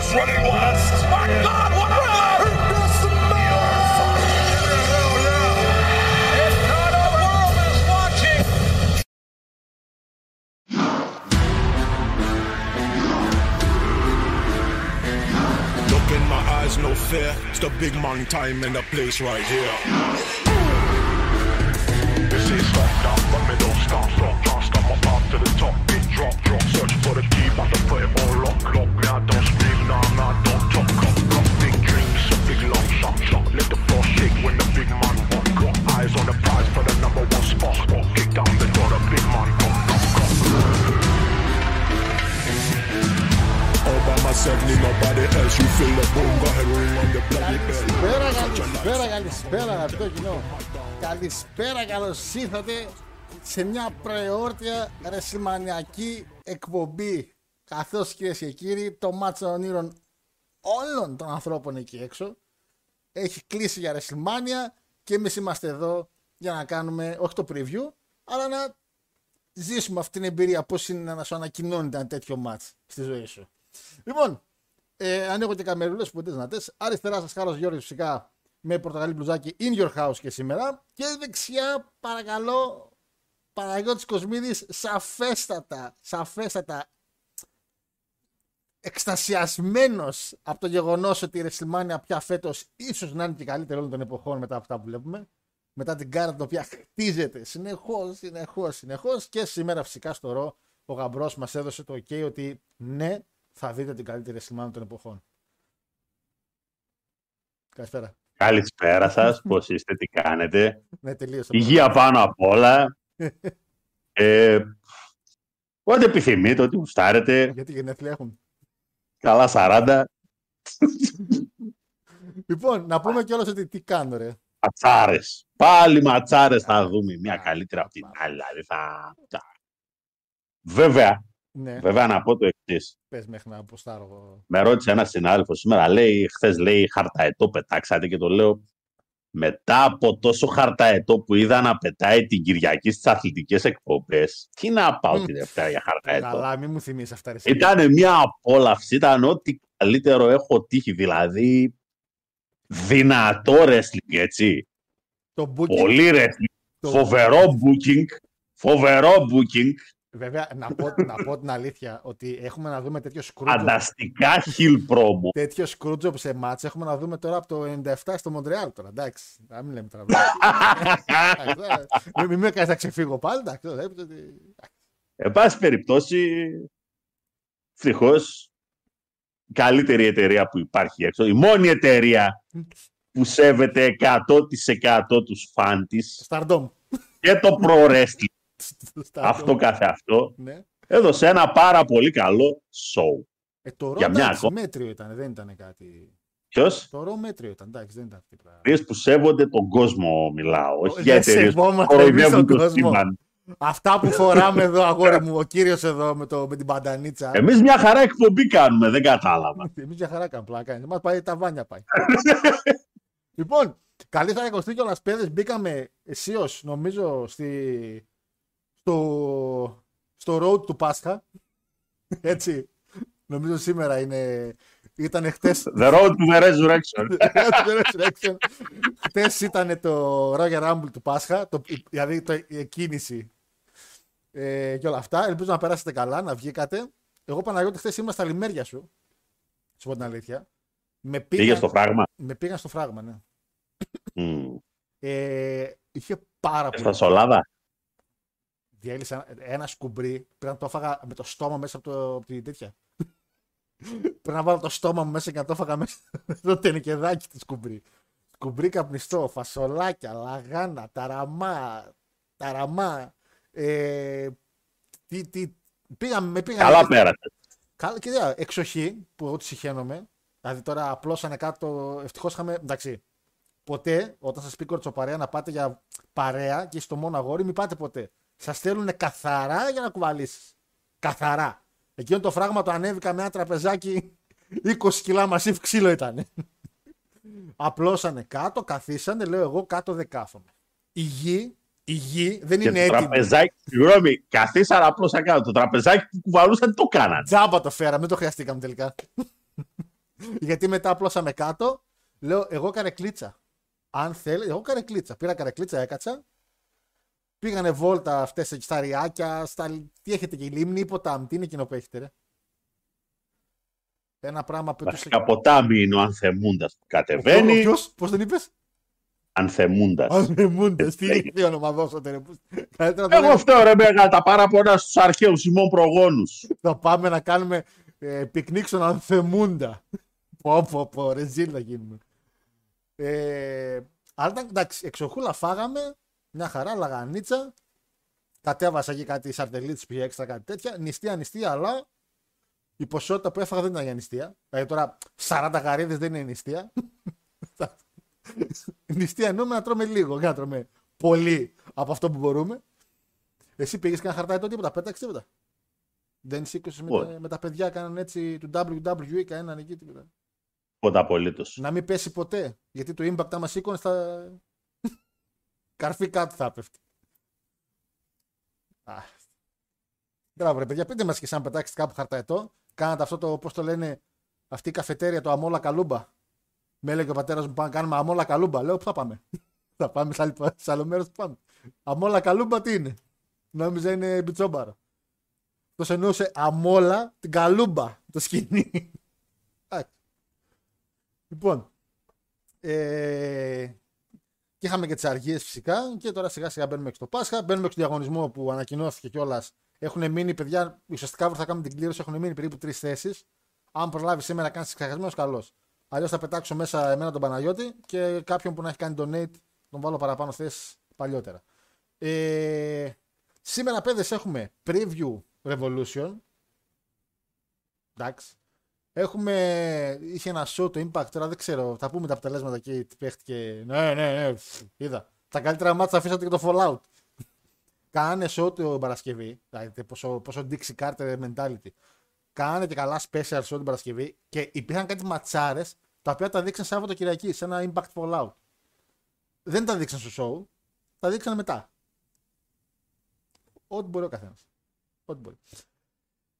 Is running wild! My God, what a The world is watching. Look in my eyes, no fear. It's the big man time in the place right here. This is stop, down, but me don't stop, stop, can't stop my path to the top. Big drop, drop, search for the key, but to put it all Καλησπέρα, καλησπέρα, καλησπέρα αγαπητό κοινό. Καλησπέρα, καλώς ήρθατε σε μια προεόρτια ρεσιμανιακή εκπομπή. Καθώς κυρίες και κύριοι, το μάτσο των όνειρων όλων των ανθρώπων εκεί έξω έχει κλείσει για WrestleMania και εμείς είμαστε εδώ για να κάνουμε όχι το preview, αλλά να ζήσουμε αυτή την εμπειρία πώς είναι να σου ανακοινώνεται ένα τέτοιο μάτς στη ζωή σου. Λοιπόν, ε, ανοίγω και καμερούλες που είναι δυνατές. Αριστερά σας Χάρος Γιώργης φυσικά με πορτογαλί μπλουζάκι in your house και σήμερα. Και δεξιά παρακαλώ Παναγιώτης Κοσμίδης σαφέστατα, σαφέστατα εκστασιασμένος από το γεγονός ότι η WrestleMania πια φέτος ίσως να είναι και καλύτερη όλων των εποχών μετά από αυτά που βλέπουμε. Μετά την κάρτα την οποία χτίζεται συνεχώς, συνεχώς, συνεχώς και σήμερα φυσικά στο ρο ο γαμπρός μας έδωσε το ok ότι ναι, θα δείτε την καλύτερη WrestleMania των εποχών. Καλησπέρα. Καλησπέρα σας, πώς είστε, τι κάνετε; Ναι, τελείωσε. Υγεία πάνω απ' όλα. Ε, ό,τι επιθυμείτε, ό,τι γουστάρετε. Γιατί γενέθλια έχουν; Καλά 40. Λοιπόν, να πούμε κιόλας ότι τι κάνω ρε. Ματσάρες. Πάλι ματσάρες θα δούμε. Μια καλύτερα από την άλλη. Δηλαδή θα... θα- Βέβαια, Ναι, βέβαια να πω το εξής. πες μέχρι να αποστάρω εγώ. Με ρώτησε ένας συνάδελφος σήμερα, λέει, χθες λέει χαρταετό πετάξατε και το λέω. Μετά από τόσο χαρταετό που είδα να πετάει την Κυριακή στις αθλητικές εκπομπές, τι να πάω Μμ. τη Δευτέρα για χαρταετό. Καλά, μην μου θυμίσεις αυτά. Ρε, Ήταν μια απόλαυση, ήταν ό,τι καλύτερο έχω τύχει. Δηλαδή, δυνατό wrestling, έτσι. Το booking, Πολύ wrestling. το- Φοβερό booking. Φοβερό booking. Βέβαια, να πω, να πω την αλήθεια ότι έχουμε να δούμε τέτοιο σκρούτζο. Φανταστικά heel promo. Τέτοιο σκρούτζο σε μάτς έχουμε να δούμε τώρα από το 97 στο Μοντρεάλ τώρα. Εντάξει, να μην λέμε τώρα. Εντάξει, Μην μην με κάνεις να ξεφύγω πάλι. Εντάξει, βλέπετε ότι- Εν πάση περιπτώσει, ευτυχώς η καλύτερη εταιρεία που υπάρχει έξω, η μόνη εταιρεία που σέβεται 100% τους φαν της Stardom. και το pro wrestling, Stardom. αυτό καθε αυτό, Ναι. έδωσε ένα πάρα πολύ καλό show. Ε, το Για ρο μια εντάξει, ακόμα. μέτριο ήταν, δεν ήταν κάτι. Ποιος; Το ρο μέτριο ήταν, εντάξει, δεν ήταν αυτή η πράγμα. Εταιρείες που σέβονται τον κόσμο μιλάω, όχι δεν για εταιρείες που σεβόμαστε εμείς κοροϊδεύουν τον το κόσμο. σύμπαν. Αυτά που φοράμε εδώ, αγόρι μου, ο κύριος εδώ με, το, με την παντανίτσα. Εμείς μια χαρά εκπομπή κάνουμε, δεν κατάλαβα. Εμείς για χαρά κάνουμε πλάκα. Μας πάει τα βάνια πάει. λοιπόν, καλή θα εικοστή κιόλα παιδε. Μπήκαμε αισίω, νομίζω, στη, στο, στο road του Πάσχα. Έτσι. Νομίζω σήμερα είναι. Ήταν χτες. The road to the resurrection. Χτες ήταν το Royal Rumble του Πάσχα. Το, δηλαδή το, η εκκίνηση ε, και όλα αυτά. Ελπίζω να περάσετε καλά, να βγήκατε. Εγώ Παναγιώτη χθες ήμουν στα λιμέρια σου. Σου πω την αλήθεια. Με πήγαν, Πήγες στο πράγμα. με πήγαν στο φράγμα, ναι. Μμ. Ε, είχε πάρα πολύ. Στα σολάδα. Διέλυσα ένα σκουμπρί. Πρέπει να το έφαγα με το στόμα μέσα από, το, από τη τέτοια. Πρέπει να βάλω το στόμα μου μέσα και να το έφαγα μέσα στο τενικεδάκι του σκουμπρί. Σκουμπρί καπνιστό, φασολάκια, λαγάνα, ταραμά, ταραμά. Ε, τι, τι, πήγαμε, με πήγαν, Καλά πέρασε. Καλά, και διά, εξοχή που εγώ τη συχαίνομαι. Δηλαδή τώρα απλώσανε κάτω. Ευτυχώς είχαμε. Εντάξει. Ποτέ όταν σας πει κορτσοπαρέα να πάτε για παρέα και στο μόνο αγόρι, μην πάτε ποτέ. Σας στέλνουν καθαρά για να κουβαλήσεις. Καθαρά. Εκείνο το φράγμα το ανέβηκα με ένα τραπεζάκι 20 κιλά μασίφ ξύλο ήταν. Απλώσανε κάτω, καθίσανε, λέω εγώ κάτω δεν κάθομαι. Η γη, η γη δεν Και είναι το έτοιμη. τραπεζάκι, συγγνώμη, καθίσαν απλώ σαν κάτω. Το τραπεζάκι που κουβαλούσαν το κάνανε. Τζάμπα το φέραμε, δεν το χρειαστήκαμε τελικά. Γιατί μετά απλώσαμε κάτω, λέω εγώ καρεκλίτσα. Αν θέλει, εγώ καρεκλίτσα. Πήρα καρεκλίτσα, έκατσα. Πήγανε βόλτα αυτές εκεί στα ριάκια, στα... τι έχετε εκεί, λίμνη ή ποτάμι, τι είναι εκείνο που έχετε, ρε; Ένα πράγμα που Βασικά ποτάμι είναι ο Ανθεμούντας που κατεβαίνει. Ποιος, πώς τον είπες, Ανθεμούντας. Ανεμούντε, τι, τι όνομα δώσατε, ρε. που- Καλύτερα να το Εγώ λέμε. αυτό ρε μεγάλα τα παράπονα στους αρχαίους ημών προγόνους. Θα πάμε να κάνουμε ε, πικνίκ στον Ανθεμούντα. πω, πω, πω, ρεζίλι θα γίνουμε. Ε, αλλά ήταν, εντάξει, εξοχούλα φάγαμε, μια χαρά, λαγανίτσα. Κατέβασα εκεί κάτι σαρδελίτσες που είχε έξτρα κάτι τέτοια. Νηστεία, νηστεία, αλλά η ποσότητα που έφαγα δεν ήταν για νηστεία. Δηλαδή τώρα 40 γαρίδες δεν είναι νηστεία. νηστεία εννοούμε να τρώμε λίγο, για να τρώμε πολύ από αυτό που μπορούμε. Εσύ πήγες κανένα χαρτάκι τότε, τίποτα, πέταξε τίποτα. Δεν σήκωσες με, Όχι. τα- με τα παιδιά, κάναν έτσι του WWE, κανέναν εκεί τίποτα. Τίποτα απολύτως. Να μην πέσει ποτέ. Γιατί το impact άμα σήκωνες θα. Καρφί κάτω θα πέφτει. Α. Μπράβο, ρε παιδιά, πείτε μας και σαν πετάξετε κάπου χαρταετό. Κάνατε αυτό το, πώς το λένε, αυτή η καφετέρια, το αμόλα καλούμπα. Με έλεγε ο πατέρας μου: Πάμε να κάνουμε αμόλα καλούμπα. Λέω: Πού θα πάμε; θα πάμε σε, άλλη, σε άλλο μέρος που πάμε; Αμόλα καλούμπα τι είναι; Νόμιζα είναι μπιτσόμπαρο. Το εννοούσε αμόλα την καλούμπα το σκηνή. Εντάξει. Λοιπόν. Ε, και είχαμε και τις αργίες φυσικά. Και τώρα σιγά σιγά μπαίνουμε και στο Πάσχα. Μπαίνουμε και στο διαγωνισμό που ανακοινώθηκε κιόλας. Έχουν μείνει, παιδιά, ουσιαστικά αύριο θα κάνουμε την κλήρωση. Έχουν μείνει περίπου τρεις θέσεις. Αν προλάβεις σήμερα, κάνεις ξεχασμένο, καλώς. Αλλιώς θα πετάξω μέσα εμένα τον Παναγιώτη και κάποιον που να έχει κάνει donate, τον βάλω παραπάνω θέσεις παλιότερα. Ε, σήμερα, παιδες, έχουμε preview Revolution. Εντάξει. Έχουμε. είχε ένα show το Impact τώρα, δεν ξέρω. Θα πούμε τα αποτελέσματα εκεί. Τι παίχτηκε. Ναι, ναι, ναι. φ, Είδα. Τα καλύτερα μάτσα αφήσατε και το Fallout. Κάνανε show την Παρασκευή. Δηλαδή πόσο, πόσο Dixie Carter mentality. Κάνανε και καλά special show την Παρασκευή και υπήρχαν κάτι ματσάρες τα οποία τα δείξαν Σάββατο Κυριακή σε ένα Impact Fallout. Δεν τα δείξαν στο show. Τα δείξαν μετά. Ό,τι μπορεί ο καθένας. Ό,τι μπορεί.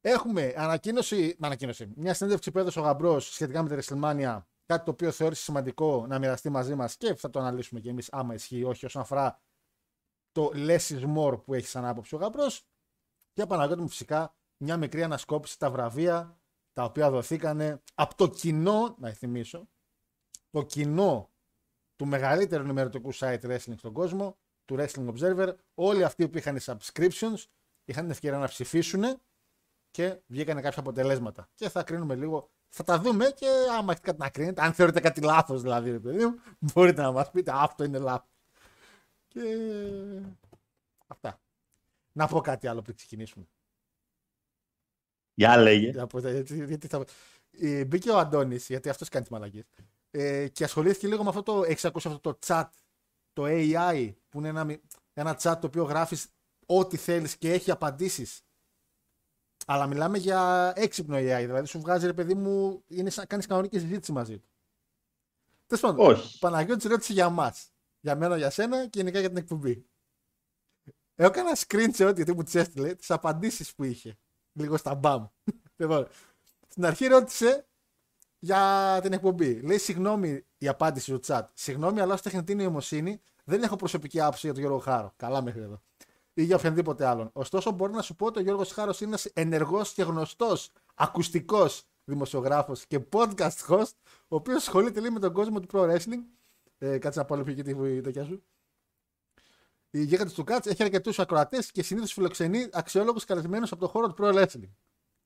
Έχουμε ανακοίνωση, ανακοίνωση, μια συνέντευξη που έδωσε ο Γαμπρός σχετικά με τη WrestleMania. Κάτι το οποίο θεώρησε σημαντικό να μοιραστεί μαζί μας και θα το αναλύσουμε κι εμείς άμα ισχύει ή όχι όσον αφορά το less is more που έχει σαν άποψη ο Γαμπρός. Και Παναγιώτη μου φυσικά μια μικρή ανασκόπηση στα βραβεία τα οποία δοθήκανε από το κοινό, να θυμίσω, το κοινό του μεγαλύτερου ενημερωτικού site wrestling στον κόσμο, του Wrestling Observer. Όλοι αυτοί που είχαν subscriptions είχαν την ευκαιρία να ψηφίσουν και βγήκανε κάποια αποτελέσματα. Και θα κρίνουμε λίγο. Θα τα δούμε και άμα έχετε κάτι να κρίνετε, αν θεωρείτε κάτι λάθος δηλαδή, ρε παιδί μου, μπορείτε να μας πείτε αυτό είναι λάθος. Και αυτά. Να πω κάτι άλλο πριν ξεκινήσουμε. Για λέγε. Να πω, γιατί, γιατί θα... ε, μπήκε ο Αντώνης, γιατί αυτός κάνει τις μαλακίες. Ε, και ασχολήθηκε λίγο με αυτό το. Έχεις ακούσει αυτό το chat, το AI, που είναι ένα, μι- ένα chat το οποίο γράφεις ό,τι θέλεις και έχει απαντήσεις. Αλλά μιλάμε για έξυπνο AI. Δηλαδή σου βγάζει ρε παιδί μου, είναι σαν να κάνεις κανονική συζήτηση μαζί του. Τέλος πάντων, Όχι. ο Παναγιώτης ρώτησε για μας. Για μένα, για σένα και γενικά για την εκπομπή. Έκανα screenshot γιατί μου τις έστειλε τις απαντήσεις που είχε. Λίγο στα μπαμ. Λοιπόν, στην αρχή ρώτησε για την εκπομπή. Λέει συγγνώμη η απάντηση του chat. Συγγνώμη, αλλά ως τεχνητή νοημοσύνη δεν έχω προσωπική άποψη για τον Γιώργο Χάρο. Καλά μέχρι εδώ. Ή για οποιονδήποτε άλλον. Ωστόσο, μπορεί να σου πω ότι ο Γιώργος Χάρος είναι ένα ενεργός και γνωστός ακουστικός δημοσιογράφος και podcast host, ο οποίος ασχολείται λέει, με τον κόσμο του pro wrestling. Ε, κάτσε να πω λίγο πιο εκεί τη τέτοια σου. Η γίγαντε του Κάτς έχει αρκετούς ακροατές και συνήθως φιλοξενεί αξιόλογους καλεσμένους από το χώρο του pro wrestling.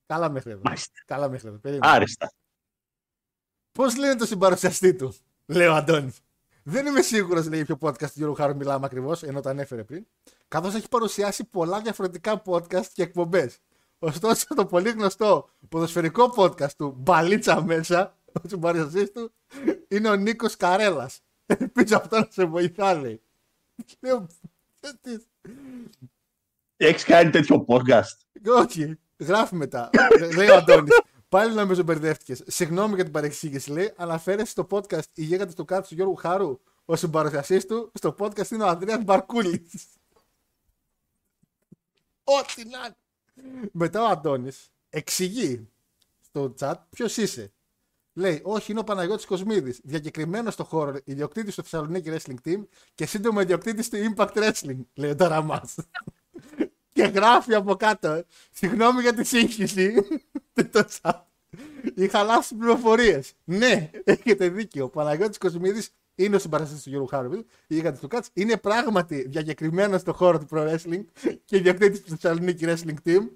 Καλά μέχρι εδώ. Μάλιστα. Καλά μέχρι εδώ. Περίμενε. Άριστα. Πώς λένε το συμπαρουσιαστή του, λέει ο Αντώνης. Δεν είμαι σίγουρος, λέει, για ποιο podcast του Γιώργου Χάρου μιλάμε ακριβώς, ενώ το ανέφερε πριν. Καθώς έχει παρουσιάσει πολλά διαφορετικά podcast και εκπομπές. Ωστόσο, το πολύ γνωστό ποδοσφαιρικό podcast του Μπαλίτσα μέσα, ο συμπαρουσιαστής του, είναι ο Νίκος Καρέλας. Ελπίζω αυτό να σε βοηθά, λέει. Λέω, «Ε, τι- Έχεις κάνει τέτοιο podcast; όχι, γράφει μετά. λέει ο Αντώνης. Πάλι νομίζω μπερδεύτηκε. Συγγνώμη για την παρεξήγηση, λέει. Αναφέρεσαι στο podcast Οι γίγαντε του κάτω του Γιώργου Χάρου. Ο συμπαρουσιαστής του στο podcast είναι ο Ανδρέας Μπαρκούλης. Ό,τι να είναι. Μετά ο Αντώνης εξηγεί στο chat ποιος είσαι. Λέει, Όχι, είναι ο Παναγιώτης Κοσμίδης. Διακεκριμένος στο χώρο, ιδιοκτήτης του Θεσσαλονίκη Wrestling Team και σύντομα ιδιοκτήτης του Impact Wrestling. Λέει τώρα μα. και γράφει από κάτω. Συγγνώμη για τη σύγχυση. Το chat. Είχα λάθος πληροφορίες. Ναι, έχετε δίκιο. Ο Παναγιώτης Κοσμίδης είναι ο συμπαραστατή του Γιώργου Χάροβιλ. Η γίγαντη του Κάτς είναι πράγματι διακεκριμένο στο χώρο του Pro Wrestling και ιδιοκτήτης του Θεσσαλονίκη Wrestling Team.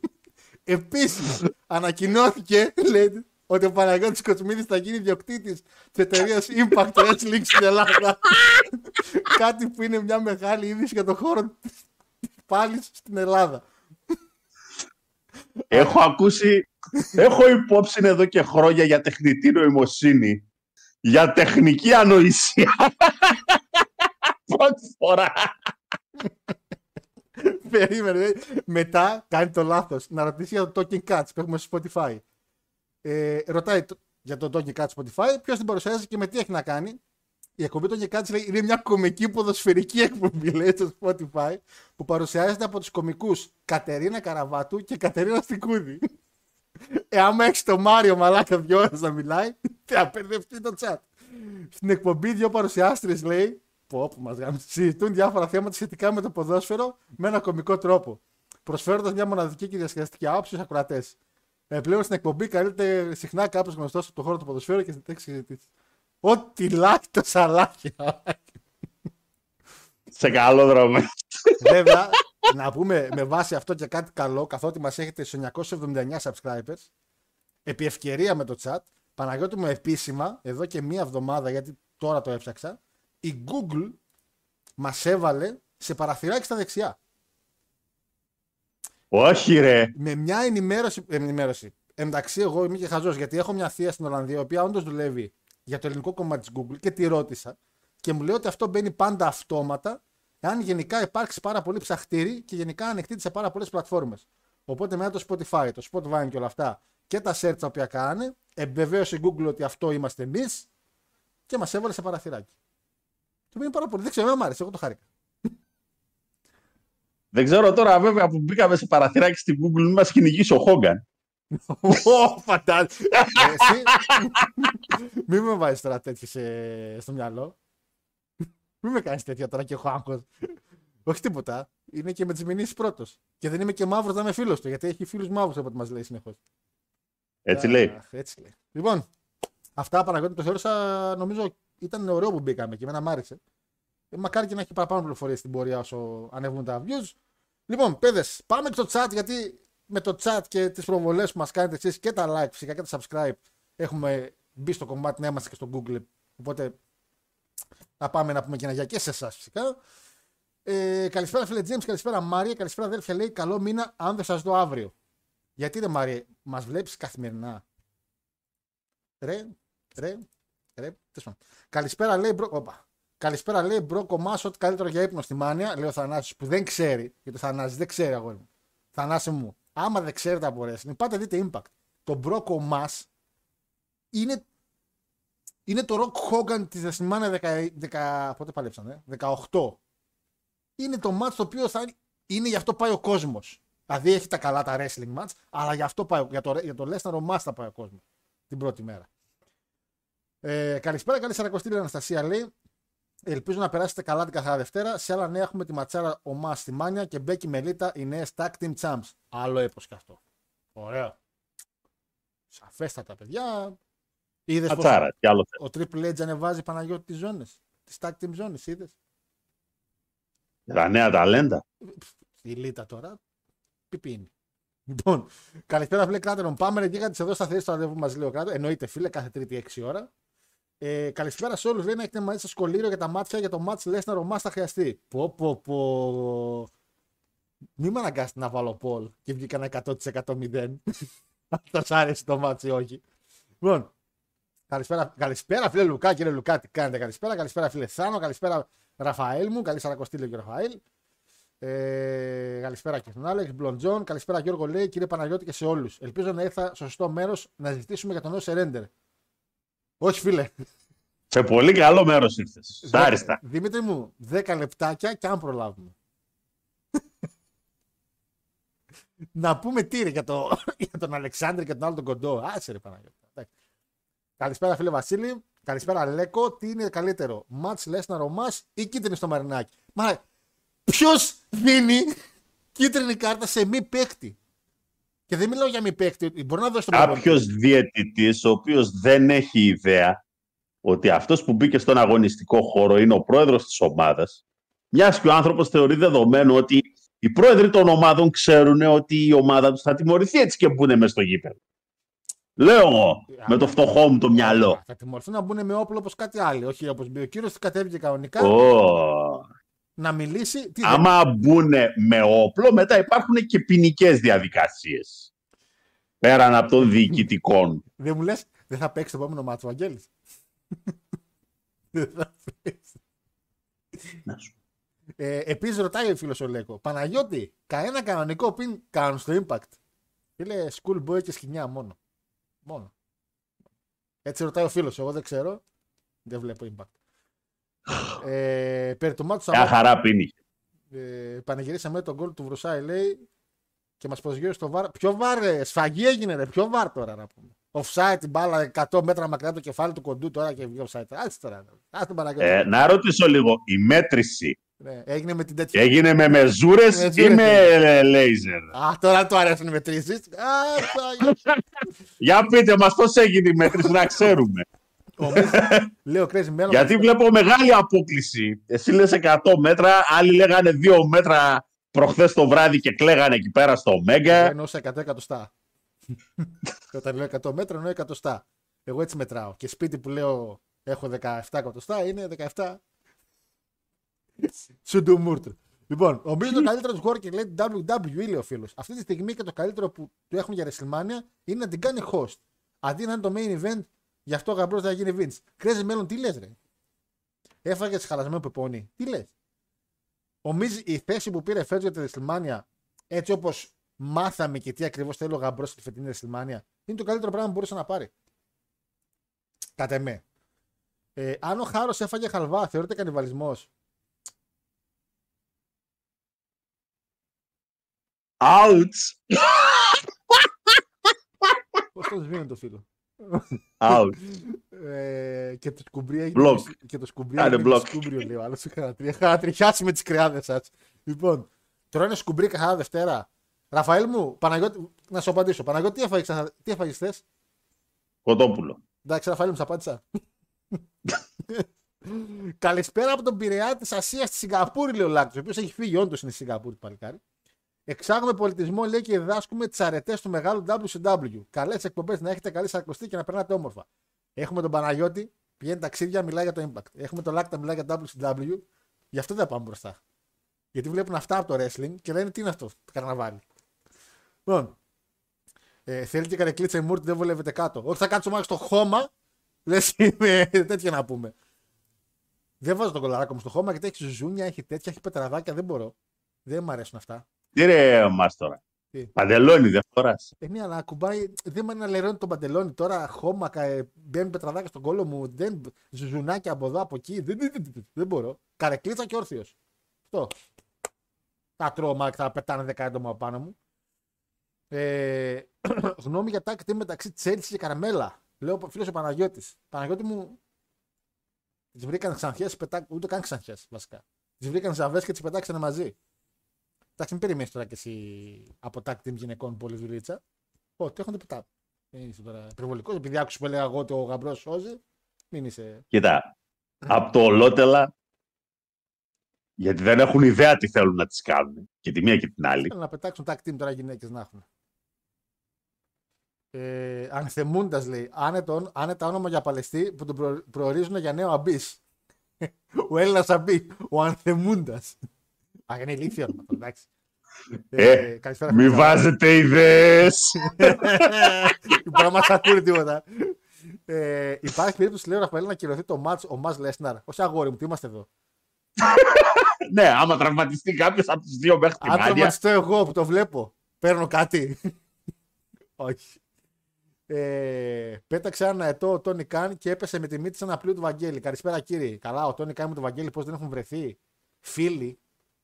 Επίσης, ανακοινώθηκε λέει, ότι ο Παναγιώτης Κοσμίδης θα γίνει ιδιοκτήτης της εταιρείας Impact Wrestling στην Ελλάδα. Κάτι που είναι μια μεγάλη είδηση για τον χώρο πάλι στην Ελλάδα. Έχω ακούσει, έχω υπόψη εδώ και χρόνια για τεχνητή νοημοσύνη. Για τεχνική ανοησία. Πρώτη φορά. Περίμενε. λέει. Μετά κάνει το λάθος να ρωτήσει για το Talking Cats που έχουμε στο Spotify. Ε, ρωτάει το- για το Talking Cats Spotify ποιος την παρουσιάζει και με τι έχει να κάνει. Η εκπομπή Talking Cats λέει είναι μια κομική ποδοσφαιρική εκπομπή λέει στο Spotify που παρουσιάζεται από τους κομικούς Κατερίνα Καραβάτου και Κατερίνα Στικούδη. Ε, άμα έχεις το Μάριο Μαλάκα δύο ώρες να μιλάει, θα μπερδευτεί το chat. Στην εκπομπή δύο παρουσιάστρες λέει, πω που μας γάμισε, συζητούν διάφορα θέματα σχετικά με το ποδόσφαιρο με ένα κομικό τρόπο. Προσφέροντας μια μοναδική και διασκεδαστική άποψη στους ακροατές. Επιπλέον στην εκπομπή καλείται συχνά κάποιος γνωστός από το χώρο του ποδοσφαίρου και στην τέξη συζητήσει. Ό,τι λάκι το σαλάκι. Σε καλό δρόμο. Βέβαια, να πούμε με βάση αυτό και κάτι καλό, καθότι μας έχετε στους 979 subscribers, επί ευκαιρία με το chat, Παναγιώτη μου επίσημα, εδώ και μία εβδομάδα, γιατί τώρα το έψαξα, η Google μας έβαλε σε παραθυράκι στα δεξιά. Όχι ρε. Με μια ενημέρωση, ε, ενημέρωση. Εντάξει, εγώ είμαι και χαζός, γιατί έχω μια θεία στην Ολλανδία, η οποία όντως δουλεύει για το ελληνικό κομμάτι της Google και τη ρώτησα και μου λέει ότι αυτό μπαίνει πάντα αυτόματα εάν γενικά υπάρξει πάρα πολύ ψαχτήρι και γενικά ανοιχτεί σε πάρα πολλές πλατφόρμες. Οπότε μετά το Spotify, το Spotify και όλα αυτά και τα search τα οποία κάνε, επιβεβαίωσε η Google ότι αυτό είμαστε εμείς και μας έβαλε σε παραθυράκι. Το είναι πάρα πολύ. Δεν ξέρω, εμένα μου άρεσε, εγώ το χάρηκα. Δεν ξέρω τώρα βέβαια που μπήκαμε σε παραθυράκι στην Google μην μας κυνηγήσει ο Χόγκαν. Ω, φαντάζομαι. Ε, εσύ, Μην με βάζεις τώρα τέτοιες στο μυαλό. Μην με κάνεις τέτοια τώρα και έχω άγχος. Όχι τίποτα. Είναι και με τις μηνύσεις πρώτος. Και δεν είμαι και μαύρος να είμαι φίλος του, γιατί έχει φίλους μαύρους από ό,τι μας λέει συνεχώς. Έτσι λέει. Έτσι λέει. Λοιπόν, αυτά Παναγιώτη το θεώρησα, νομίζω ήταν ωραίο που μπήκαμε και εμένα μ' άρεσε. Ε, μακάρι και να έχει παραπάνω πληροφορίες στην πορεία όσο ανέβουν τα views. Λοιπόν, παιδες, πάμε στο chat γιατί με το chat και τις προβολές που μας κάνετε εσείς και τα like φυσικά και τα subscribe έχουμε μπει στο κομμάτι να είμαστε και στο Google. Οπότε να πάμε να πούμε και ένα γεια και σε εσάς φυσικά. Ε, καλησπέρα φίλε James, καλησπέρα Μάρια, καλησπέρα αδέρφια λέει καλό μήνα αν δεν σας δω αύριο. Γιατί ρε Μάρια, μας βλέπεις καθημερινά; Ρε, ρε, ρε. τέλος πάντων. Καλησπέρα λέει μπρο. Όπα. Καλησπέρα λέει Brock-Omos ό,τι καλύτερο για ύπνο στη Mania. Λέει ο Θανάσης που δεν ξέρει. Γιατί ο Θανάσης δεν ξέρει αγόρι μου. Θανάση μου. Άμα δεν ξέρετε από wrestling, πάτε δείτε impact. Το Brock-Omos είναι, είναι το Rock Hogan της WrestleMania 10, 10, πότε παλέψανε, 18. Είναι το match το οποίο θα είναι, είναι γι' αυτό πάει ο κόσμος. Δηλαδή έχει τα καλά τα wrestling match, αλλά γι' αυτό πάει, για το, για το Lesnar-Omos θα πάει ο κόσμος την πρώτη μέρα. Ε, καλησπέρα, καλή Σαρακοστή η Αναστασία λέει. Ελπίζω να περάσετε καλά την καθαρά Δευτέρα. Σε άλλα νέα έχουμε τη ματσάρα Omos στη Mania και Becky με Lita οι νέες Tag Team Champs. Άλλο έπος και αυτό. Ωραίο. Σαφέστατα, παιδιά. Είδες πω Ατσάρα, τι άλλο θες. ο Triple H ανεβάζει Παναγιώτη τι ζώνε. Τι Tag Team ζώνε, είδες; Τα νέα ταλέντα. Η Λίτα τώρα. Πιπίνι. Λοιπόν, καλησπέρα φίλε Κράτερον. Πάμε ρε γίγαντε εδώ στα θέση στο ραντεβού μας λέει ο Κράτερ. Εννοείται φίλε, κάθε Τρίτη 6 ώρα. Ε, καλησπέρα σε όλους. Λέει να έχετε μαζί σας σχολείο για τα μάτια για το μάτς Λέσναρ ο Μάς θα χρειαστεί. Πω, πω, πω. Μην με αναγκάσετε να βάλω poll και βγήκα ένα 100% 0. Αυτό σ' άρεσε το μάτσι, όχι. Λοιπόν, καλησπέρα, καλησπέρα φίλε Λουκά, κύριε Λουκά, τι κάνετε. Καλησπέρα, καλησπέρα φίλε Θάνο, καλησπέρα Ραφαέλ μου, καλή σαρακοστή λέει και ο Ραφαέλ. Ε, καλησπέρα και στον Άλεξ, Μπλοντζόν. Καλησπέρα Γιώργο λέει, κύριε Παναγιώτη και σε όλους. Ελπίζω να ήρθα στο σωστό μέρος να ζητήσουμε για τον νέο Σερέντερ. Όχι φίλε. Σε πολύ καλό μέρος ήρθες. Άριστα. Δημήτρη μου, 10 λεπτάκια και αν προλάβουμε. να πούμε τι ρε για, το, για τον Αλεξάνδρη και τον άλλο τον κοντό. Άσε ρε Παναγιώτη. Εντάξει. Καλησπέρα φίλε Βασίλη. Καλησπέρα Λέκο. Τι είναι καλύτερο, Μάτς Λέσναρ ο Μάς ή κίτρινη στο Μαρινάκι; Μα ποιος δίνει κίτρινη κάρτα σε μη παίκτη; Και δεν μιλάω για μη παίκτη. Μπορεί να δώσει τον Κάποιος διαιτητής, ο οποίος δεν έχει ιδέα ότι αυτός που μπήκε στον αγωνιστικό χώρο είναι ο πρόεδρος της ομάδας, μιας και ο άνθρωπος θεωρεί δεδομένο ότι οι πρόεδροι των ομάδων ξέρουν ότι η ομάδα τους θα τιμωρηθεί έτσι και μπουν μέσα στο γήπεδο. Λέω εγώ, με το φτωχό μου το μυαλό. Θα τιμωρηθούν να μπουν με όπλο όπως κάτι άλλο. Όχι όπως ο κύριος κατέβηκε κανονικά Ω. να μιλήσει. Τι, Άμα μπουν με όπλο, μετά υπάρχουν και ποινικές διαδικασίες. Πέραν από των διοικητικών. Δεν μου λες, δεν θα παίξει το επόμενο μάτσο ο Αγγέλης. δεν θα παίξει. Να σου. Ε, Επίσης ρωτάει ο φίλος ο Λέκο, Παναγιώτη, κανένα κανονικό πιν κάνουν στο impact. Φίλε, schoolboy και σκηνιά μόνο. Μόνο. Έτσι ρωτάει ο φίλος, εγώ δεν ξέρω. Δεν βλέπω impact. ε, περί του μάτσου Μια χαρά πίνεις. ε, πανηγυρίσαμε τον γκολ του Βρουσάη, λέει, και μας προσγείωσε στο βάρ. Ποιο βάρ, ρε, σφαγή έγινε, ρε, ποιο βάρ τώρα να πούμε. Offside την μπάλα 100 μέτρα μακριά από το κεφάλι του κοντού τώρα και βγει offside. Άσε τώρα. Άσε τον Παναγιώτη. Ε, να ρωτήσω λίγο, η μέτρηση Ναι, έγινε με την τέτοια. έγινε με μεζούρες ή Μεζούρες, με ε, λέιζερ; Α, τώρα του αρέσουν οι μετρήσεις. Α, Παναγιώτη. Για πείτε μας πώς έγινε η μέτρηση να ξέρουμε. Ο Μίς- Λέω Crazy Melon. Γιατί βλέπω μεγάλη απόκληση. Εσύ λες 100 μέτρα, άλλοι λέγανε 2 μέτρα προχθές το βράδυ και κλαίγανε εκεί πέρα στο Μέγκα. Εννοούσα 100 εκατοστά. Και Όταν λέω 100 μέτρα εννοώ εκατοστά. Εγώ έτσι μετράω. Και σπίτι που λέω έχω 17 εκατοστά είναι 17. Σουντουμούρτ. Λοιπόν, ο Μπίλ το καλύτερο του χώρου και λέει WWE, λέει ο φίλος. Αυτή τη στιγμή και το καλύτερο που του έχουν για WrestleMania είναι να την κάνει host. Αντί να είναι το main event, γι' αυτό ο γαμπρός θα γίνει Vince. Κρέζει μέλλον, τι λες, ρε; Έφαγες χαλασμένο πεπόνι. Τι λες; Ο Μιζ, η θέση που πήρε φέτος για τη WrestleMania, έτσι όπως μάθαμε και τι ακριβώς θέλει ο γαμπρός στη φετινή WrestleMania, είναι το καλύτερο πράγμα που μπορούσε να πάρει. Κατά εμέ. Ε, αν ο Χάρος έφαγε χαλβά, θεωρείται κανιβαλισμός. Ouch! Πώς το σβήνει το φίλο; Ouch. Ε, και το σκουμπρί έγινε. Block. Και το σκουμπρί Κάνε έγινε block. σκούμπριο, λέει ο άλλος. Είχα να τριχιάσει με τις κρυάδε σας. Λοιπόν, τρώνε σκουμπρί καθαρά Δευτέρα. Ραφαήλ μου, Παναγιώτη, να σου απαντήσω. Παναγιώτη, τι έφαγες, ξανα- τι έφαγες χθες; Κοτόπουλο. Εντάξει, Ραφαήλ μου, σε απάντησα. Καλησπέρα από τον Πειραιά της Ασίας στη Σιγκαπούρη, λέει ο Λάκτο, ο οποίος έχει φύγει όντως είναι στη Σιγκαπούρη, το παλικάρι. Εξάγουμε πολιτισμό, λέει και διδάσκουμε τι αρετέ του μεγάλου WCW. Καλές εκπομπές να έχετε καλή σαρκωστή και να περνάτε όμορφα. Έχουμε τον Παναγιώτη, πηγαίνει ταξίδια, μιλάει για το Impact. Έχουμε τον Λάκτα, μιλάει για WCW. Γι' αυτό δεν πάμε μπροστά. Γιατί βλέπουν αυτά από το wrestling και λένε τι είναι αυτό, το καρναβάλι. Λοιπόν, ε, θέλει και καρεκλίτσα η Μούρτη, δεν βολεύεται κάτω. Όχι, θα κάτσω μάχη στο χώμα. Λες είμαι τέτοια να πούμε. Δεν βάζω τον κολαράκο μου στο χώμα γιατί έχει ζουζούνια, έχει τέτοια, έχει πετραδάκια, δεν μπορώ. Δεν μου αρέσουν αυτά. Τι ρε μας τώρα. Τι; Παντελόνι δεν φοράς. Ε, ναι, αλλά ακουμπάει, δεν με αναλερώνει τον παντελόνι τώρα. Χώμα, κα- ε, μπαίνουν πετραδάκια στον κόλο μου. Δεν, ζουνάκια από εδώ, από εκεί. Δεν, δεν, δεν, δεν μπορώ. Καρεκλίτσα και όρθιος. Αυτό. Θα τρώω μάκ, θα πετάνε δέκα άτομα πάνω μου. Ε, γνώμη για τάκτη μεταξύ Τσέλσης και Καραμέλα. Λέω ο φίλος ο Παναγιώτης. Παναγιώτη μου. Τις βρήκαν ξανθιές, πετά... ούτε καν ξανθιές βασικά. Τις βρήκαν ζαβές και τις πετάξανε μαζί. Εντάξει, μην περιμένεις τώρα κι εσύ από tag team γυναικών πολύ δουλίτσα. Ό,τι έχουν πετά. Δεν είσαι τώρα υπερβολικός. Επειδή άκουσες που έλεγα εγώ ότι ο γαμπρός σώζει, μην είσαι. Κοίτα, από το ολότελα, γιατί δεν έχουν ιδέα τι θέλουν να τις κάνουν. Και τη μία και την άλλη. Θέλουν να πετάξουν tag team τώρα γυναίκες να έχουν. Ε, Ανθεμούντα λέει. Άνετο, άνετα όνομα για Παλαιστή που τον προ, προορίζουν για νέο αμπής. ο Έλληνας αμπή. Ο Ανθεμούντα. Α, είναι ηλίθιο όνομα, τώρα, εντάξει. Ε, καλησπέρα. Μη Χρυσά. βάζετε ιδέες. Μπορεί να μας ακούνε τίποτα. Ε, υπάρχει περίπτωση, λέει ο Ραφαέλ, να κυρωθεί το μάτς ο Μας Λέσναρ; Όχι αγόρι μου, τι είμαστε εδώ; ναι, άμα τραυματιστεί κάποιος από τους δύο μέχρι την Αν άδεια. τραυματιστώ εγώ που το βλέπω, παίρνω κάτι. Όχι. Ε, πέταξε ένα ετώ ο Τόνι Καν και έπεσε με τη μύτη σαν απλού του Βαγγέλη. Καλησπέρα κύριε. Καλά, ο Τόνι Καν με τον Βαγγέλη πώς δεν έχουν βρεθεί; Φίλοι.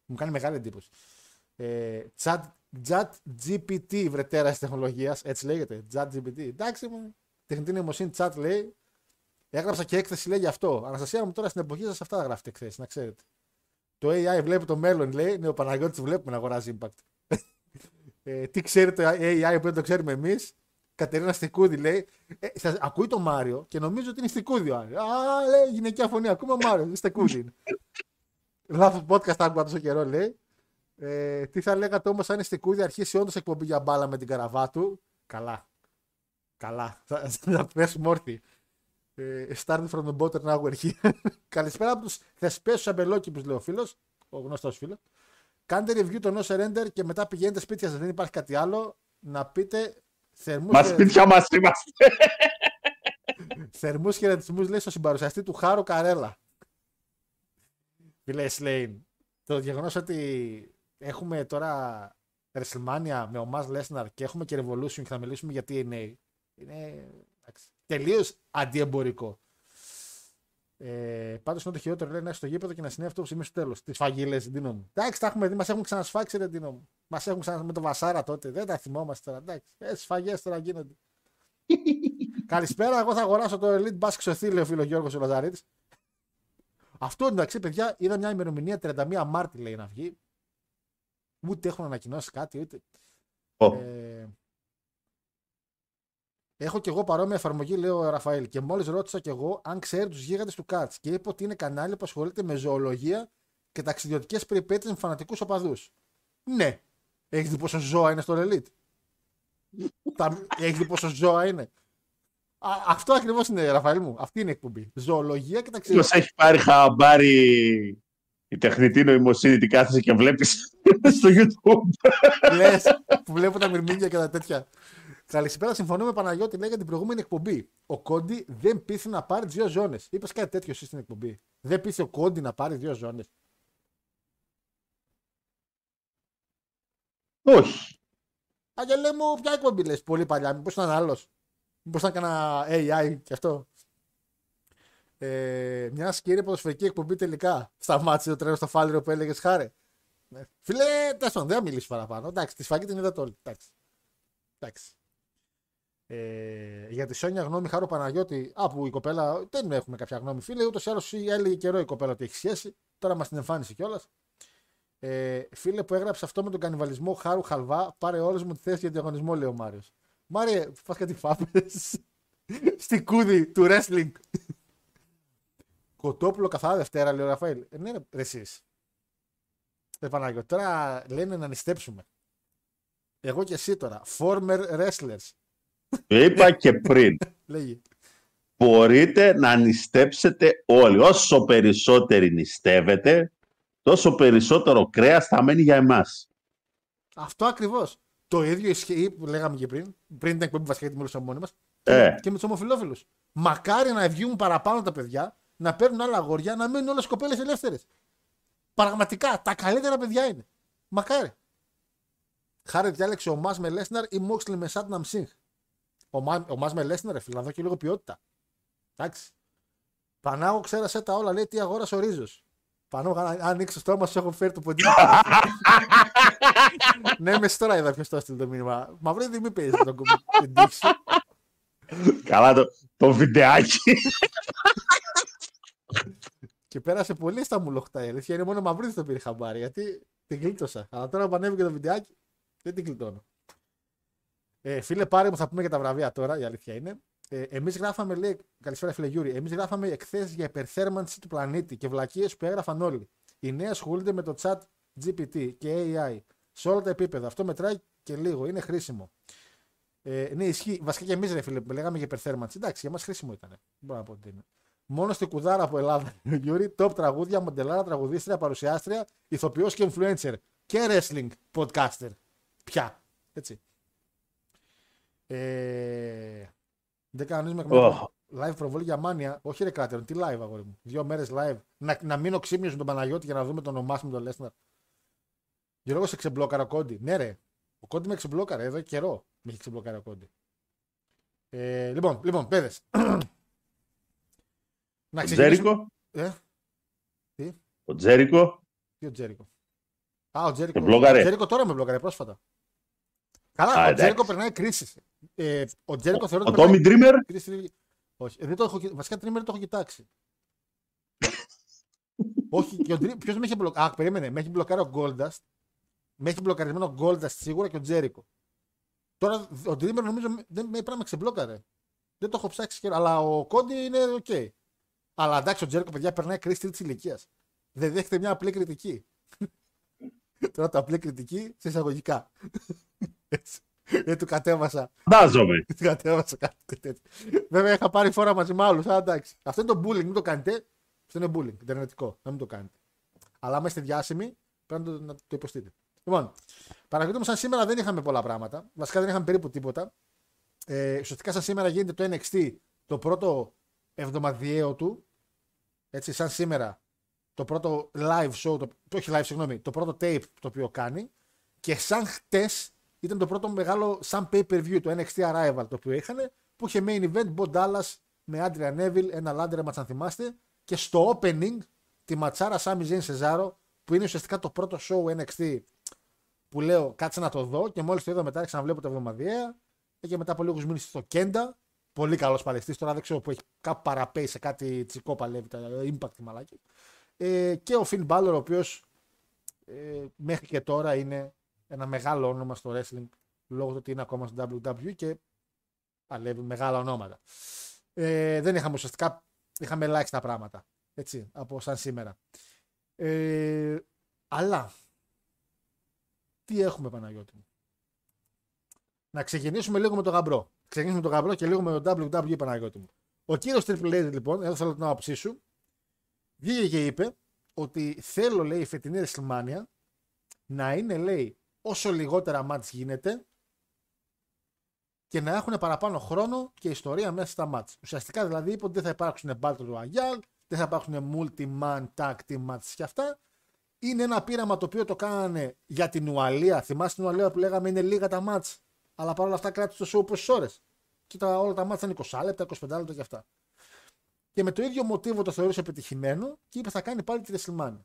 Μου κάνει μεγάλη εντύπωση. Ε, chat, chat GPT βρετέρα τη τεχνολογίας. Έτσι λέγεται. Chat GPT. Εντάξει, μου. Τεχνητή νοημοσύνη chat λέει. Έγραψα και έκθεση λέει γι' αυτό. Αναστασία μου τώρα στην εποχή σας αυτά γράφετε εκθέσεις, να ξέρετε. Το AI βλέπει το μέλλον, λέει. Ναι, ο Παναγιώτης βλέπουμε να αγοράζει impact. ε, τι ξέρει το AI που δεν το ξέρουμε εμείς. Κατερίνα Στικούδη λέει. Ε, σας- ακούει το Μάριο και νομίζω ότι είναι Στικούδη ο Άρης. Α, λέει γυναικεία φωνή. Ακούμε ο Μάριο. Είναι Στικούδη. είναι. Λάθος podcast άκουγα τόσο καιρό λέει. Ε, τι θα λέγατε όμως αν η Στικούδη αρχίσει όντως εκπομπή για μπάλα με την καραβάτου; Καλά. Καλά. Θα, θα πέσουμε όρθιοι. Ε, starting from the bottom now we're here. Καλησπέρα από τους θεσπέσου αμπελόκηπους, λέει ο φίλος. Ο γνωστός φίλος. Κάντε review το No Surrender και μετά πηγαίνετε σπίτια σας. Δεν υπάρχει κάτι άλλο. Να πείτε θερμούς Μα σπίτια μας είμαστε. θερμούς χαιρετισμού, λέει, στο συμπαρουσιαστή του Χάρο Καρέλα. Φίλε Σλέιν, το γεγονός ότι έχουμε τώρα WrestleMania με ο Μας Lesnar και έχουμε και Revolution και θα μιλήσουμε για TNA είναι τελείως αντιεμπορικό. Ε, Πάντως είναι το χειρότερο λέει να είσαι στο γήπεδο και να συνέβη αυτό που σημαίνει στο τέλος. Τις φαγίλε, Ντίνο μου. Εντάξει, τα έχουμε δει, μας έχουν ξανασφάξει, ρε Ντίνο μου. Μας έχουν ξανα... με το Βασάρα τότε. Δεν τα θυμόμαστε τώρα. Εντάξει, ε, σφαγέ τώρα γίνονται. Καλησπέρα, εγώ θα αγοράσω το Elite Bask Σωθή, λέει ο φίλο Γιώργος ο Λαζαρίτη. Αυτό εντάξει, παιδιά, είδα μια ημερομηνία 31 Μάρτη λέει να βγει. Ούτε έχουν ανακοινώσει κάτι, ούτε. Ω. Ε, έχω κι εγώ παρόμοια εφαρμογή, λέει ο Ραφαήλ. Και μόλις ρώτησα κι εγώ αν ξέρει τους γίγαντες του Κάτς. Και είπε ότι είναι κανάλι που ασχολείται με ζωολογία και ταξιδιωτικές περιπέτειες με φανατικούς οπαδούς. Ναι. Έχεις δει πόσο ζώα είναι στο Elite; Τα... Έχεις δει πόσο ζώα είναι; Α, αυτό ακριβώς είναι, Ραφαήλ μου. Αυτή είναι η εκπομπή. Ζωολογία και Ποιος ταξιδιωτική. έχει πάρει χαμπάρι η τεχνητή νοημοσύνη, τι κάθεσαι και βλέπεις στο YouTube; Λες που βλέπω τα μυρμήγκια και τα τέτοια. Καλησπέρα, συμφωνώ με Παναγιώτη, λέει για την προηγούμενη εκπομπή. Ο Κόντι δεν πείθει να πάρει δύο ζώνες. Είπες κάτι τέτοιο εσύ στην εκπομπή. Δεν πείθει ο Κόντι να πάρει δύο ζώνες. Όχι. Αγγελέ μου, ποια εκπομπή λες, πολύ παλιά. Μήπως ήταν άλλος. Μήπως ήταν κανένα AI και αυτό. Ε, μιας κύριε ποδοσφαιρική εκπομπή τελικά. Σταμάτησε το τρένο στο φάληρο που έλεγες Χάρε. Ναι. Φίλε, τέλος πάντων, δεν θα μιλήσεις παραπάνω. Εντάξει, τη σφαγή την είδατε όλοι. Εντάξει. Εντάξει. Ε, για τη Σόνια γνώμη Χάρο Παναγιώτη, α, που η κοπέλα δεν έχουμε κάποια γνώμη, φίλε. Ούτως ή άλλως έλεγε καιρό η κοπέλα ότι έχει σχέση. Τώρα μας την εμφάνισε κιόλας. Ε, φίλε που έγραψε αυτό με τον κανιβαλισμό Χάρου Χαλβά, πάρε όλες μου τη θέση για διαγωνισμό, λέει ο Μάριος. Μάριε, πα κάτι φάπες. Στη κούδη του wrestling. Κοτόπουλο καθαρά Δευτέρα, λέει ο Ραφαήλ. Ε, ναι, ρε, ρε εσείς. Ε, Παναγιώτη, τώρα λένε να νηστέψουμε. Εγώ και εσύ τώρα. Former wrestlers. Το είπα και πριν. Λέγει. Μπορείτε να νηστέψετε όλοι. Όσο περισσότεροι νηστεύετε, τόσο περισσότερο κρέας θα μένει για εμάς. Αυτό ακριβώς. Το ίδιο ισχύει που λέγαμε και πριν, πριν την εκπομπή βασικά γιατί μιλούσαμε μόνοι μας. Ε. Και με τους ομοφυλόφιλους. Μακάρι να βγουν παραπάνω τα παιδιά, να παίρνουν άλλα αγόρια, να μένουν όλες κοπέλες ελεύθερες. Πραγματικά, τα καλύτερα παιδιά είναι. Μακάρι. Χάρη διάλεξε ο Μα με Λέσναρ ή Μόξλι με Σάτναμ Σινχ. Ο, Μα, ο Μας με Λέσναρ, φίλε, να δω και λίγο ποιότητα. Εντάξει. Πανάγο ξέρασε τα όλα, λέει τι αγόρασε ο Ρίζος. Πανάγο, αν ανοίξει το στόμα σου, έχω φέρει το ποντίκι. ναι, μες τώρα είδα ποιος το έστειλε το μήνυμα. Μαύρη μη παίζεις τον κομμάτι. την τύχη. Καλά το, το βιντεάκι. Και πέρασε πολύ στα μου λοχτά. Η αλήθεια είναι μόνο μαύρη το πήρε χαμπάρι γιατί την γλίτωσα. Αλλά τώρα που ανέβηκε το βιντεάκι δεν την γλιτώνω. Ε, φίλε, πάρε μου, θα πούμε για τα βραβεία τώρα, η αλήθεια είναι. Ε, Εμείς γράφαμε, λέει, καλησπέρα φίλε Γιούρι, εμείς γράφαμε εκθέσεις για υπερθέρμανση του πλανήτη και βλακίες που έγραφαν όλοι. Οι νέοι ασχολούνται με το chat GPT και AI σε όλα τα επίπεδα. Αυτό μετράει και λίγο, είναι χρήσιμο. Ε, ναι, ισχύει. Βασικά και εμείς, ρε φίλε, που λέγαμε για υπερθέρμανση. Εντάξει, για μας χρήσιμο ήταν. Δεν μπορώ να πω ότι είναι. Μόνο στην κουδάρα από Ελλάδα. Γιούρι, top τραγούδια, μοντελάρα, τραγουδίστρια, παρουσιάστρια, ηθοποιός και influencer. και wrestling podcaster. Πια. Έτσι. Ε, δεν κανονίζουμε Οχ. live προβολή για μάνια. Όχι ρε Κράτερον, τι live αγόρι μου. Δύο μέρες live. Να, να μείνω ξύμιος με τον Παναγιώτη για να δούμε τον ονομάσιμο τον Λέσναρ. Γιώργο σε ξεμπλόκαρα ο Κόντι. Ναι ρε. Ο Κόντι με ξεμπλόκαρε εδώ και καιρό. Με έχει ξεμπλόκαρε ο Κόντι. Ε, λοιπόν, λοιπόν, παιδες. να Ο ξεκινήσουμε. Τζέρικο. Ε, Ο Τζέρικο. τι ο Τζέρικο; Α, ο Τζέρικο. Σε μπλόκαρε. Ο Jericho τώρα με μπλόκαρε πρόσφατα. Καλά, Α, ο εντάξει. Τζέρικο περνάει κρίση. Ε, ο Jericho θεωρώ Ο ότι περνάει Tommy Dreamer. κρίση. Όχι, ε, δεν το έχω, κοι- βασικά Dreamer το έχω κοιτάξει. Όχι, και ο Ντρί... ποιος με έχει μπλοκάρει. Α, περίμενε, με έχει μπλοκάρει ο Goldust. Με έχει μπλοκαρισμένο ο Goldust σίγουρα και ο Jericho. Τώρα ο Dreamer νομίζω με- δεν με πρέπει να με ξεμπλόκαρε. Δεν το έχω ψάξει και αλλά ο Cody είναι οκ. Αλλά εντάξει, ο Τζέρικο παιδιά περνάει κρίση τρίτης ηλικίας. Δεν δέχεται μια απλή κριτική. Τώρα το απλή κριτική σε εισαγωγικά. Έτσι. Δεν του κατέβασα. Φαντάζομαι. Του κατέβασα κάτι τέτοιο. Βέβαια είχα πάρει φορά μαζί με άλλους. Αλλά εντάξει. Αυτό είναι το bullying, μην το κάνετε. Αυτό είναι bullying, ιντερνετικό. Να μην το κάνετε. Αλλά άμα είστε διάσημοι, πρέπει να το, να το υποστείτε. Λοιπόν, παρακολουθούμε μου σαν σήμερα δεν είχαμε πολλά πράγματα. Βασικά δεν είχαμε περίπου τίποτα. Ε, ουσιαστικά σαν σήμερα γίνεται το NXT το πρώτο εβδομαδιαίο του. Έτσι, σαν σήμερα το πρώτο live show, το, το- όχι live, συγγνώμη, το πρώτο tape το οποίο κάνει. Και σαν χτες ήταν το πρώτο μεγάλο σαν pay per view, το NXT Arrival το οποίο είχαν, που είχε main event Bo Dallas με Adrian Neville, ένα ladder match αν θυμάστε, και στο opening τη ματσάρα Sami Zayn Cesaro, που είναι ουσιαστικά το πρώτο show NXT που λέω κάτσε να το δω και μόλις το είδα μετά άρχισα να βλέπω τα εβδομαδιαία Ε, και μετά από λίγους μήνες στο Κέντα. Πολύ καλός παλαιστής. Τώρα δεν ξέρω που έχει κάπου παραπέει σε κάτι τσικό παλεύει τα impact μαλάκι. Ε, και ο Finn Balor, ο οποίος ε, μέχρι και τώρα είναι ένα μεγάλο όνομα στο wrestling λόγω του ότι είναι ακόμα στο WWE και παλεύει μεγάλα ονόματα. Ε, δεν είχαμε ουσιαστικά, είχαμε ελάχιστα πράγματα έτσι, από σαν σήμερα. Ε, αλλά τι έχουμε Παναγιώτη μου; Να ξεκινήσουμε λίγο με το γαμπρό. Ξεκινήσουμε με το γαμπρό και λίγο με το WWE Παναγιώτη μου. Ο κύριος Triple H λοιπόν, εδώ θέλω την άποψή σου, βγήκε και είπε ότι θέλω λέει η φετινή WrestleMania να είναι λέει όσο λιγότερα μάτς γίνεται και να έχουν παραπάνω χρόνο και ιστορία μέσα στα μάτς. Ουσιαστικά δηλαδή είπε ότι δεν θα υπάρξουν Battle Royale, δεν θα υπάρξουν multi-man tag team matches και αυτά. Είναι ένα πείραμα το οποίο το κάνανε για την Ουαλία. Θυμάστε την Ουαλία που λέγαμε είναι λίγα τα μάτς, αλλά παρόλα αυτά κράτησε το show πόσες ώρες. Και τα, όλα τα μάτς ήταν 20 λεπτά, 25 λεπτά και αυτά. Και με το ίδιο μοτίβο το θεωρούσε επιτυχημένο και είπε θα κάνει πάλι τη WrestleMania.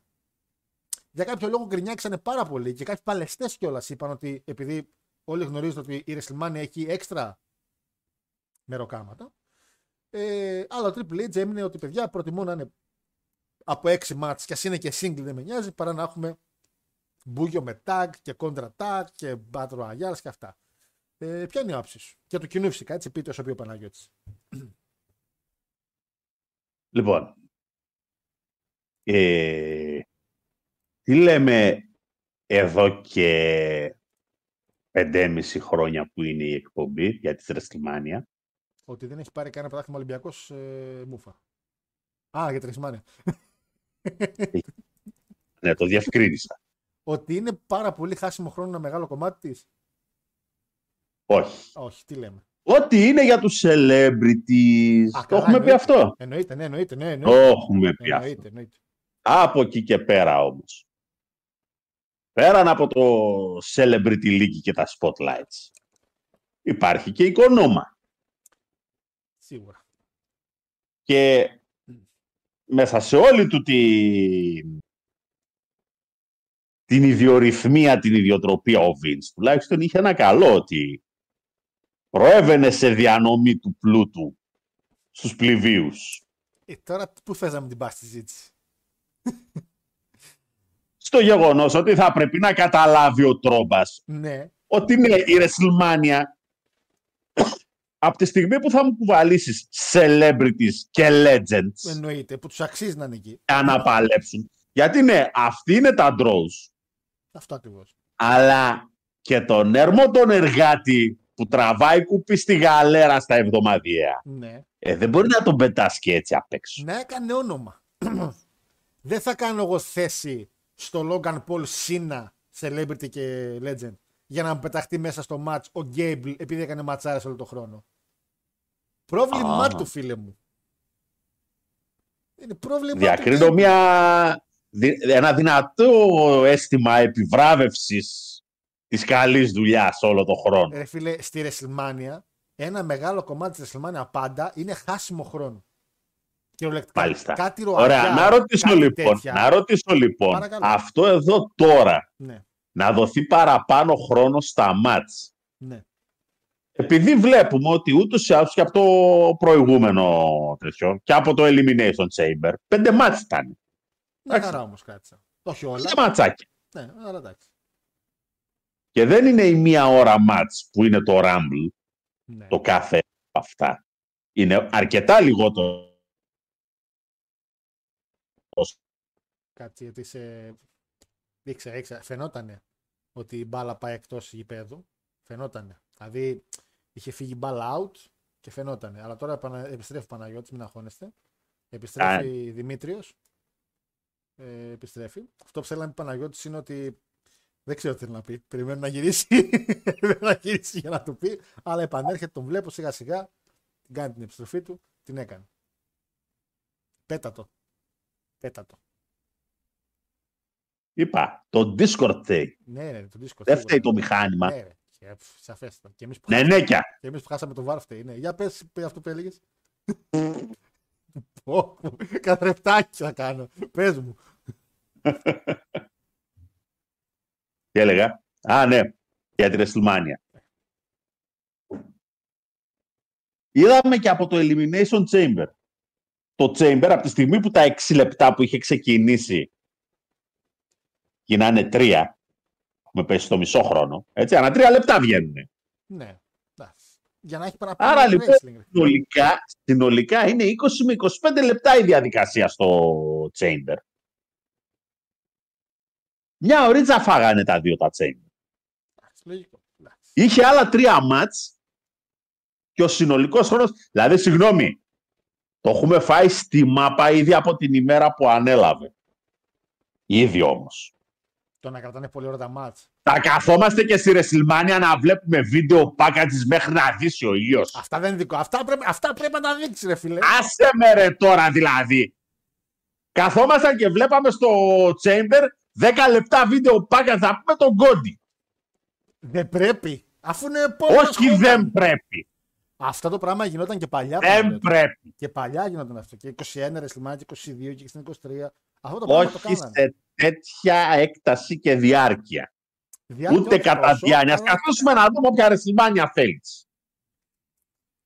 Για κάποιο λόγο γκρινιάξανε πάρα πολύ και κάποιοι παλαιστές κιόλας είπαν ότι επειδή όλοι γνωρίζετε ότι η WrestleMania έχει έξτρα μεροκάματα. Ε, αλλά ο Triple H έμεινε ότι παιδιά προτιμώ να είναι από 6 μάτς και ας είναι και single δεν με νοιάζει παρά να έχουμε μπούγιο με tag και contra tag και battle royale και αυτά. Ε, ποια είναι η άποψη σου; Και του κοινού φυσικά, έτσι πείτε όσο πει ο Παναγιώτης. Λοιπόν, ε, τι λέμε εδώ και 5,5 χρόνια που είναι η εκπομπή για τη WrestleMania. Ότι δεν έχει πάρει κανένα πρωτάθλημα Ολυμπιακός ε, μούφα. Α, για τρισμάνια. Ναι, το διευκρίνησα. Ότι είναι πάρα πολύ χάσιμο χρόνο ένα μεγάλο κομμάτι της. Όχι. Όχι, τι λέμε. Ό,τι είναι για τους celebrities. Α, το καλά, έχουμε πει εννοείται. αυτό. Εννοείται, ναι, εννοείται. Ναι, Το εννοείται. έχουμε πει αυτό. εννοείται, εννοείται. Από εκεί και πέρα όμως. Πέραν από το Celebrity League και τα Spotlights. Υπάρχει και οικονόμα. Σίγουρα. Και μέσα σε όλη του τη... την ιδιορυθμία, την ιδιοτροπία ο Vince τουλάχιστον είχε ένα καλό ότι προέβαινε σε διανομή του πλούτου στους πληβίους. Ε, τώρα πού θες να μην την πας στη συζήτηση; Στο γεγονός ότι θα πρέπει να καταλάβει ο Τρόμπας Ναι, ότι είναι η WrestleMania από τη στιγμή που θα μου κουβαλήσεις celebrities και legends εννοείται. Που τους αξίζει να είναι εκεί. για να παλέψουν. Γιατί ναι, αυτοί είναι τα draws. Αυτό ακριβώς. αλλά και τον έρμο τον εργάτη που τραβάει κουπί στη γαλέρα στα εβδομαδιαία. Ναι. Ε, δεν μπορεί να τον πετάς και έτσι απ' έξω. Να έκανε όνομα. δεν θα κάνω εγώ θέση στο Logan Paul Σίνα celebrity και legend, για να μου πεταχτεί μέσα στο match ο Γκέιμπλ επειδή έκανε ματσάρες όλο τον χρόνο. Πρόβλημά Α. του, φίλε μου. Είναι πρόβλημα Διακρίνω του. μια, δι- ένα δυνατό αίσθημα επιβράβευσης της καλής δουλειάς όλο τον χρόνο. Ρε φίλε, στη WrestleMania, ένα μεγάλο κομμάτι της WrestleMania πάντα είναι χάσιμο χρόνο. Κυριολεκτικά. Μάλιστα. Κάτι ροαγιά, Ωραία, να ρωτήσω κάτι λοιπόν, τέτοια. να ρωτήσω λοιπόν, Παρακαλώ. αυτό εδώ τώρα, Ναι, να δοθεί παραπάνω χρόνο στα μάτς. ναι. Επειδή βλέπουμε ότι ούτως ή άλλως και από το προηγούμενο τέτοιο και από το Elimination Chamber, πέντε μάτς ήταν. Μια Εντάξει. χαρά όμως κράτησα. Όχι όλα. Πέντε ματσάκια. Ναι, αλλά εντάξει. Και δεν είναι η μία ώρα μάτς που είναι το Rumble, Ναι. το κάθε από αυτά. Είναι αρκετά λιγότερο. Κάτσε γιατί σε. Ήξερα, ήξερα. Φαινότανε ότι η μπάλα πάει εκτός γηπέδου. Φαινότανε. Δηλαδή είχε φύγει η μπάλα out και φαινότανε. Αλλά τώρα επανα... επιστρέφει ο Παναγιώτης, μην αγχώνεστε. Επιστρέφει Δημήτριος. Ε, επιστρέφει. Αυτό που θέλει να πει ο Παναγιώτης είναι ότι δεν ξέρω τι θέλει να πει. Περιμένω να γυρίσει. Περιμένω να γυρίσει για να του πει. Αλλά επανέρχεται, τον βλέπω σιγά σιγά. Την κάνει την επιστροφή του. Την έκανε. Πέτατο. Πέτατο. Είπα, το Discord θέλει. Ναι, ναι, το Discord. Δεν σίγουρα. φταίει το μηχάνημα. Ναι, ρε. Και, πφ, Σαφέστατα. Και εμείς που, Ναι, χάσαμε, ναι, και. και εμείς που χάσαμε το βάρ φταίει. Ναι. Για πες, πες αυτό που έλεγες. Πω, πω, Καθρεφτάκι θα κάνω. Πες μου. Τι έλεγα; Α, ναι, για τη WrestleMania. Είδαμε και από το Elimination Chamber. Το Chamber από τη στιγμή που τα 6 λεπτά που είχε ξεκινήσει γίνανε τρία, με πέσει στο μισό χρόνο, έτσι, ανά τρία λεπτά βγαίνουν. Ναι. εντάξει. Για να έχει παραπάνω Άρα λοιπόν, wrestling, ρε. συνολικά, συνολικά είναι 20 με 25 λεπτά η διαδικασία στο Chamber. Μια ωρίτσα φάγανε τα δύο τα Chamber. Εντάξει, Λογικό. Εντάξει. Είχε άλλα τρία μάτς και ο συνολικός χρόνος, δηλαδή συγγνώμη, το έχουμε φάει στη μάπα ήδη από την ημέρα που ανέλαβε. Ήδη όμως. Το να κρατάνε πολύ ώρα τα μάτς. Θα καθόμαστε και στη WrestleMania να βλέπουμε βίντεο packages μέχρι να δύσει ο ήλιος. Αυτά δεν είναι δικό. Αυτά πρέπει, αυτά πρέπει να τα δείξει, ρε φίλε. Άσε με ρε τώρα δηλαδή. Καθόμασταν και βλέπαμε στο Chamber 10 λεπτά βίντεο package να πούμε τον Κόντι. Δεν πρέπει. Αφού είναι επόμενος Όχι δεν πρέπει. Αυτό το πράγμα γινόταν και παλιά. Δεν Παναγιώτη. πρέπει. Και παλιά γινόταν αυτό. Και 21 WrestleMania και 22 και στην 23. Αυτό το πράγμα το Όχι κάνανε. σε τέτοια έκταση και διάρκεια. Διάρκεια Ούτε όχι κατά τόσο, διάνοια. Ας αλλά- καθίσουμε να δούμε όποια WrestleMania θέλεις.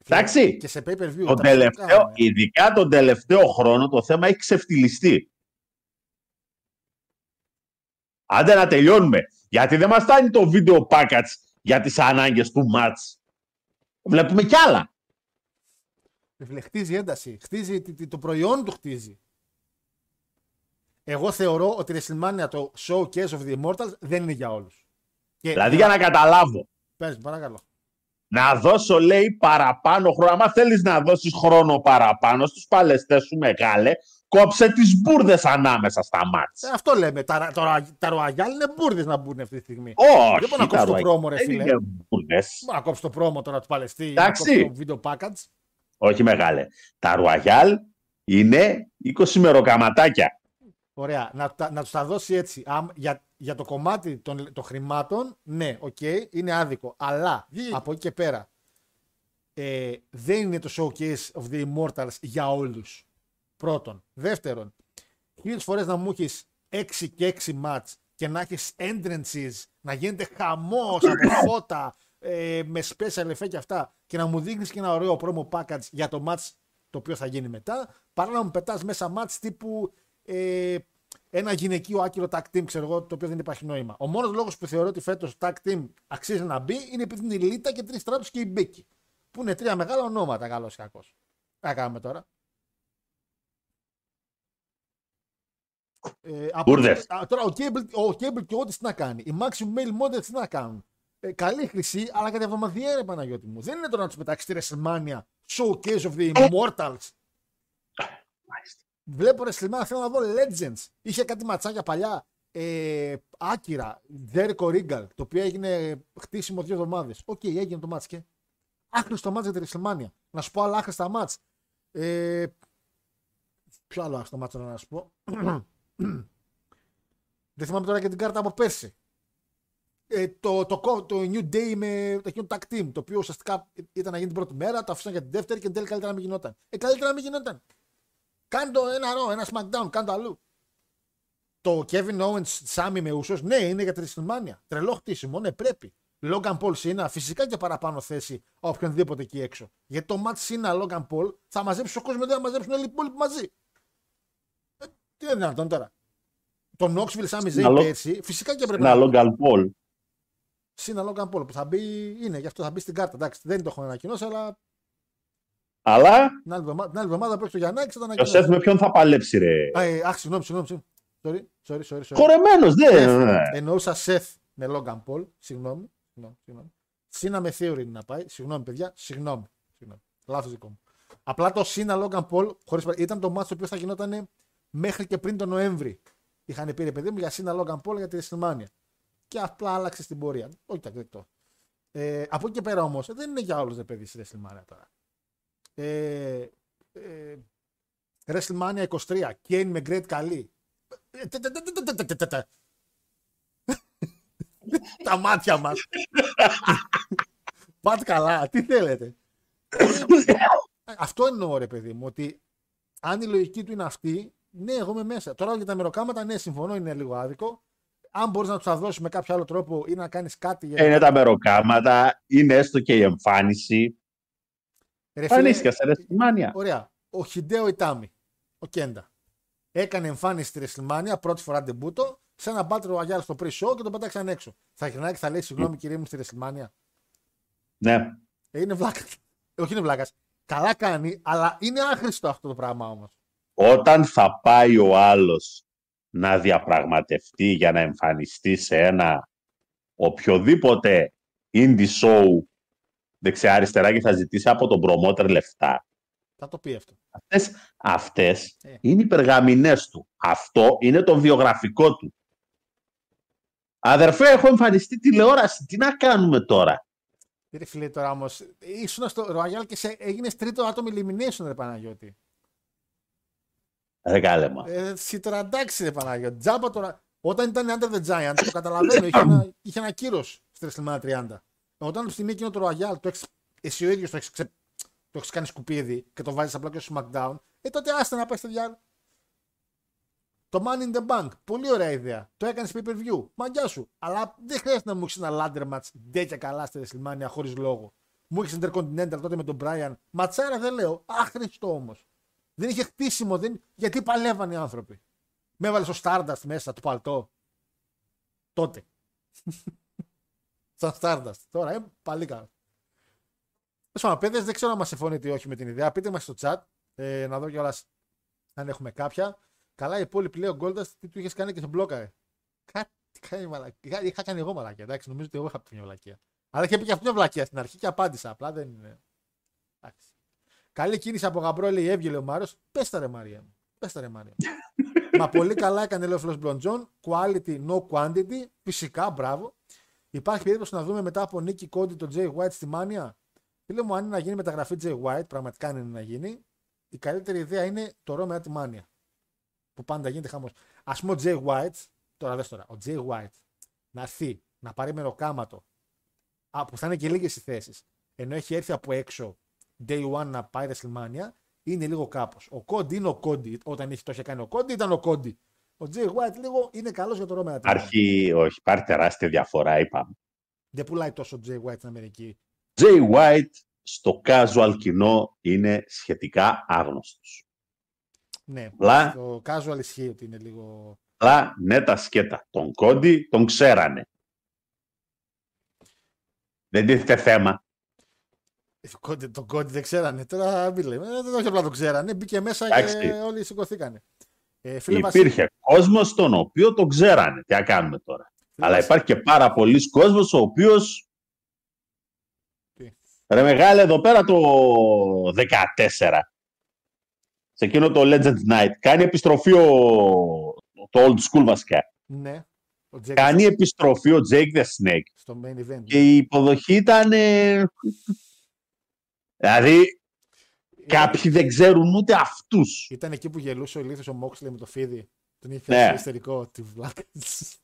Εντάξει. Και σε pay per view. Το τελευταίο, ειδικά τον τελευταίο χρόνο, το θέμα έχει ξεφτυλιστεί. Άντε να τελειώνουμε. Γιατί δεν μας φτάνει το βίντεο package για τις ανάγκες του match. Βλέπουμε κι άλλα. Φίλε, χτίζει ένταση. Χτίζει, τι- τι- το προϊόν του χτίζει. Εγώ θεωρώ ότι η WrestleMania το Showcase of the Immortals δεν είναι για όλους. Και Δηλαδή για να καταλάβω. Πες, παρακαλώ. Να δώσω, λέει, παραπάνω χρόνο. Αν θέλεις να δώσεις χρόνο παραπάνω στους παλαιστές σου μεγάλε, κόψε τις μπουρδες ανάμεσα στα μάτς. Ε, αυτό λέμε. Τα, τα, τα Royal είναι μπουρδες να μπουν αυτή τη στιγμή. Όχι, Δεν μπορεί να τα κόψει το Royal πρόμο, ρε δεν φίλε. είναι μπουρδες. Μπορεί να κόψει το promo τώρα του Παλαιστή ή να Εντάξει. κόψει το video package. Όχι μεγάλε. Τα Royal είναι 20 μεροκαματάκια. Ωραία. Να, τα- να τους τα δώσει έτσι. Αμ- για, για το κομμάτι των, των χρημάτων, ναι, οκ, είναι άδικο. Αλλά από εκεί και πέρα ε, δεν είναι το showcase of the immortals για όλους. Πρώτον. Δεύτερον, χίλιες φορές να μου έχεις 6 και 6 μάτς και να έχεις entrances, να γίνεται χαμός από φώτα, ε, με special effect και αυτά και να μου δείχνεις και ένα ωραίο promo package για το match το οποίο θα γίνει μετά, παρά να μου πετάς μέσα match τύπου ε, ένα γυναικείο άκυρο tag team, ξέρω εγώ, το οποίο δεν υπάρχει νόημα. Ο μόνος λόγος που θεωρώ ότι φέτος tag team αξίζει να μπει είναι επειδή είναι η Λίτα και τρεις στράτους και η Μπίκη. Που είναι τρία μεγάλα ονόματα, καλός ή κακός. Τι να κάνουμε τώρα. Ε, από- Μπουρδες. Α, Τώρα ο Cable, ο Cable και ό,τι τι να κάνει. Οι Maximum Male Models τι να κάνουν. Ε, καλή χρυσή, αλλά κατά εβδομαδιαία Παναγιώτη μου. Δεν είναι τώρα να τους πετάξεις τη WrestleMania Showcase of the Immortals. Βλέπω WrestleMania, θέλω να δω Legends. Είχε κάτι ματσάκια παλιά. Ε, άκυρα, Jericho Regal, το οποίο έγινε χτίσιμο δύο εβδομάδες. Οκ, έγινε το μάτς και. Άχρηστο μάτς για τη WrestleMania. Να σου πω άλλα άχρηστα μάτς. Ε, ποιο άλλο άχρηστο μάτς να σου πω. Δεν θυμάμαι τώρα και την κάρτα από πέρσι. Ε, το, το, το, το New Day με το εκείνο tag team, το οποίο ουσιαστικά ήταν να γίνει την πρώτη μέρα, το αφήσαν για την δεύτερη και εν τέλει καλύτερα να μην γινόταν. Ε, καλύτερα να μην γινόταν. Κάνε το ένα ρο, ένα SmackDown, κάνε το αλλού. Το Kevin Owens Sammy με ούσος, ναι, είναι για τη WrestleMania. Τρελό χτίσιμο, ναι, πρέπει. Logan Paul Cena, φυσικά και παραπάνω θέση οποιονδήποτε εκεί έξω. Γιατί το match Cena Logan Paul θα μαζέψει ο κόσμος, δεν θα μαζέψουν όλοι οι υπόλοιποι μαζί. Ε, τι είναι δυνατόν τώρα; Το Knoxville Sami Zayn Ένα πέρσι, φυσικά και πρέπει Ένα να. Logan Paul. Σύνα Logan Paul που θα μπει, είναι, γι' αυτό θα μπει στην κάρτα. Εντάξει, δεν το έχουν ανακοινώσει, αλλά Αλλά την άλλη εβδομάδα, την άλλη εβδομάδα που έχει το Γιαννάκη θα το ο ανακοινώσει. Σεφ με ποιον θα παλέψει, ρε; Α, ε, αχ, συγγνώμη, συγγνώμη. συγγνώμη. Sorry, sorry, sorry. sorry. Χορεμένο, δεν. Seth. Εννοούσα Seth με Logan Paul. Συγγνώμη. συγγνώμη, συγγνώμη. Σύνα με Theory είναι να πάει. Συγγνώμη, παιδιά. Συγγνώμη. συγγνώμη. Λάθος δικό μου. Απλά το Σύνα Logan Paul χωρίς... παρα- ήταν το μάτσο το οποίο θα γινόταν μέχρι και πριν τον Νοέμβρη είχαν πει ρε παιδί μου για Σίνα Λόγκαν για τη Ρεσιλμάνια. Και απλά άλλαξε την πορεία. Όχι, δεκτό. Ε, από εκεί και πέρα όμως δεν είναι για όλους ρε παιδί στη Ρεσιλμάνια τώρα. Ε, ε, WrestleMania 23, Κέιν με Great καλή. Τα μάτια μας. Πάτε καλά, τι θέλετε. Ε, αυτό εννοώ ρε παιδί μου, ότι αν η λογική του είναι αυτή, ναι, εγώ είμαι μέσα. Τώρα για τα μεροκάματα, ναι, συμφωνώ, είναι λίγο άδικο. Αν μπορείς να τους τα δώσεις με κάποιο άλλο τρόπο ή να κάνεις κάτι για. Είναι τα μεροκάματα, είναι έστω και η εμφάνιση. Ρε φίλε, Εμφανίστηκα σε WrestleMania. Ωραία. Ο Χιντέο Ιτάμι, ο Κέντα, έκανε εμφάνιση στη WrestleMania, πρώτη φορά ντεμπούτο, σε ένα Battle Royale στο pre-show και τον πετάξαν έξω. Θα γυρνάει και θα λέει συγγνώμη κύριε μου στη WrestleMania. Ναι. Ε, είναι βλάκας. Όχι είναι βλάκας. Καλά κάνει, αλλά είναι άχρηστο αυτό το πράγμα όμως. Όταν θα πάει ο άλλος να διαπραγματευτεί για να εμφανιστεί σε ένα οποιοδήποτε indie show δεξιά-αριστερά και θα ζητήσει από τον promoter λεφτά. Θα το πει αυτό. Αυτές, αυτές Ε. είναι οι περγαμηνές του. Αυτό είναι το βιογραφικό του. Αδερφέ, έχω εμφανιστεί τηλεόραση. Τι να κάνουμε τώρα; Ρε φίλε τώρα όμως, ήσουν στο Royal και σε, έγινες τρίτο άτομο elimination, ρε Παναγιώτη. Ρε κάλεμα. Ε, εσύ τώρα εντάξει, ρε Παναγιώτη. Τζάμπα τώρα. Όταν ήταν Under the Giant, το καταλαβαίνω, είχε ένα, είχε ένα κύρος στη WrestleMania 30. Όταν στην εκείνο το Royal, το έχεις, εσύ ο ίδιος το έχεις ξε... το έχεις κάνει σκουπίδι και το βάζεις απλά και στο SmackDown, ε τότε άστε να πάει στο διάλογο. Το Money in the Bank. Πολύ ωραία ιδέα. Το έκανες pay per view. Μαγκιά σου. Αλλά δεν χρειάζεται να μου έχεις ένα ladder match τέτοια καλά στη WrestleMania χωρίς λόγο. Μου έχεις Intercontinental τότε με τον Brian. Ματσάρα δεν λέω. Άχρηστο όμως. Δεν είχε χτίσιμο. Δεν... Γιατί παλεύαν οι άνθρωποι. Με έβαλε στο Stardust μέσα το παλτό. Τότε. Σαν Stardust. Τώρα ε, πάλι καλά. Τέλος πάντων, δεν ξέρω αν μας συμφωνείτε ή όχι με την ιδέα. Πείτε μας στο chat ε, να δω κιόλας αν έχουμε κάποια. Καλά, η υπόλοιπη λέει ο Γκόλτα τι του είχες κάνει και σε μπλόκαρε. Κάτι κάνει μαλακία. Είχα κάνει εγώ μαλακία. Εντάξει, νομίζω ότι εγώ είχα πει μια μαλακία. Αλλά είχε πει και αυτή μια βλακία στην αρχή και απάντησα. Απλά δεν είναι. Εντάξει. Καλή κίνηση από γαμπρό, λέει έβγαινε ο Μάριο. Πες τα ρε Μάρια μου. Πες τα ρε Μάρια. Μα πολύ καλά έκανε λέει ο Φλος Μπλοντζόν. Quality, no quantity. Φυσικά, μπράβο. Υπάρχει περίπτωση να δούμε μετά από νίκη κόντι τον Jay White στη Μάνια. Φίλε μου, αν είναι να γίνει μεταγραφή Jay White, πραγματικά αν είναι να γίνει, η καλύτερη ιδέα είναι το Ρο μετά τη Μάνια. Που πάντα γίνεται χαμός. Α πούμε ο Jay White, τώρα δες τώρα, ο Jay White να έρθει να πάρει μεροκάματο, α, που θα είναι και λίγες οι θέσεις, ενώ έχει έρθει από έξω day one να πάει WrestleMania, είναι λίγο κάπως. Ο Κόντι είναι ο Κόντι. Όταν είχε το είχε κάνει ο Κόντι, ήταν ο Κόντι. Ο Jay White λίγο είναι καλός για το Ρο μετά τη Μάνια. Υπάρχει, όχι, υπάρχει τεράστια διαφορά, είπαμε. Δεν πουλάει τόσο ο Jay White στην Αμερική. Jay White στο casual κοινό είναι σχετικά άγνωστος. Ναι, Απλά, το casual ισχύει ότι είναι λίγο. απλά ναι τα σκέτα. Τον Κόντι τον ξέρανε. Δεν τίθεται θέμα. Το κόντι, το κόντι δεν ξέρανε. Τώρα μην λέμε. Ε, Δεν όχι απλά το ξέρανε. Μπήκε μέσα και Εντάξει. όλοι σηκωθήκανε. Ε, φίλε Βασίλη, Υπήρχε κόσμος τον οποίο τον ξέρανε. Τι να κάνουμε τώρα. φίλε Αλλά Βασίλη, υπάρχει και πάρα πολλοί κόσμος ο οποίος Τι; ρε μεγάλε εδώ πέρα το 14 σε εκείνο το Legend Night κάνει επιστροφή ο... το old school βασικά. Ναι. Ο Jake Κάνει επιστροφή ο Jake the Snake στο main event. και η υποδοχή ήταν. Ε, Δηλαδή, κάποιοι δεν ξέρουν ούτε αυτούς. Ήταν εκεί που γελούσε ο ηλίθιος ο Μόξλey με το φίδι. Τον είχε Ναι. φτιάξει ιστερικό τη βλάκα.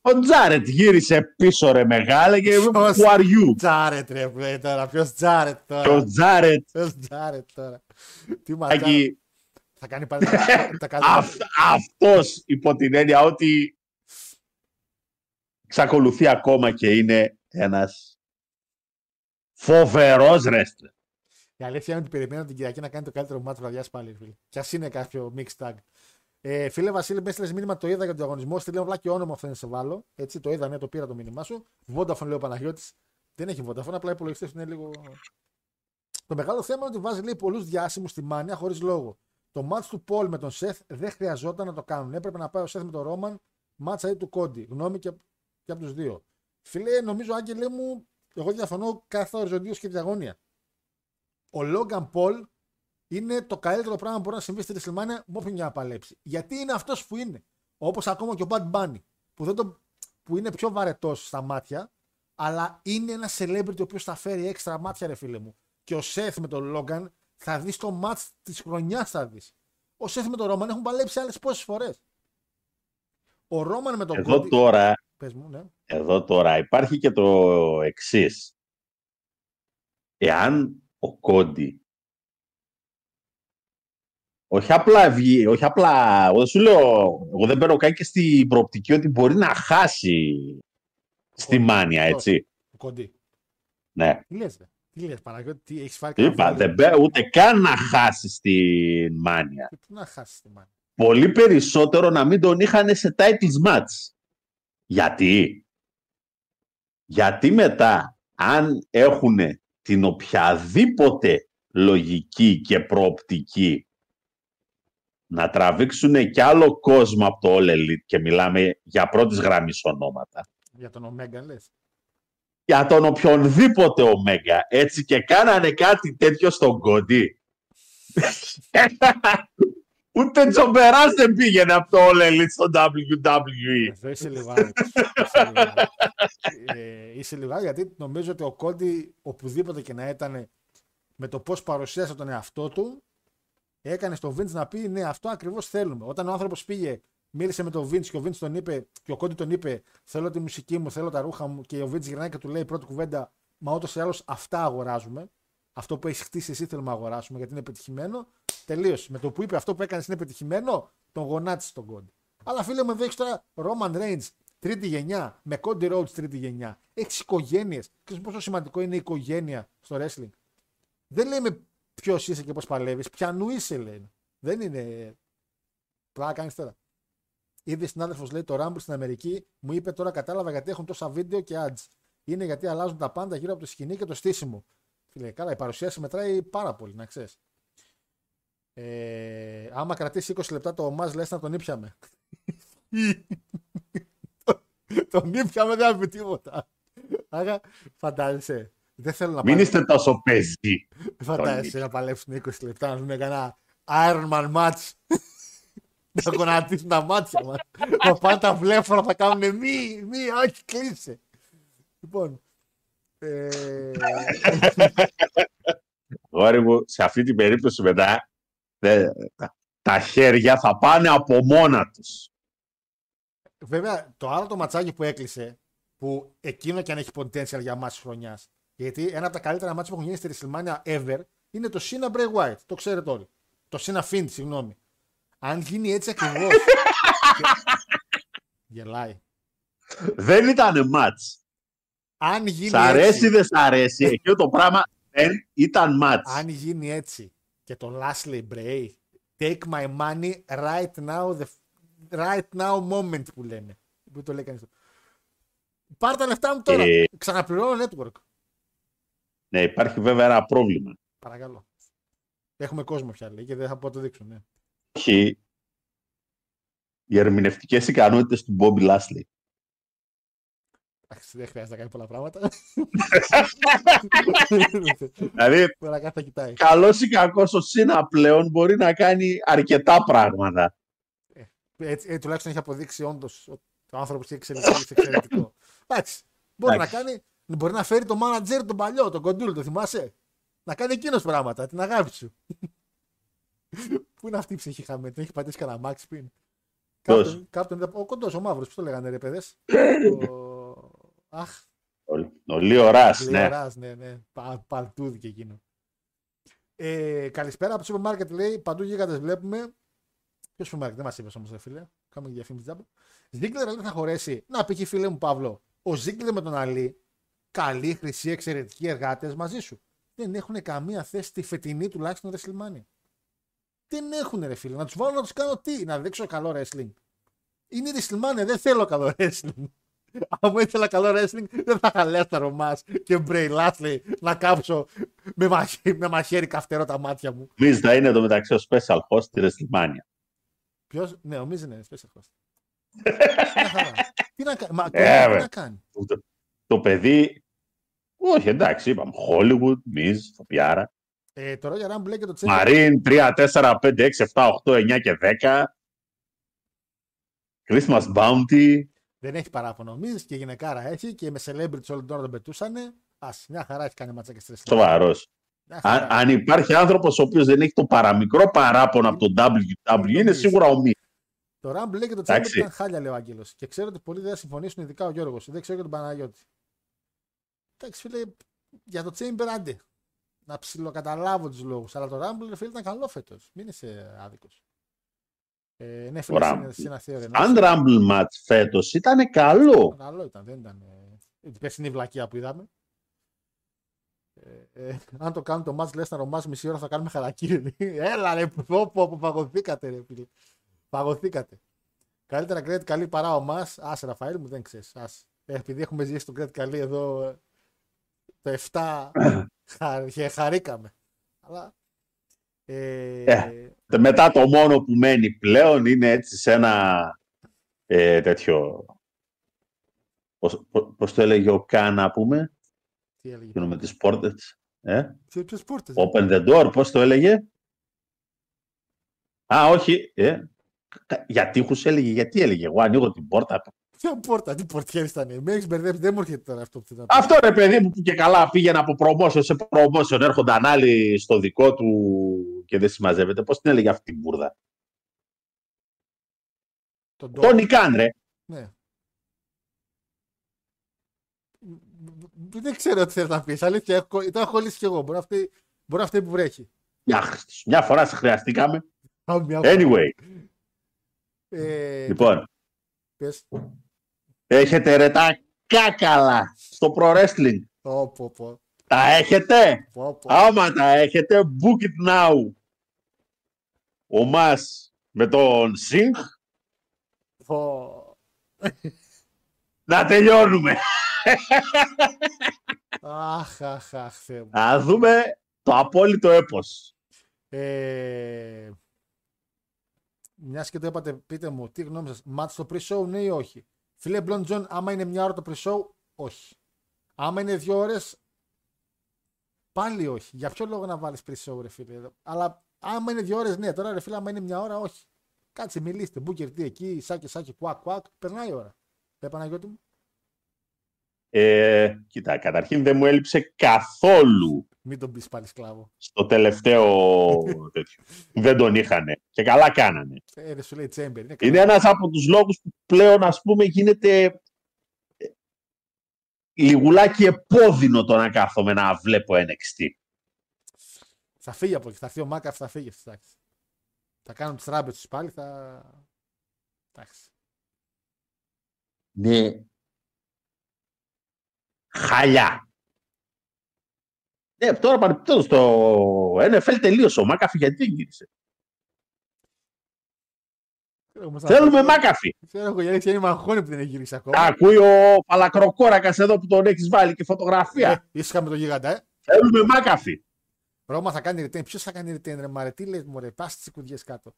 Ο Τζάρετ γύρισε πίσω ρε μεγάλε και Ποιος; Who are you? Τζάρετ ρε πλέον τώρα. Ποιος Τζάρετ Και ο τώρα. Τζάρετ; Ποιος Τζάρετ τώρα; Τι ματσάρα. Άκη, Θα κάνει πάλι τα, τα καλύτερα. αυ- αυτός υπό την έννοια ότι εξακολουθεί ακόμα και είναι ένας φοβερός ρέστρε. Η αλήθεια είναι ότι περιμένω την Κυριακή να κάνει το καλύτερο μάτι βραδιάς πάλι. Φίλε. Κι α είναι κάποιο mixed tag. Ε, φίλε Βασίλη, μες έστειλε μήνυμα, το είδα για τον διαγωνισμό. Στη λέω βλάκι όνομα αυτό να σε βάλω. Έτσι, το είδα, ναι, το πήρα το μήνυμά σου. Vodafone λέει ο Παναγιώτης. Δεν έχει Vodafone, απλά οι υπολογιστές του είναι λίγο. Το μεγάλο θέμα είναι ότι βάζει λέει πολλούς διάσημους στη μάνια χωρίς λόγο. Το μάτς του Πολ με τον Σεφ δεν χρειαζόταν να το κάνουν. Έπρεπε να πάει ο Σεφ με τον Ρόμαν, μάτσα ή του Κόντι. Γνώμη και, και από τους δύο. Φίλε, νομίζω, Άγγελε μου, εγώ διαφωνώ κάθε οριζοντίως και διαγώνια. Ο Λόγκαν Πολ είναι το καλύτερο πράγμα που μπορεί να συμβεί στη WrestleMania με όποιον για να παλέψει. Γιατί είναι αυτός που είναι. Όπως ακόμα και ο Bad Bunny, που, δεν το, που είναι πιο βαρετός στα μάτια, αλλά είναι ένα celebrity ο οποίος θα φέρει έξτρα μάτια, ρε φίλε μου. Και ο Σεφ με τον Λόγκαν θα δεις το match της χρονιάς, θα δεις. Ο Σεφ με τον Ρόμαν έχουν παλέψει άλλες πόσες φορές. Ο Ρόμαν με τον Εδώ Cody- τώρα, Πες μου, ναι. εδώ τώρα υπάρχει και το εξής. Εάν ο Κόντι όχι απλά βγει, όχι απλά, εγώ δεν σου λέω, εγώ δεν παίρνω καν και στην προοπτική ότι μπορεί να χάσει στη μάνια, έτσι. Ο Κοντί. Ναι. Τι λες, τι λες, Παναγιώτη, τι έχεις φάρει Είπα, κανένα δεν παίρνω ούτε καν να χάσει στη μάνια. Και Πού να χάσει τη μάνια; Πολύ περισσότερο να μην τον είχαν σε titles match. Γιατί; Γιατί μετά, αν έχουν την οποιαδήποτε λογική και προοπτική να τραβήξουν κι άλλο κόσμο από το All Elite και μιλάμε για πρώτης γραμμής ονόματα. Για τον Ομέγκα λες. Για τον οποιονδήποτε Ωμέγα, έτσι και κάνανε κάτι τέτοιο στον Κόντι. Ούτε Τζομπεράς δεν πήγαινε από το All Elite στο WWE. Εδώ είσαι λίγο άνετος. Είσαι λίγο άνετος. Ε, Είσαι λίγο άνετος, γιατί νομίζω ότι ο Κόντι οπουδήποτε και να ήταν με το πώς παρουσίασε τον εαυτό του, έκανε στον Vince να πει ναι, αυτό ακριβώς θέλουμε. Όταν ο άνθρωπος πήγε, μίλησε με τον Vince και ο Vince τον είπε, και ο Κόντι τον είπε, Θέλω τη μουσική μου, θέλω τα ρούχα μου, και ο Vince γυρνάει και του λέει πρώτη κουβέντα, Μα ούτως ή άλλως αυτά αγοράζουμε. Αυτό που έχεις χτίσει εσύ θέλουμε να αγοράσουμε γιατί είναι πετυχημένο. Τελείωσε. Με το που είπε αυτό που έκανες είναι πετυχημένο, τον γονάτισε τον Κόντι. Αλλά φίλε μου, εδώ έχεις τώρα Roman Reigns τρίτη γενιά, με Cody Rhodes τρίτη γενιά. Έχεις οικογένειες. Ξέρεις πόσο σημαντικό είναι η οικογένεια στο wrestling. Δεν λέμε ποιος είσαι και πώς παλεύεις, πιανού είσαι λέει. Δεν είναι. Πλάκα κάνεις τώρα. Ήδη συνάδελφος λέει το Rumble στην Αμερική μου είπε τώρα κατάλαβα γιατί έχουν τόσα βίντεο και ads. Είναι γιατί αλλάζουν τα πάντα γύρω από το σκηνή και το στήσιμο. Φίλε, καλά, η παρουσίαση μετράει πάρα πολύ, να ξέρεις. Ε, άμα κρατήσει 20 λεπτά το Μάζ λες να τον ήπιαμε. τον ήπιαμε δεν θα πει τίποτα. Άρα φαντάζεσαι. Δεν θέλω να Μην πάνε- είστε τόσο πεζοί. Φαντάζεσαι να παλέψουν 20 λεπτά να δουν κανένα Iron Man match. να γονατίσουν τα μάτια μας. να πάνε τα βλέφαρα θα κάνουν μη, μη, όχι, κλείσε. Λοιπόν. Ε, Γόρι μου, σε αυτή την περίπτωση μετά δε- τα- τα χέρια θα πάνε από μόνα τους. βέβαια, το άλλο το ματσάκι που έκλεισε, που εκείνο και αν έχει potential για μάτς χρονιάς, γιατί ένα από τα καλύτερα μάτς που έχουν γίνει στη WrestleMania ever είναι το Cena Bray Wyatt. Το ξέρετε όλοι. Το Cena Finn, συγγνώμη. Αν γίνει έτσι ακριβώς. Γελάει. Δεν ήταν μάτς. Αν γίνει Σ' αρέσει έτσι, δεν σ' αρέσει. Εκείνο το πράγμα δεν ήταν μάτς. αν γίνει έτσι και το Lashley Bray, take my money right now, the right now moment που λένε. Που το λέει κανείς. Πάρ τα λεφτά μου τώρα. Ε. Ξαναπληρώνω network. Ναι, υπάρχει βέβαια ένα πρόβλημα. Παρακαλώ. Έχουμε κόσμο πια λέει και δεν θα πω να το δείξω. Ναι. Έχει οι ερμηνευτικές ικανότητες του Bobby Lashley. Εντάξει, δεν χρειάζεται να κάνει πολλά πράγματα. Δηλαδή, Τώρα κάθε θα κοιτάει. καλός ή κακός ο Σίνα πλέον μπορεί να κάνει αρκετά πράγματα. Έτσι, ε, τουλάχιστον έχει αποδείξει όντως Το άνθρωπος έχει εξελιχθεί εξαιρετικό. Εντάξει. Μπορεί να Εντάξει. κάνει. Μπορεί να φέρει το manager τον παλιό, τον κοντούλ, το θυμάσαι; Να κάνει εκείνος πράγματα, την αγάπη σου. Πού είναι αυτή η ψυχή χαμένη, την έχει πατήσει κανένα μάξι πριν. Ποιος; Κάποιον- Κάποιον, ο κοντός, ο μαύρος, πώς το λέγανε ρε παιδες; ο... Αχ, Ο- Ο Lio Rush, ναι. Lio Rush, ναι, ναι. Πα, παλτούδι και εκείνο. Ε, καλησπέρα από το σούπερ μάρκετ λέει. Παντού γίγαντες βλέπουμε. Ποιο σούπερ μάρκετ, δεν μας είπες όμως, ρε φίλε. Κάμε διαφήμιση τζάμπα. Ziggler λέει θα χωρέσει. Να πει φίλε μου Παύλο. Ο Ziggler με τον Αλή, καλοί, χρυσοί, εξαιρετικοί εργάτες μαζί σου. Δεν έχουν καμία θέση στη φετινή τουλάχιστον WrestleMania. Δεν έχουν ρε φίλε. Να τους βάλω να τους κάνω τι, να δείξω καλό wrestling. Είναι η WrestleMania, δεν θέλω καλό wrestling. Αν μου ήθελα καλό wrestling, δεν θα είχα Λέσταρο μα και Μπρέι Λάσλι να κάψω με, μαχαίρι, με μαχαίρι καυτερό τα μάτια μου. Μίζ θα είναι το μεταξύ ο special host στη WrestleMania. Ποιος, ναι, ο Μίζ είναι special host. Μια χαρά. Τι να κάνει, μα Ε, τι βε. να κάνει; Το, το παιδί. Όχι, εντάξει, είπαμε. Hollywood, Μίζ, Φοπιάρα. Ε, το Royal Rumble λέει και το Chamber. Μαρίν 3, 4, 5, 6, 7, 8, 9 και 10. Christmas Bounty. Δεν έχει παράπονο. Ο Μίζ και γυναικάρα έχει και με celebrity όλη την ώρα τον πετούσανε. Α, μια χαρά έχει κάνει ματσάκια στη wrestling. Σοβαρός. Μια Αν, χαρά. αν υπάρχει άνθρωπος ο οποίος δεν έχει το παραμικρό παράπονο από τον WWE, είναι σίγουρα ο Μίζ. Το Rumble λέει και το Chamber Εντάξει. ήταν χάλια, λέει ο Άγγελος. Και ξέρω ότι πολλοί δεν θα συμφωνήσουν, ειδικά ο Γιώργος. Δεν ξέρω για τον Παναγιώτη. Εντάξει, φίλε, για το Chamber άντε. Να ψιλοκαταλάβω τους λόγους. Αλλά το Rumble, ρε φίλε, ήταν καλό φέτος. Μην είσαι άδικος. Ε, ναι, φίλε, Το είναι, Rumble. εσύ ένα θείο Αν Rumble match φέτος ήταν καλό. Καλό ήταν, δεν ήταν. Ε, η περσινή βλακεία που είδαμε. Ε, ε, αν το κάνουν το match λες να ρομάς μισή ώρα θα κάνουμε χαρακτήρι. Έλα ρε, πω, πω, πω, παγωθήκατε ρε φίλε. Παγωθήκατε. Καλύτερα credit καλή παρά ο μας. Άσε Ραφαήλ μου δεν ξέρεις. Άσε. Ε, επειδή έχουμε ζήσει το credit καλή εδώ ε, το 7 χα, και χαρήκαμε. Αλλά ε, Ε. Μετά το μόνο που μένει πλέον είναι έτσι σε ένα ε, τέτοιο. Πώς, πώς- πώς το έλεγε ο Καν, να πούμε, τι έλεγε; εκείνο με τις πόρτες. Ε; Ποιο- Ποιος πόρτες; Open the door, πώς το έλεγε; Α, όχι. Ε. Κα- Για τείχους έλεγε, γιατί έλεγε; Εγώ ανοίγω την πόρτα. Ποια πόρτα, τι πορτιέρι ήταν. Με έχεις μπερδέψει, δεν μου έρχεται τώρα αυτό που θέλω να πω. Αυτό ρε παιδί μου που και καλά πήγαινε από promotion σε promotion. Έρχονταν άλλοι στο δικό του και δεν συμμαζεύεται. Πώς την έλεγε αυτή την μπουρδα; Τον Τόνι Καν, ρε. Ναι. Δεν ξέρω τι θέλει να πεις. Αλήθεια, έχω, ήταν έχω κολλήσει κι εγώ. Μπορεί αυτή, μπορεί αυτή που βρέχει. Μια, μια φορά σε χρειαστήκαμε. Α, μια- Anyway, Ε, λοιπόν, πες. Έχετε ρε τα κάκαλα στο pro wrestling. Πω, πω, πω. Τα έχετε; Πω, πω. Άμα τα έχετε, book it now. Ο Μας με τον Σινχ Πω. να τελειώνουμε. Αχ, αχ, αχ, Θεέ μου. Να δούμε το απόλυτο έπος. Ε, Μιας και το είπατε, πείτε μου, τι γνώμη σας. Μάτς στο pre-show, ναι ή όχι; Φίλε Μπλον Τζον, άμα είναι μια ώρα το pre-show, όχι. Άμα είναι δύο ώρες, πάλι όχι. Για ποιο λόγο να βάλεις pre-show, ρε φίλε; εδώ. Αλλά άμα είναι δύο ώρες, ναι. Τώρα, ρε φίλε, άμα είναι μια ώρα, όχι. Κάτσε, μιλήστε. Μπούκερ, τι εκεί, shucky, ducky, quack, quack. Περνάει η ώρα. Ε, Παναγιώτη μου. Ε, κοίτα, καταρχήν δεν μου έλειψε καθόλου Μην τον πεις πάλι σκλάβο. στο τελευταίο τέτοιο. δεν τον είχανε. Και καλά κάνανε. Ε, ρε, σου λέει Chamber. Είναι, Είναι καλά. ένας από τους λόγους που πλέον, ας πούμε, γίνεται ε, λιγουλάκι επώδυνο το να κάθομαι να βλέπω NXT. Θα φύγει από εκεί. Θα έρθει ο Μάκαφ, θα φύγει. Εντάξει. Θα κάνουν τις ράμπες τους πάλι, θα... Εντάξει. Ναι. Χαλιά. Ναι, τώρα παρεπιπτόντως το NFL τελείωσε. Ο Μάκαφη γιατί δεν γύρισε; Ξέρω όμως να- Θέλουμε Μάκαφη. Ξέρω εγώ γιατί είναι μαγχώνει που δεν έχει γυρίσει ακόμα. Ακούει ο Παλακροκόρακας εδώ που τον έχεις βάλει και φωτογραφία. Ε, ήσυχα με το γίγαντα, ε. Θέλουμε Μάκαφη. Ρώμα θα κάνει retain. Ποιος θα κάνει retain, ρε Μαρέ, τι λες, μωρέ, πας στις κουδιές κάτω.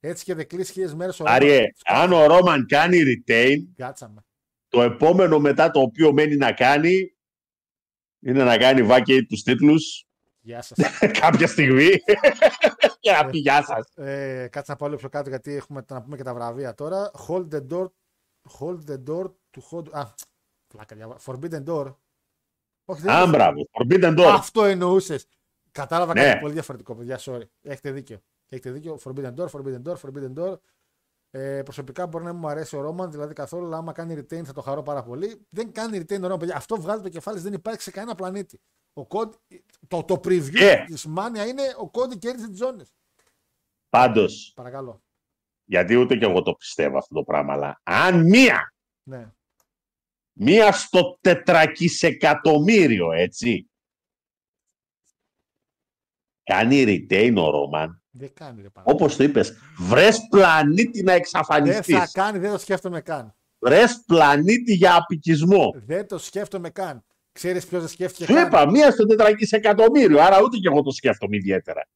Έτσι και δεν κλείσει χίλιες μέρες ο Άριε, Ρόμαν. αν ο Ρόμαν κάνει retain, Κάτσαμε. το επόμενο μετά το οποίο μένει να κάνει είναι να κάνει vacate τους τίτλους Γεια σας. κάποια στιγμή και να πει γεια σας. ε, κάτσε να πάω λίγο πιο κάτω γιατί έχουμε να πούμε και τα βραβεία τώρα. Hold the door Hold the door to hold. Α, πλάκα διάβα. Forbidden door. Όχι, δεν Α, είναι- μπράβο. Forbidden Door. Αυτό εννοούσες. Κατάλαβα Ναι. κάτι πολύ διαφορετικό, παιδιά. Sorry. Έχετε δίκιο. Έχετε δίκιο. Forbidden door, forbidden door, forbidden door. Ε, προσωπικά μπορεί να μην μου αρέσει ο Ρόμαν, δηλαδή καθόλου, αλλά άμα κάνει retain θα το χαρώ πάρα πολύ. Δεν κάνει retain ο Ρόμαν, παιδιά. Αυτό βγάζει το κεφάλι, δεν υπάρχει σε κανένα πλανήτη. Ο Cody, το, το preview Ε. της Mania είναι ο Cody κέρδισε τις ζώνες. Πάντως, Παρακαλώ. γιατί ούτε και εγώ το πιστεύω αυτό το πράγμα, αλλά αν μία, Ναι. μία στο τετρακισεκατομμύριο, έτσι, κάνει retain ο Ρόμαν, Δεν κάνει ρε πάνω. όπως το είπες, βρες πλανήτη να Δεν θα εξαφανιστείς. κάνει, δεν το σκέφτομαι καν. Βρες πλανήτη για απικισμό. Δεν το σκέφτομαι καν. Ξέρεις ποιος δεν σκέφτηκε Σου καν; είπα, μία στο τετρακισεκατομμύριο, άρα ούτε και εγώ το σκέφτομαι ιδιαίτερα.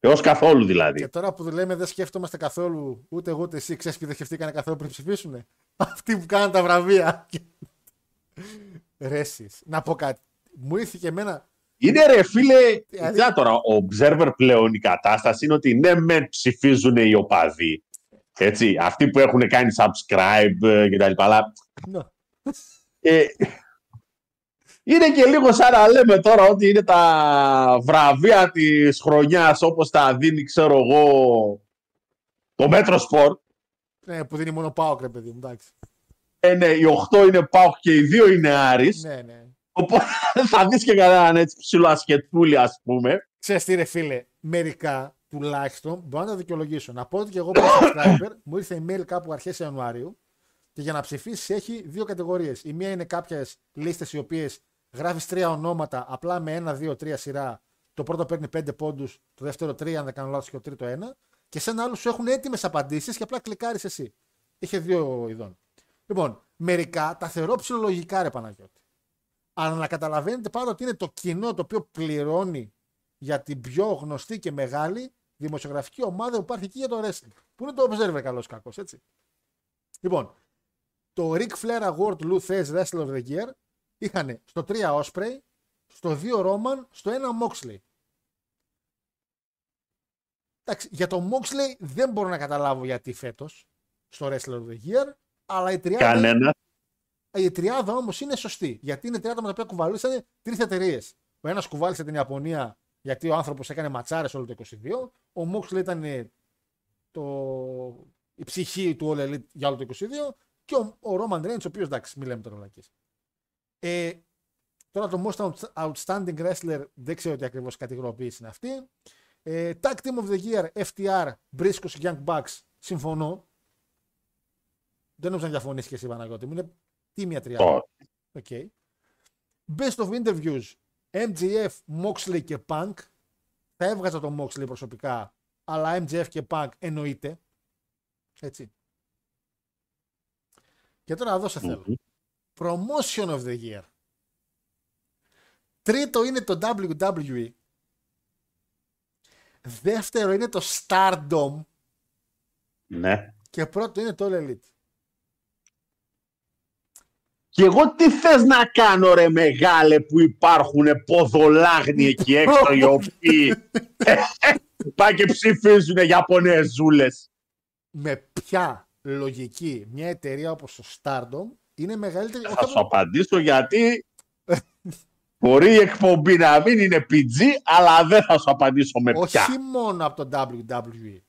Έως καθόλου δηλαδή. Και τώρα που λέμε δεν σκέφτομαστε καθόλου, ούτε εγώ ούτε εσύ, ξέρεις και δεν σκεφτήκανε καθόλου πριν ψηφίσουν. Αυτοί που κάναν τα βραβεία. Ρέσεις. Να πω κάτι. Μου ήρθε και εμένα. Είναι ρε φίλε, Δηλαδή- κοίτα τώρα, ο Observer πλέον η κατάσταση είναι ότι ναι με ψηφίζουν οι οπαδοί. Έτσι, αυτοί που έχουν κάνει subscribe ε, και τα λοιπά, αλλά Ναι. ε, είναι και λίγο σαν να λέμε τώρα ότι είναι τα βραβεία της χρονιάς όπως τα δίνει ξέρω εγώ το Μέτρο Σπορ. Ναι, που δίνει μόνο πάω, ρε παιδί μου. Εντάξει. Ε, ναι, οι 8 είναι ΠΑΟΚ και οι 2 είναι Άρης. Ναι, ναι. Οπότε θα δεις και κανέναν έτσι ψηλό ασκετούλη ας πούμε. Ξέρεις τι, ρε φίλε, μερικά τουλάχιστον μπορώ να τα δικαιολογήσω. Να πω ότι και εγώ που είμαι subscriber, μου ήρθε email κάπου αρχές Ιανουαρίου και για να ψηφίσεις έχει δύο κατηγορίες. Η μία είναι κάποιες λίστες οι οποίες γράφεις τρία ονόματα απλά με ένα, δύο, τρία σειρά. Το πρώτο παίρνει πέντε πόντους, το δεύτερο τρία, αν δεν κάνω λάθος, και το τρίτο ένα. Και σε ένα άλλο σου έχουν έτοιμες απαντήσεις και απλά κλικάρεις εσύ. Είχε δύο ειδών. Λοιπόν, μερικά τα θεωρώ ψηλολογικά, ρε Παναγιώτη. Αλλά να καταλαβαίνετε πάντα ότι είναι το κοινό το οποίο πληρώνει για την πιο γνωστή και μεγάλη δημοσιογραφική ομάδα που υπάρχει εκεί για το wrestling. Που είναι το Observer, καλό κακός, έτσι. Λοιπόν, το Ric Flair Award Lou Thez Wrestler of the Year είχαν στο 3 Osprey, στο 2 Roman, στο 1 Moxley. Εντάξει, για το Moxley δεν μπορώ να καταλάβω γιατί φέτος στο Wrestler of the Year, αλλά η τριάδα, Κανένας. Η τριάδα όμως είναι σωστή. Γιατί είναι τριάδα με τα οποία κουβαλούσαν τρεις εταιρείες. Ο ένας κουβάλισε την Ιαπωνία γιατί ο άνθρωπος έκανε ματσάρες όλο το 22. Ο Moxley ήταν ε, το... η ψυχή του All Elite για όλο το 22. Και ο, ο Roman Reigns, ο οποίος εντάξει, μην λέμε τώρα βλακίες. Ε, τώρα το Most Out- Outstanding Wrestler δεν ξέρω τι ακριβώς κατηγοροποίηση είναι αυτή. Ε, Tag Team of the Year, FTR, Briscoes Young Bucks, συμφωνώ. Δεν νομίζω να διαφωνήσεις και εσύ, Παναγιώτη μου. Είναι τίμια τριάδα. Τώρα. Okay. Best of Interviews, MJF, Moxley και Punk. Θα έβγαζα τον Moxley προσωπικά, αλλά MJF και Punk εννοείται. Έτσι. Και τώρα εδώ σε θέλω. Μμμ. Promotion of the Year. Τρίτο είναι το WWE. Δεύτερο είναι το Stardom. Ναι. Και πρώτο είναι το All Elite. Και εγώ τι θες να κάνω ρε μεγάλε που υπάρχουν ποδολάγνοι εκεί έξω οι οποίοι πάνε και ψηφίζουν Ιαπωνέζουλες. Με ποια λογική μια εταιρεία όπως το Stardom είναι μεγαλύτερη. όχι Θα σου από- απαντήσω γιατί μπορεί η εκπομπή να μην είναι PG αλλά δεν θα σου απαντήσω με όχι ποια. μόνο από το WWE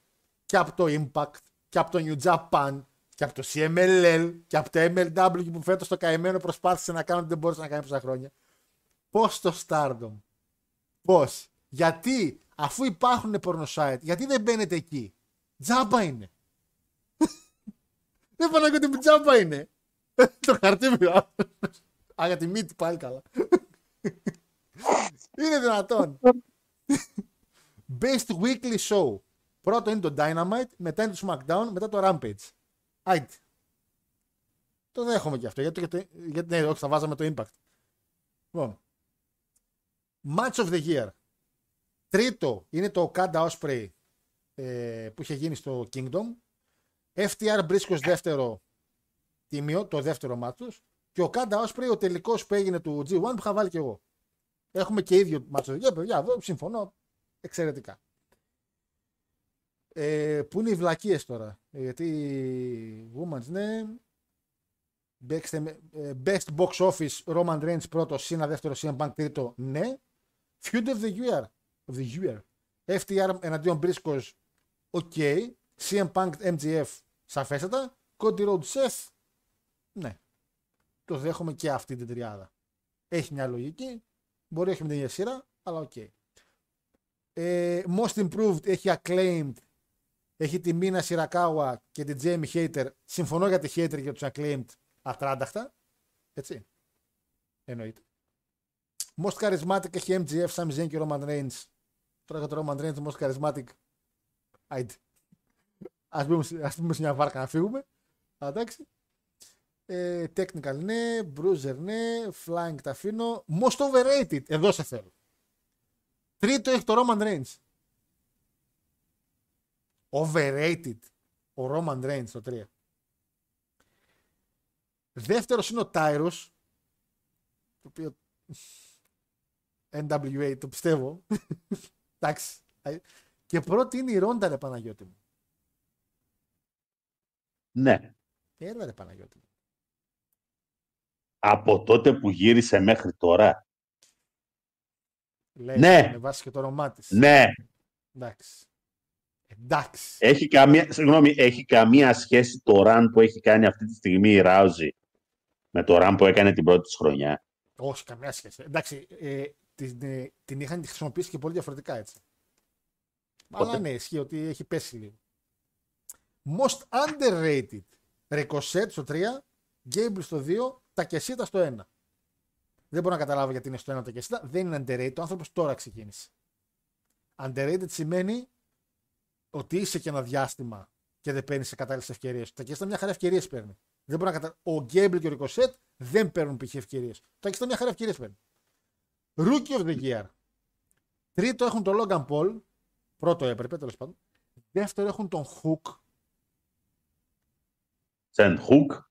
και από το Impact και από το New Japan και από το CMLL και από το MLW που φέτος το καημένο προσπάθησε να κάνει ότι δεν μπορούσε να κάνει τόσα χρόνια. Πώς το Stardom; Πώς; Γιατί αφού υπάρχουν porno site, γιατί δεν μπαίνετε εκεί; Τζάμπα είναι. δεν Παναγιώτη μου τζάμπα είναι. το χαρτί μου. Α, για τη μύτη πάλι καλά. είναι δυνατόν. Best Weekly Show. Πρώτο είναι το Dynamite, μετά είναι το SmackDown, μετά το Rampage. Άιτε. Το δέχομαι και αυτό. Γιατί, γιατί, γιατί ναι, όχι, θα βάζαμε το Impact. Λοιπόν. Match of the Year. Τρίτο είναι το Okada Osprey ε, που είχε γίνει στο Kingdom. FTR Briscoes δεύτερο τίμιο, το δεύτερο match τους. Και ο Okada Osprey ο τελικός που έγινε του G1 που είχα βάλει και εγώ. Έχουμε και ίδιο match of the year, παιδιά, εδώ συμφωνώ εξαιρετικά. Ε, πού είναι οι βλακίες τώρα; Ε, Γιατί οι Women's, ναι. Best, ε, best box office Roman Reigns πρώτος, Cena δεύτερος, CM Punk τρίτο, ναι. Feud of the year. Of the year. FTR εναντίον Briscoes, οκ. CM Punk MJF, σαφέστατα. Cody Rhodes Seth, ναι. Το δέχομαι και αυτή την τριάδα. Έχει μια λογική. Μπορεί όχι με την ίδια σειρά, αλλά οκ. Ε, most Improved έχει Acclaimed. Έχει τη Mina Shirakawa και την Jamie Hayter. Συμφωνώ για τη Hayter και για τους Acclaimed ατράνταχτα. Έτσι. Εννοείται. Most Charismatic έχει MGF, Sami Zayn και Roman Reigns. Τώρα για το Roman Reigns, Most Charismatic. Άιντε. Ας πούμε, ας πούμε σε μια βάρκα να φύγουμε. Α, Εντάξει. Ε, technical ναι, Bruiser ναι, Flying τα αφήνω. Most overrated, εδώ σε θέλω. Τρίτο έχει το Roman Reigns. Overrated. Ο Roman Reigns το 3. Δεύτερος είναι ο Tyrus. Το οποίο... NWA, το πιστεύω. Εντάξει. Και πρώτη είναι η Ρόντα, ρε Παναγιώτη μου. Ναι. Έλα ρε Παναγιώτη μου. Από τότε που γύρισε μέχρι τώρα. Λέει, Ναι. Με βάση και το όνομά της. Ναι. Εντάξει. Εντάξει. Έχει καμία, συγγνώμη, έχει καμία σχέση το run που έχει κάνει αυτή τη στιγμή η Ράουζη με το run που έκανε την πρώτη της χρονιά; Όχι, καμία σχέση. Εντάξει, ε, την, ε, την είχαν χρησιμοποιήσει και πολύ διαφορετικά έτσι. Πότε; Αλλά ναι, ισχύει ότι έχει πέσει λίγο. Most underrated. Ricochet στο 3, Gable στο 2, Τακεσίτα στο 1. Δεν μπορώ να καταλάβω γιατί είναι στο 1 Τακεσίτα. Δεν είναι underrated. Ο άνθρωπος τώρα ξεκίνησε. Underrated σημαίνει ότι είσαι και ένα διάστημα και δεν παίρνεις σε κατάλληλες ευκαιρίες. Τα Τακεσίτα μια χαρά ευκαιρίες παίρνει. Δεν μπορώ να κατα... Ο Γκέμπλ και ο Ρικοσέτ δεν παίρνουν π.χ. ευκαιρίες. Το Τακεσίτα μια χαρά ευκαιρίες παίρνει. Rookie of the Year. Τρίτο έχουν τον Logan Paul. Πρώτο έπρεπε τέλος πάντων. Δεύτερο έχουν τον Hook. Σεντ Hook.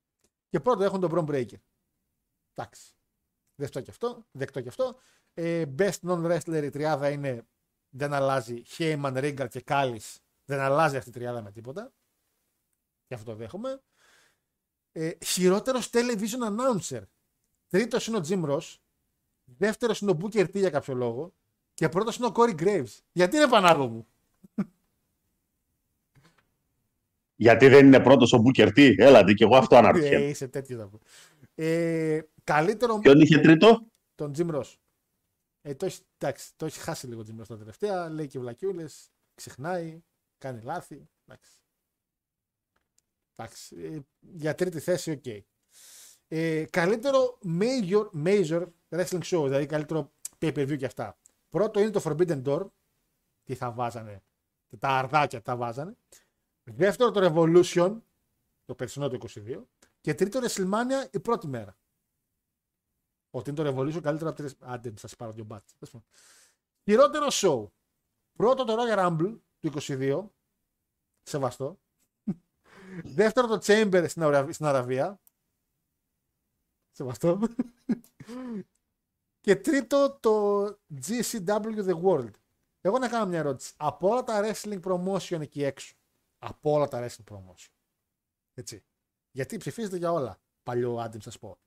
Και πρώτο έχουν τον Bron Breaker. Εντάξει. Δεκτό και αυτό. Δεκτό και αυτό. Ε, best non-wrestler η τριάδα είναι δεν αλλάζει. Heyman, Regal και Callis. Δεν αλλάζει αυτή η τριάδα με τίποτα. Και αυτό το δέχομαι. Ε, χειρότερος television announcer. Τρίτος είναι ο Jim Ross. Δεύτερος είναι ο Booker T για κάποιο λόγο. Και πρώτος είναι ο Corey Graves. Γιατί είναι πανάγο μου; Γιατί δεν είναι πρώτος ο Booker T; Έλατε και εγώ αυτό Ε, αναρωτιέμαι. είσαι τέτοιος θα πω. Ε, καλύτερο Ποιον είχε τρίτο; τον Jim Ross. Ε, το, έχει, εντάξει, το έχεις χάσει λίγο ο Jim Ross τα τελευταία. Λέει και βλακιούλες, ξεχνάει, κάνει λάθη. Εντάξει. Εντάξει, ε, για τρίτη θέση, οκ. Ε, καλύτερο major, major wrestling show, δηλαδή καλύτερο pay-per-view και αυτά. Πρώτο είναι το Forbidden Door. Τι θα βάζανε. Τα αρδάκια τα βάζανε. Δεύτερο το Revolution, το περσινό το 22. Και τρίτο WrestleMania η πρώτη μέρα. Ότι είναι το Revolution καλύτερο από τρεις... Άντε, θα σας πάρω δύο μπάτς. Τέλος πάντων. Χειρότερο show. Πρώτο το Royal Rumble του 22. Σεβαστό. Δεύτερο το Chamber στην, Αρα- στην Αραβία. Σεβαστό. Και τρίτο το GCW The World. Εγώ να κάνω μια ερώτηση. Από όλα τα wrestling promotion εκεί έξω. Από όλα τα wrestling promotion. Έτσι. Γιατί ψηφίζετε για όλα. Παλιό άντιμ, σας πω.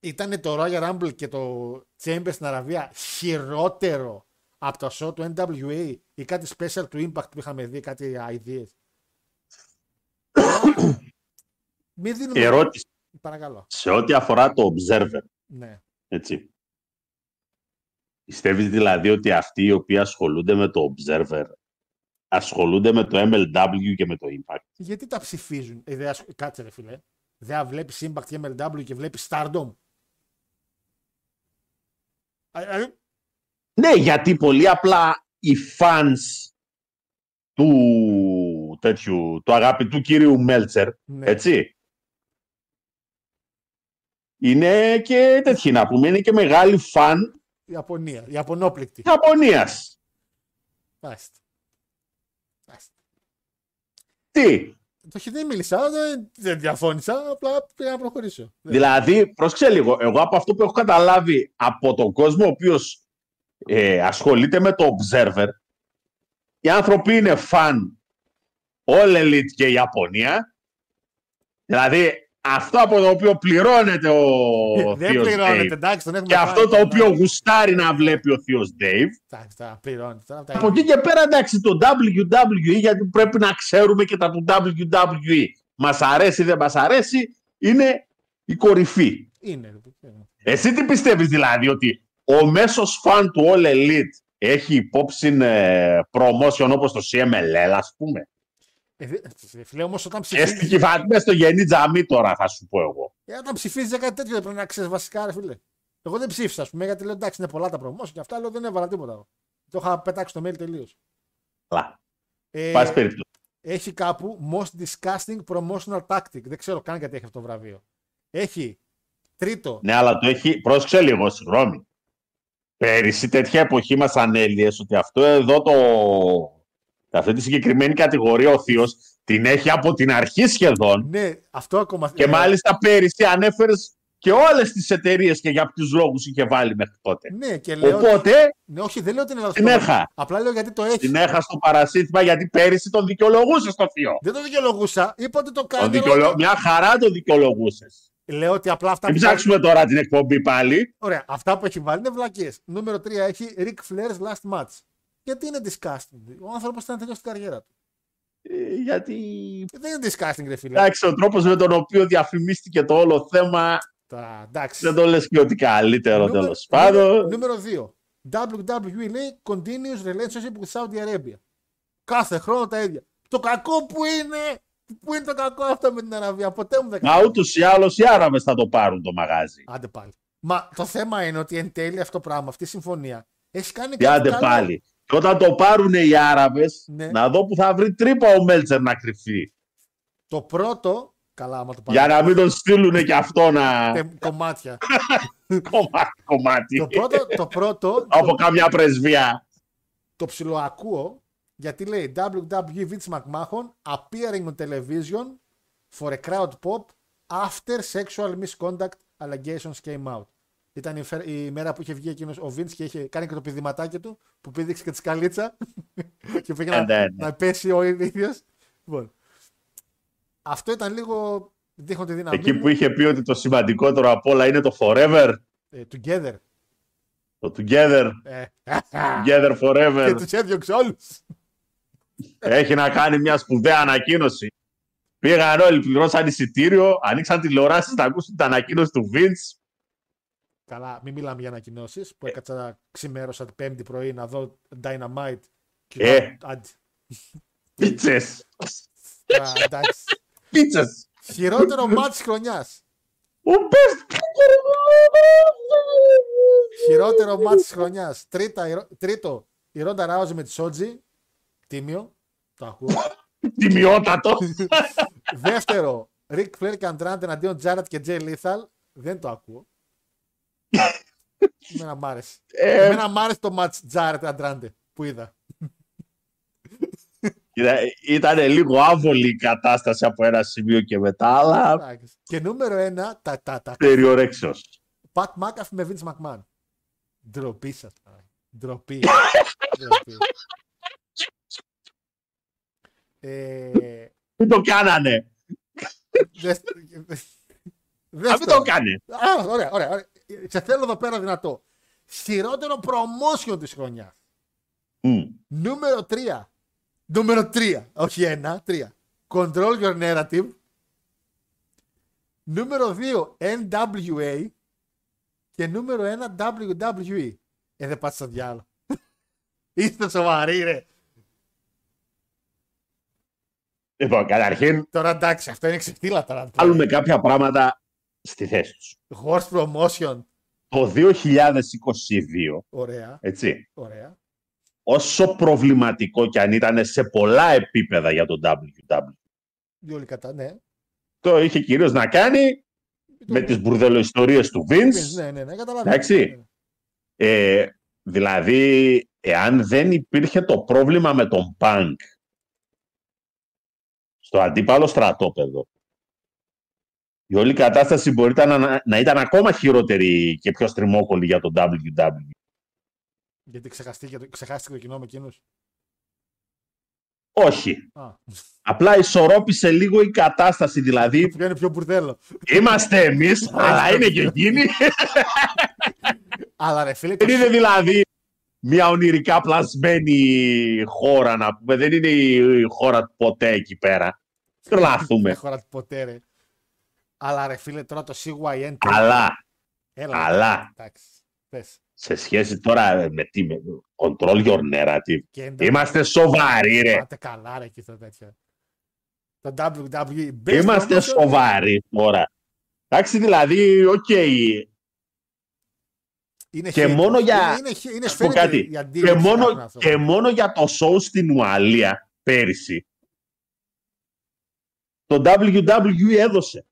Ήταν το Royal Rumble και το Chamber στην Αραβία χειρότερο από το show του NWA ή κάτι special του Impact που είχαμε δει, κάτι ideas. Μην δίνουμε. Ερώτηση. Παρακαλώ. Σε ό,τι αφορά το Observer, Ναι. έτσι. Πιστεύεις δηλαδή ότι αυτοί οι οποίοι ασχολούνται με το Observer ασχολούνται με το MLW και με το Impact; Γιατί τα ψηφίζουν; Ε, δεν ασ- Κάτσε ρε φίλε. Δεν βλέπεις Impact και MLW και βλέπεις Stardom. Α, α, Ναι, γιατί πολύ απλά οι fans του τέτοιου, του αγαπητού κύριου Μέλτσερ, Ναι. έτσι, είναι και τέτοιοι να πούμε, είναι και μεγάλοι φαν Ιαπωνία. Ιαπωνόπληκτη. Ιαπωνίας. Μάλιστα. Μάλιστα. Τι, Το όχι δεν μίλησα, δεν, δεν διαφώνησα, απλά πήγα να προχωρήσω. δηλαδή, πρόσεξε λίγο, εγώ από αυτό που έχω καταλάβει από τον κόσμο ο οποίος ε, ασχολείται με το Observer, οι άνθρωποι είναι φαν All Elite και η Ιαπωνία, δηλαδή αυτό από το οποίο πληρώνεται ο Δεν θείος πληρώνεται, Dave εντάξει, τον έχουμε και φάει, αυτό το ναι. οποίο γουστάρει να βλέπει ο θείος Dave. Εντάξει, τώρα πληρώνεται. Τώρα τα- Από εκεί και πέρα εντάξει το WWE γιατί πρέπει να ξέρουμε και τα του WWE. Μας αρέσει ή δεν μας αρέσει είναι η κορυφή. Είναι. ρε παιδί. Εσύ τι πιστεύεις δηλαδή ότι ο μέσος φαν του All Elite έχει υπόψη ε, promotion όπως το CMLL ας πούμε. Ε, δε- ε, Φίλε, όμως όταν Και στη ψηφίζει. κυβάτime στο γενή τζαμί τώρα θα σου πω εγώ. Ε, όταν ψηφίζει για κάτι τέτοιο δεν πρέπει να ξέρεις βασικά, ρε φίλε. Εγώ δεν ψήφισα, ας πούμε, γιατί λέω εντάξει, είναι πολλά τα promotion και αυτά, λέω δεν έβαλα τίποτα. εγώ. Το είχα πετάξει στο mail τελείως. Αλλά, Ε, πάση περιπτώσει. έχει κάπου Most Disgusting Promotional Tactic. Δεν ξέρω καν γιατί έχει αυτό το βραβείο. Έχει τρίτο. Ναι, αλλά το έχει. Πρόσεξε λίγο, συγγνώμη. Πέρυσι τέτοια εποχή μας ανέλυες ότι αυτό εδώ το. Αυτή τη συγκεκριμένη κατηγορία ο Θείος την έχει από την αρχή σχεδόν. Ναι, αυτό ακόμα. Και ε, μάλιστα πέρυσι ανέφερες και όλες τις εταιρείες και για ποιους λόγους είχε βάλει μέχρι τότε. Ναι, και λέω. ότι- Οπότε Ναι, όχι, δεν λέω ότι είναι λάθος. την έχα. Απλά λέω γιατί το έχει. Την έχα στο παρασύστημα γιατί πέρυσι τον δικαιολογούσες στο Θείο. Δεν το δικαιολογούσα. Είπα ότι το Τον κάνει. δικαιολο... Μια χαρά το δικαιολογούσες. Λέω ότι απλά αυτά Μην που- ψάξουμε τώρα την εκπομπή πάλι. Ωραία, αυτά που έχει βάλει είναι βλακίες. Νούμερο 3 έχει Ric Flair's Last Match. Γιατί είναι disgusting. Ο άνθρωπος ήταν να τελειώσει την καριέρα του. Ε, γιατί Ε, Δεν είναι disgusting, ρε φίλε. Εντάξει, ο τρόπος με τον οποίο διαφημίστηκε το όλο θέμα Τώρα, εντάξει. δεν το λες και ότι καλύτερο Νούμερο- τέλος πάντων. Νούμερο 2. WWE λέει Continuous Relationship with Saudi Arabia. Κάθε χρόνο τα ίδια. Το κακό που είναι. Πού είναι το κακό αυτό με την Αραβία; Ποτέ μου δεν Μα ούτως ή άλλως οι Άραβες θα το πάρουν το μαγάζι. Άντε πάλι. Μα το θέμα είναι ότι εν τέλει αυτό το πράγμα, αυτή η συμφωνία, έχει κάνει Και κάτι άντε καλό. πάλι. Και όταν το πάρουν οι Άραβες, Ναι. να δω που θα βρει τρύπα ο Μέλτσερ να κρυφτεί. Το πρώτο. Καλά, άμα το πάρει. Για να μην τον στείλουν και αυτό να. Τε- κομμάτια. κομμάτι, κομμάτι. το πρώτο, το πρώτο Από το, καμιά πρεσβεία. το ψιλοακούω γιατί λέει WWE Vince McMahon appearing on television for a crowd pop after sexual misconduct allegations came out. Ήταν η, φε- η μέρα που είχε βγει εκείνος ο Vince και είχε κάνει και το πηδηματάκι του που πήδηξε και τη σκαλίτσα και πήγε Ε, να, ναι, ναι. να πέσει ο ίδιος. Λοιπόν, αυτό ήταν λίγο δείχνω τη δύναμή Εκεί μου. που είχε πει ότι το σημαντικότερο απ' όλα είναι το forever. Ε, together. Το together. Ε, Together και forever. τους έδιωξε όλους. Έχει να κάνει μια σπουδαία ανακοίνωση. Πήγαν όλοι, πληρώσαν εισιτήριο, ανοίξαν τηλεοράσεις να ακούσουν την ανακοίνωση του Vince. Καλά, μην μιλάμε για ανακοινώσεις Ε. που έκατσα ξημέρωσα την Πέμπτη πρωί να δω Dynamite. Και Ε. λέω, Άντε. Πίτσες. Α, εντάξει. Πίτσες. Χειρότερο μάτς της χρονιάς. Ο best. Χειρότερο μάτς της χρονιάς. Τρίτα, η Ρο- τρίτο, η Ρόντα Ράουζη με τη Σότζι. Τίμιο. Το ακούω. Τιμιότατο. Δεύτερο, Rick Flair και Andrade εναντίον Τζάρατ και Jay Lethal. Δεν το ακούω. Εμένα μ' άρεσε. Ε, Εμένα μ' άρεσε το μάτς Τζάρατ Andrade που είδα. Ήταν λίγο άβολη η κατάσταση από ένα σημείο και μετά, αλλά Εντάξει. Και νούμερο ένα, τα, τα, τα περιορέξεως. Pat McAfee με Vince McMahon. Ντροπή σας. Ντροπή. Ντροπή. Ε, Μην το κάνανε. δες- Α, δες μην το. το κάνε. Α, ωραία, ωραία, ωραία. Σε θέλω εδώ πέρα δυνατό. Χειρότερο promotion της χρονιάς. Μμ. Νούμερο 3. Νούμερο 3. Όχι 1, 3. Control your narrative. Νούμερο 2. NWA. Και νούμερο 1. WWE. Ε, δεν πάτε στο διάλογο. Είστε σοβαροί, ρε. Λοιπόν, καταρχήν, Τώρα εντάξει, αυτό είναι ξεφτύλα τώρα. βάλουμε κάποια πράγματα στη θέση τους. Horse promotion. Το 2022, Ωραία, έτσι, ωραία. όσο προβληματικό κι αν ήταν σε πολλά επίπεδα για τον WW, Διόλοι κατά, ναι. το είχε κυρίως να κάνει με τις μπουρδελοϊστορίες του Vince, Ναι, ναι, ναι, καταλαβαίνω. Εντάξει. Ε, δηλαδή, εάν δεν υπήρχε το πρόβλημα με τον Punk στο αντίπαλο στρατόπεδο, η όλη κατάσταση μπορεί ήταν να, να ήταν ακόμα χειρότερη και πιο στριμώκολη για τον WW. Γιατί ξεχαστήκε, το- ξεχάστηκε το κοινό με εκείνους; Όχι. Α, Απλά ισορρόπησε λίγο η κατάσταση. Δηλαδή, ποιο είναι πιο μπουρδέλο. είμαστε εμείς, αλλά είναι και εκείνοι. Αλλά ρε φίλε, το Δεν είναι δηλαδή μια ονειρικά πλασμένη χώρα, να πούμε. Δεν είναι η χώρα του ποτέ εκεί πέρα. Τρελαθούμε. έχω ράτη ποτέ ρε. Αλλά ρε φίλε τώρα το CYN. Αλλά, Έλα, αλλά. Εντάξει. Πες. σε σχέση τώρα με τι, με control your narrative. Και εντάξει, Είμαστε σοβαροί, ρε. Πάτε καλά ρε εκεί στο τέτοιο. Το WWE. best Είμαστε promotion. σοβαροί τώρα. Εντάξει, δηλαδή, οκ. Είναι Και hate. μόνο για- Είναι, είναι, είναι Να πω φαίνεται κάτι. η Και αντίληψη κάποιων μόνο, ανθρώπων. και μόνο για το show στην Ουαλία πέρυσι. Το WWE έδωσε.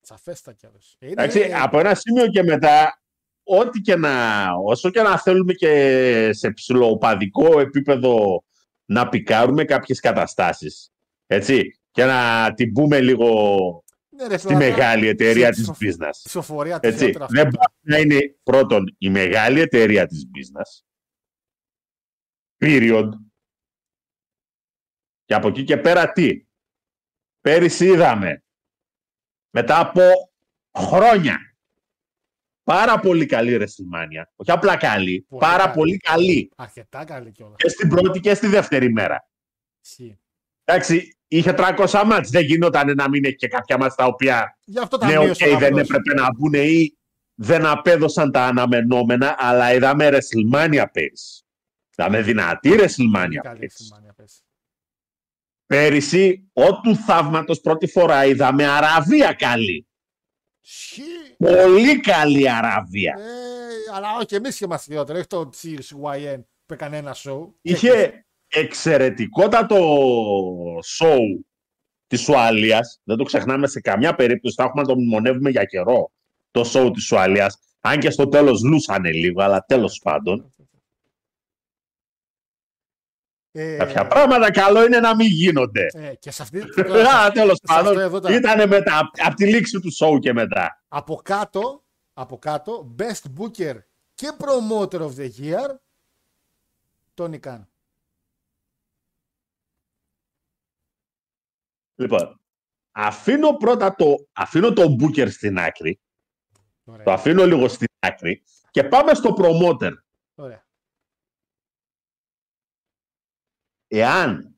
Σαφέστα κι άλλως. Ε, Είναι, Εντάξει, είναι- από ένα σημείο και μετά, ό,τι και να, όσο και να θέλουμε και σε ψηλοπαδικό επίπεδο να πικάρουμε κάποιες καταστάσεις, έτσι, και να την πούμε λίγο ναι, ρε, στη τώρα, μεγάλη εταιρεία της ψηφο- business. Ψηφοφορία της Έτσι, δεύτερα δεν αυτό. μπορεί να είναι πρώτον η μεγάλη εταιρεία της business. Period. Και από εκεί και πέρα τι; Πέρυσι είδαμε μετά από χρόνια πάρα πολύ καλή WrestleMania. Όχι απλά καλή, Πολύ πάρα καλή. πολύ καλή. Αρκετά καλή κιόλας. Και στην πρώτη και στη δεύτερη μέρα. Ισχύει. Εντάξει, είχε 300 μάτς. Δεν γινόταν να μην έχει και κάποια μάτς τα οποία Γι' αυτό τα ναι, οκ, μείωσε ο δεν αυτός. έπρεπε να μπουν ή δεν απέδωσαν τα αναμενόμενα, αλλά είδαμε WrestleMania πέρυσι. Είδαμε δυνατή Πολύ WrestleMania καλή πέρυσι. σημασία, πες. Πέρυσι, ό του θαύματος πρώτη φορά είδαμε Αραβία καλή. Ισχύει. Πολύ καλή Αραβία. Ε, αλλά όχι, εμείς είμαστε χειρότερο. Όχι το CYN που έκανε ένα show. Είχε εξαιρετικότατο show της Ουαλίας. Δεν το ξεχνάμε σε καμιά περίπτωση. Θα έχουμε να το μνημονεύουμε για καιρό το show της Ουαλίας. Αν και στο τέλος λούσανε λίγο, αλλά τέλος πάντων. Ε, Κάποια πράγματα καλό είναι να μην γίνονται. ε, και σε αυτή. Α, τέλος σε αυτό πάντων, εδώ τα- ήταν μετά, από τη λήξη του show και μετά. από κάτω, από κάτω, Best Booker και Promoter of the Year, Tony Khan. Λοιπόν, αφήνω πρώτα το, αφήνω τον Booker στην άκρη, Ωραία. το αφήνω λίγο στην άκρη και πάμε στο promoter. Ωραία. Εάν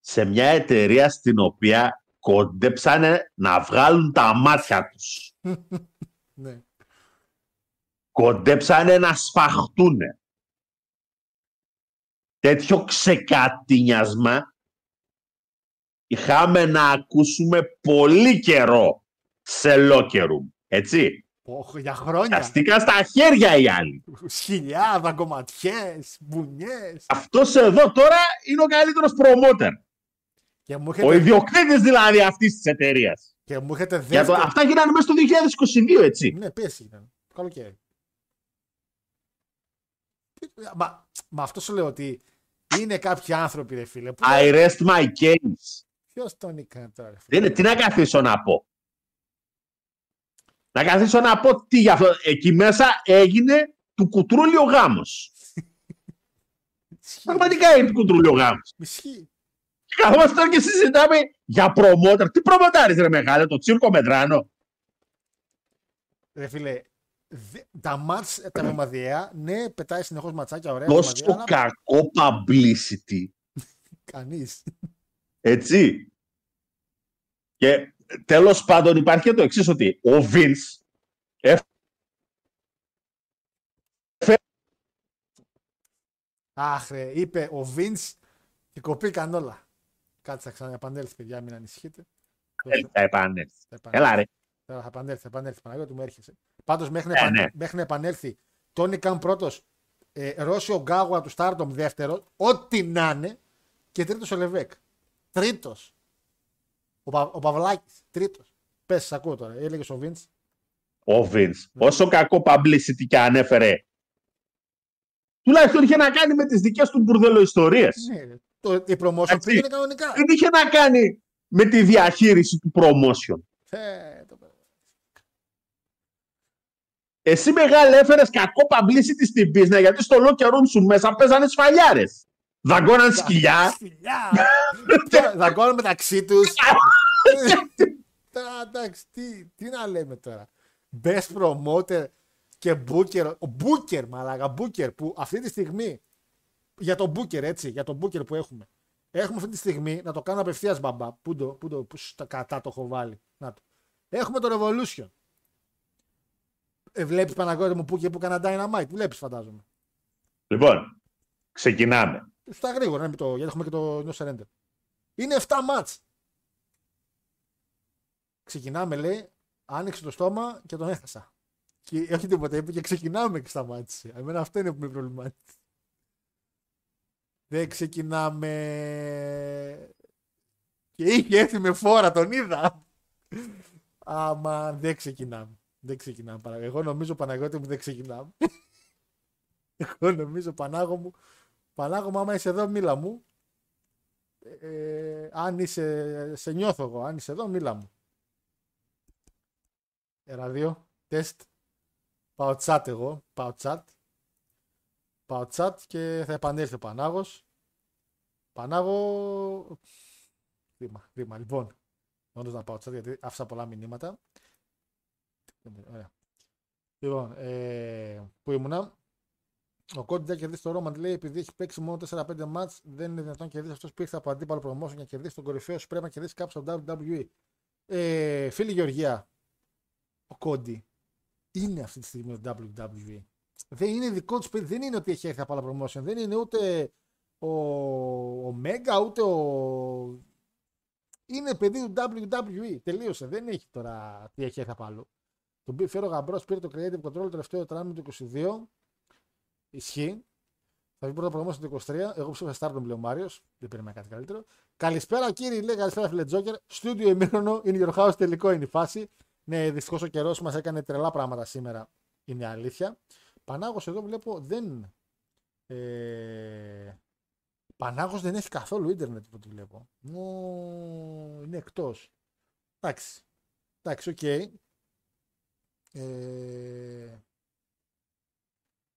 σε μια εταιρεία στην οποία κοντέψανε να βγάλουν τα μάτια τους, Ναι. κοντέψανε να σφαχτούνε, τέτοιο ξεκατίνιασμα είχαμε να ακούσουμε πολύ καιρό σε locker room. Έτσι. Οχ, για χρόνια. Αστικά στα χέρια οι άλλοι. Σκυλιά, κομματιές, μπουνιές. Αυτός εδώ τώρα είναι ο καλύτερος promoter. Και μου Ο έχετε, ιδιοκτήτης δηλαδή αυτής της εταιρείας. και μου έχετε Για το, δεύτερο. αυτά γίνανε μέσα στο 2022, έτσι. Ναι, πέσει ήταν. Το καλοκαίρι. Μα, μα αυτό σου λέω ότι είναι κάποιοι άνθρωποι, ρε φίλε. Που I rest my case. Ποιος τον έκανε τώρα, ρε φίλε; Δεν είναι, τι να καθίσω να πω. Να καθίσω να πω τι γι' αυτό. Εκεί μέσα έγινε του κουτρούλι ο γάμος. Ισχύει. Πραγματικά είναι του κουτρούλι ο γάμος. Ισχύει. Και καθόμαστε τώρα και συζητάμε για προμότερ. Τι προμοτάρεις ρε μεγάλε, το τσίρκο μετράνο. Ρε φίλε, δε- τα μάτς, τα βεμαδιαία, ναι, πετάει συνεχώς ματσάκια, ωραία. Τόσο βεμαδιαία, αλλά κακό publicity. Κανείς. Έτσι. Και τέλος πάντων υπάρχει και το εξής ότι ο Vince Αχ, ρε, είπε ο Vince και κοπήκαν όλα. Κάτσε, θα ξαναεπανέλθει, παιδιά, μην ανησυχείτε. θα επανέλθει. Θα επανέλθει. Έλα ρε. Θα επανέλθει, θα επανέλθει. Παναγιώτη μου έρχεσαι. Πάντως μέχρι, να Ναι, επανε- ναι. μέχρι να επανέλθει, Τόνι Καν πρώτος, ε, Ρώσιο Γκάγουα του Stardom δεύτερο, ό,τι να είναι, και τρίτος ο Λεβέκ. Τρίτος. Ο, Πα, ο Παυλάκης, τρίτος. Πες, σ' ακούω τώρα. Έλεγε ο Βίντς. Ο Vince, όσο κακό publicity και ανέφερε, τουλάχιστον είχε να κάνει με τις δικές του μπουρδελοϊστορίες. Ναι, το, η promotion Εντάξει. πήγαινε κανονικά. Δεν είχε να κάνει με τη διαχείριση του promotion. Ε, το- Εσύ μεγάλε έφερες κακό publicity στην πίσνα γιατί στο locker room σου μέσα παίζανε σφαλιάρες. Δαγκώναν σκυλιά. Φιλιά! Ποια- Δαγκώνουν μεταξύ τους. Τώρα εντάξει, τι, τι να λέμε τώρα. Best promoter και Booker. Ο Booker, μαλάκα, Booker που αυτή τη στιγμή. Για τον Booker, έτσι, για τον Booker που έχουμε. Έχουμε αυτή τη στιγμή να το κάνω απευθείας μπαμπά. Πού το, πού το, πού στα κατά το έχω βάλει. Να το. Έχουμε το Revolution. Ε, Βλέπεις Παναγιώτη μου Booker που έκανα Dynamite. Βλέπεις, φαντάζομαι. Λοιπόν, ξεκινάμε. Στα γρήγορα, ναι, με το, γιατί έχουμε και το No Surrender. Είναι 7 μάτς. Ξεκινάμε, λέει, άνοιξε το στόμα και τον έχασα. Και όχι τίποτα, είπε και ξεκινάμε και σταμάτησε. Εμένα αυτό είναι που με προβλημάτισε. Δεν ξεκινάμε. Και είχε έρθει με φόρα, τον είδα. Άμα δεν ξεκινάμε. Δεν ξεκινάμε. Παναγ- Εγώ νομίζω Παναγιώτη μου δεν ξεκινάμε. Εγώ νομίζω Πανάγο μου Πανάγο μου, άμα είσαι εδώ, μίλα μου. Ε, αν είσαι, σε νιώθω εγώ. Αν είσαι εδώ, μίλα μου. Ένα, δύο, τεστ. Πάω chat εγώ. Πάω chat. Πάω chat και θα επανέλθει ο Πανάγος. Πανάγο... Κρίμα, κρίμα. Λοιπόν, όντως να πάω chat γιατί άφησα πολλά μηνύματα. Ωραία. Λοιπόν, ε, που ήμουνα. Ο Κόντι δεν κερδίσει το Ρόμαντ λέει επειδή έχει παίξει μόνο 4-5 μάτς δεν είναι δυνατόν να κερδίσει αυτός που ήρθε από αντίπαλο promotion για να κερδίσει τον κορυφαίο σου πρέπει να κερδίσει κάποιος στο WWE. Ε, φίλη Γεωργία, ο Κόντι είναι αυτή τη στιγμή το WWE. Δεν είναι δικό τους παιδί, δεν είναι ότι έχει έρθει από άλλα promotion, δεν είναι ούτε ο, ο Μέγα ούτε ο. Είναι παιδί του WWE. Τελείωσε. Δεν έχει τώρα τι έχει έρθει από άλλο. Τον πήρε φέρω γαμπρός, πήρε το creative control το τελευταίο τράμι του 22. Ισχύει. Θα βγει πρώτα προγράμμα στο 23. Εγώ ψήφισα Stardom, λέει ο Μάριος. Δεν περίμενα κάτι καλύτερο. Καλησπέρα κύριε, λέει καλησπέρα φίλε Τζόκερ. Στούντιο ημίχρονο, in your house, τελικό είναι η φάση. Ναι, δυστυχώς ο καιρός μας έκανε τρελά πράγματα σήμερα. Είναι αλήθεια. Πανάγος εδώ βλέπω δεν. Ε... Πανάγος δεν έχει καθόλου ίντερνετ που τη βλέπω. Μου είναι εκτός. Εντάξει. Εντάξει, οκ. Ε...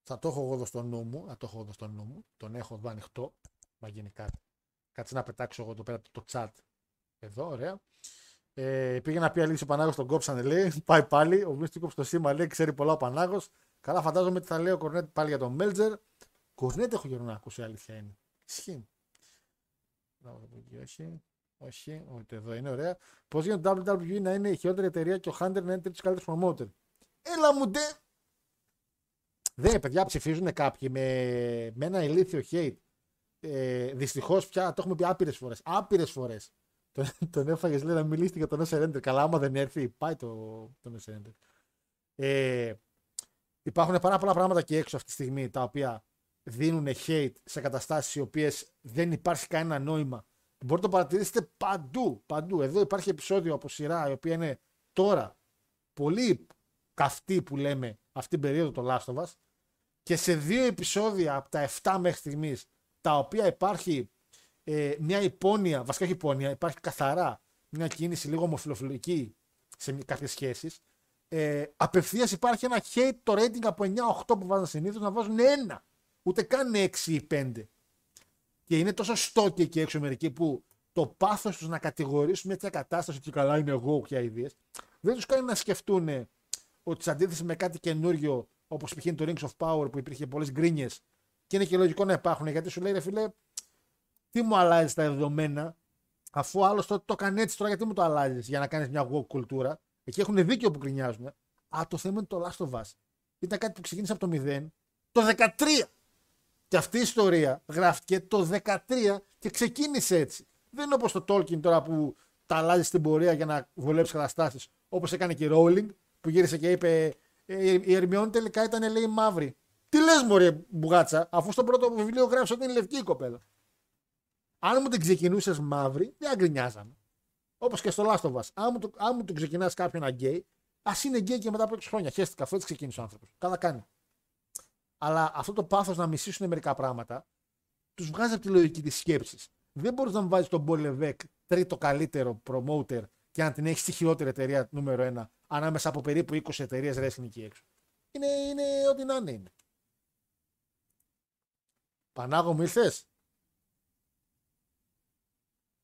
Θα το έχω εγώ εδώ στο νου μου. Θα το έχω εδώ στο νου μου. Τον έχω εδώ ανοιχτό. Να γίνει κάτι. Κάτσε να πετάξω εγώ εδώ πέρα το chat. Εδώ, ωραία. Ε, πήγε να πει αλήθεια ο Πανάγος τον κόψανε λέει. Πάει πάλι. Ο Μίστη κόψε το σήμα λέει. Ξέρει πολλά ο Πανάγος. Καλά, φαντάζομαι ότι θα λέει ο Κορνέτ πάλι για τον Μέλτζερ. Κορνέτ έχω καιρό να ακούσει, η αλήθεια είναι. Ισχύει. Να δω εκεί, όχι. Όχι, ούτε εδώ είναι ωραία. Πώς γίνεται το WWE να είναι η χειρότερη εταιρεία και ο Hunter να είναι τρίτος καλύτερος promoter; Έλα μου ντε! Δεν, παιδιά, ψηφίζουν κάποιοι με, με ένα ηλίθιο hate. Ε, Δυστυχώς πια το έχουμε πει άπειρες φορές. Άπειρες φορές. Τον, τον έφαγες, λέει, να μιλήσει για τον No Surrender. Καλά, άμα δεν έρθει, πάει το, το No Surrender. Ε, υπάρχουν πάρα πολλά πράγματα και έξω αυτή τη στιγμή τα οποία δίνουν hate σε καταστάσεις οι οποίες δεν υπάρχει κανένα νόημα. Μπορείτε να το παρατηρήσετε παντού. παντού. Εδώ υπάρχει επεισόδιο από σειρά η οποία είναι τώρα πολύ καυτή που λέμε αυτή την περίοδο το Last of Us και σε δύο επεισόδια από τα 7 μέχρι στιγμής, τα οποία υπάρχει ε, μια υπόνοια, βασικά όχι υπόνοια, υπάρχει καθαρά μια κίνηση λίγο ομοφιλοφιλική σε κάποιες σχέσεις. Ε, Απευθείας υπάρχει ένα hate το rating από 9-8 που βάζουν συνήθως να βάζουν ένα. Ούτε καν 6 ή 5. Και είναι τόσο στόκοι εκεί έξω μερικοί που το πάθος τους να κατηγορήσουν μια τέτοια κατάσταση ότι καλά είναι εγώ πια ιδέες, δεν τους κάνει να σκεφτούν ότι σε αντίθεση με κάτι καινούριο όπως π.χ. είναι το Rings of Power που υπήρχε πολλές γκρίνιες και είναι και λογικό να υπάρχουν γιατί σου λέει ρε φίλε, τι μου αλλάζει τα δεδομένα, αφού άλλος το, το έκανε έτσι τώρα, γιατί μου το αλλάζεις για να κάνεις μια woke κουλτούρα. Εκεί έχουν δίκιο που γκρινιάζουν. Α, το θέμα είναι το Last of Us. Ήταν κάτι που ξεκίνησε από το 0 το 13. Και αυτή η ιστορία γράφτηκε το 13 και ξεκίνησε έτσι. Δεν είναι όπως το Tolkien τώρα που τα αλλάζεις στην πορεία για να βολέψεις καταστάσεις. Όπως έκανε και η Rowling που γύρισε και είπε «Ε, η Ερμιόνη τελικά ήταν λέει μαύρη. Τι λες, Μωρέ Μπουγάτσα, αφού στο πρώτο βιβλίο γράφει ότι είναι λευκή η κοπέλα. Αν μου την ξεκινούσες μαύρη, δεν θα γκρινιάζαμε. Όπως και στο Last of Us. Αν μου, το, αν μου τον ξεκινάς κάποιον γκέι, ας είναι γκέι και μετά από 6 χρόνια. Χέστηκα, αφού έτσι ξεκίνησε ο άνθρωπος. Καλά κάνει. Αλλά αυτό το πάθος να μισήσουν μερικά πράγματα, τους βγάζει από τη λογική της σκέψης. Δεν μπορείς να μου βάζεις τον Μπολεβέκ τρίτο καλύτερο promoter και να την έχεις στη χειρότερη εταιρεία νούμερο 1 ανάμεσα από περίπου 20 εταιρείες wrestling εκεί έξω. Είναι, είναι ό,τι να είναι. είναι. Πανάγο μου ήρθες;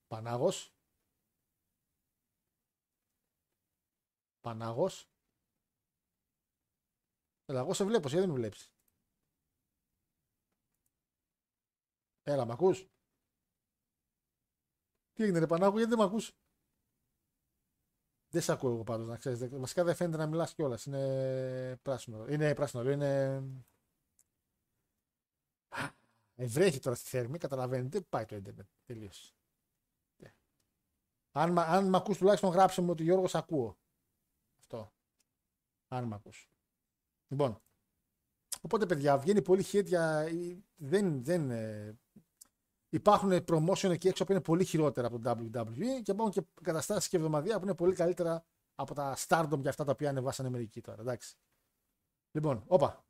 Πανάγος. Πανάγος. Έλα, εγώ σε βλέπω, εσύ δεν με βλέπεις. Έλα, μ' ακούς; Τι έγινε ρε Πανάγο, γιατί δεν μ' ακούς; Δεν σε ακούω εγώ πάντως, να ξέρεις. Δεν- Βασικά δεν φαίνεται να μιλάς κιόλας. Είναι πράσινο. Είναι πράσινο, λέω, είναι... Ε, βρέχει τώρα στη θέρμη, καταλαβαίνετε, πάει το ίντερνετ. Τελείωσε. Ε. Αν, μ- αν μ' ακούς τουλάχιστον γράψε μου ότι Γιώργος σ' ακούω. Αυτό. Αν μ' ακούς. Λοιπόν. Οπότε παιδιά, βγαίνει πολύ hit για... Δεν, δεν, ε, υπάρχουν promotion εκεί έξω που είναι πολύ χειρότερα από το WWE και υπάρχουν και καταστάσεις και εβδομαδία που είναι πολύ καλύτερα από τα Stardom και αυτά τα οποία ανεβάσανε μερικοί τώρα. Εντάξει. Λοιπόν, όπα.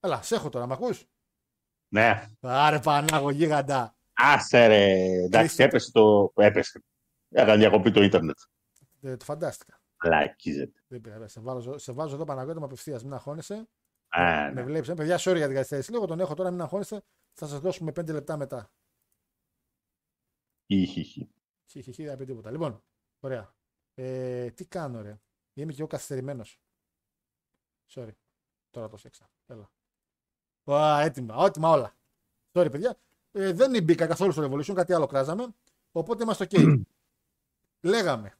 Έλα, σε έχω τώρα, μ' ακούς; Ναι. Άρε Πανάγο, γίγαντα. Άσε ρε. Εντάξει, Κλείστε. έπεσε το. Έπεσε. Έκανε διακοπή το ίντερνετ. Ε, το φαντάστηκα. Λακίζεται. Δεν πειράζει. Σε, βάλω, σε βάζω εδώ Παναγιώτη με απευθείας. Μην αγχώνεσαι. Α, Με ναι. βλέπεις. Ε. Παιδιά, sorry για την καθυστέρηση. Λίγο τον έχω τώρα, μην αγχώνεσαι. Θα σας δώσουμε 5 λεπτά μετά. Χιχιχι. Χιχιχι, δεν πει τίποτα. Λοιπόν, ωραία. Ε, τι κάνω, ρε. Είμαι και εγώ καθυστερημένος. Sorry. Τώρα το σέξα. Έλα. Ω, έτοιμα, έτοιμα όλα. Sorry, παιδιά. Ε, δεν μπήκα καθόλου στο Revolution, κάτι άλλο κράζαμε. Οπότε είμαστε OK. Λέγαμε.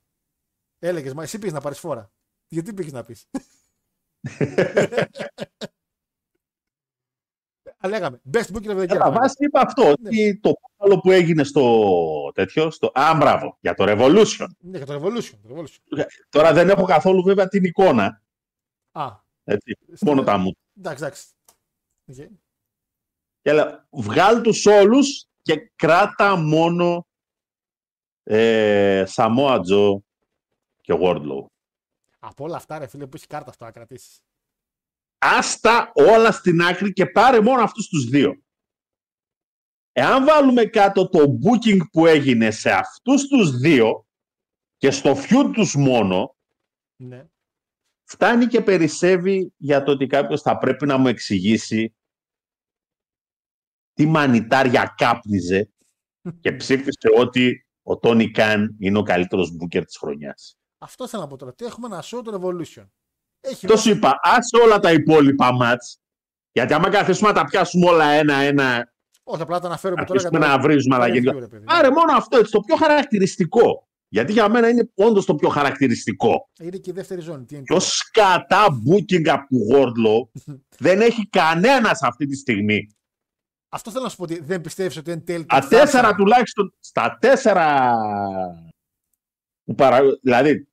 Έλεγες, μα εσύ πήγες να πάρεις φόρα. Γιατί πήγες να πεις; Λέγαμε. Best Booker of the Year. Κατά βάση είπα αυτό, ότι το άλλο που έγινε στο τέτοιο, στο... Α, μπράβο, για το Revolution. Ναι, για το Revolution. Το Revolution. Τώρα δεν έχω καθόλου βέβαια την εικόνα, Α, έτσι, μόνο τα μου. εντάξει, εντάξει. Okay. Και λέω, βγάλ τους όλους και κράτα μόνο ε, Samoa Joe και Wardlow. Από όλα αυτά, ρε φίλε, που έχει κάρτα αυτό να κρατήσεις. Άστα όλα στην άκρη και πάρε μόνο αυτούς τους δύο. Εάν βάλουμε κάτω το booking που έγινε σε αυτούς τους δύο και στο feud τους μόνο, Ναι. φτάνει και περισσεύει για το ότι κάποιος θα πρέπει να μου εξηγήσει τι μανιτάρια κάπνιζε και ψήφισε ότι ο Τόνι Καν είναι ο καλύτερος booker της χρονιάς. Αυτό θέλω να πω τώρα. Τι έχουμε να show το Revolution. Έχει Το σου είπα, άσε όλα τα υπόλοιπα μάτς, γιατί άμα καθίσουμε να τα πιάσουμε όλα ένα-ένα, Όχι, απλά το αναφέρουμε τώρα αρχίσουμε να βρίζουμε το αλλά review, και ρε παιδί. Άρε μόνο αυτό, έτσι, το πιο χαρακτηριστικό. Γιατί για μένα είναι όντως το πιο χαρακτηριστικό. Είναι και η δεύτερη ζώνη. Τι είναι Πιο σκατά booking από του Wardlow δεν έχει κανένας αυτή τη στιγμή. Αυτό θέλω να σου πω ότι δεν πιστεύεις ότι εν τέλει. Τα το τέσσερα φάρσα- τουλάχιστον, στα τέσσερα, που παρα... δηλαδή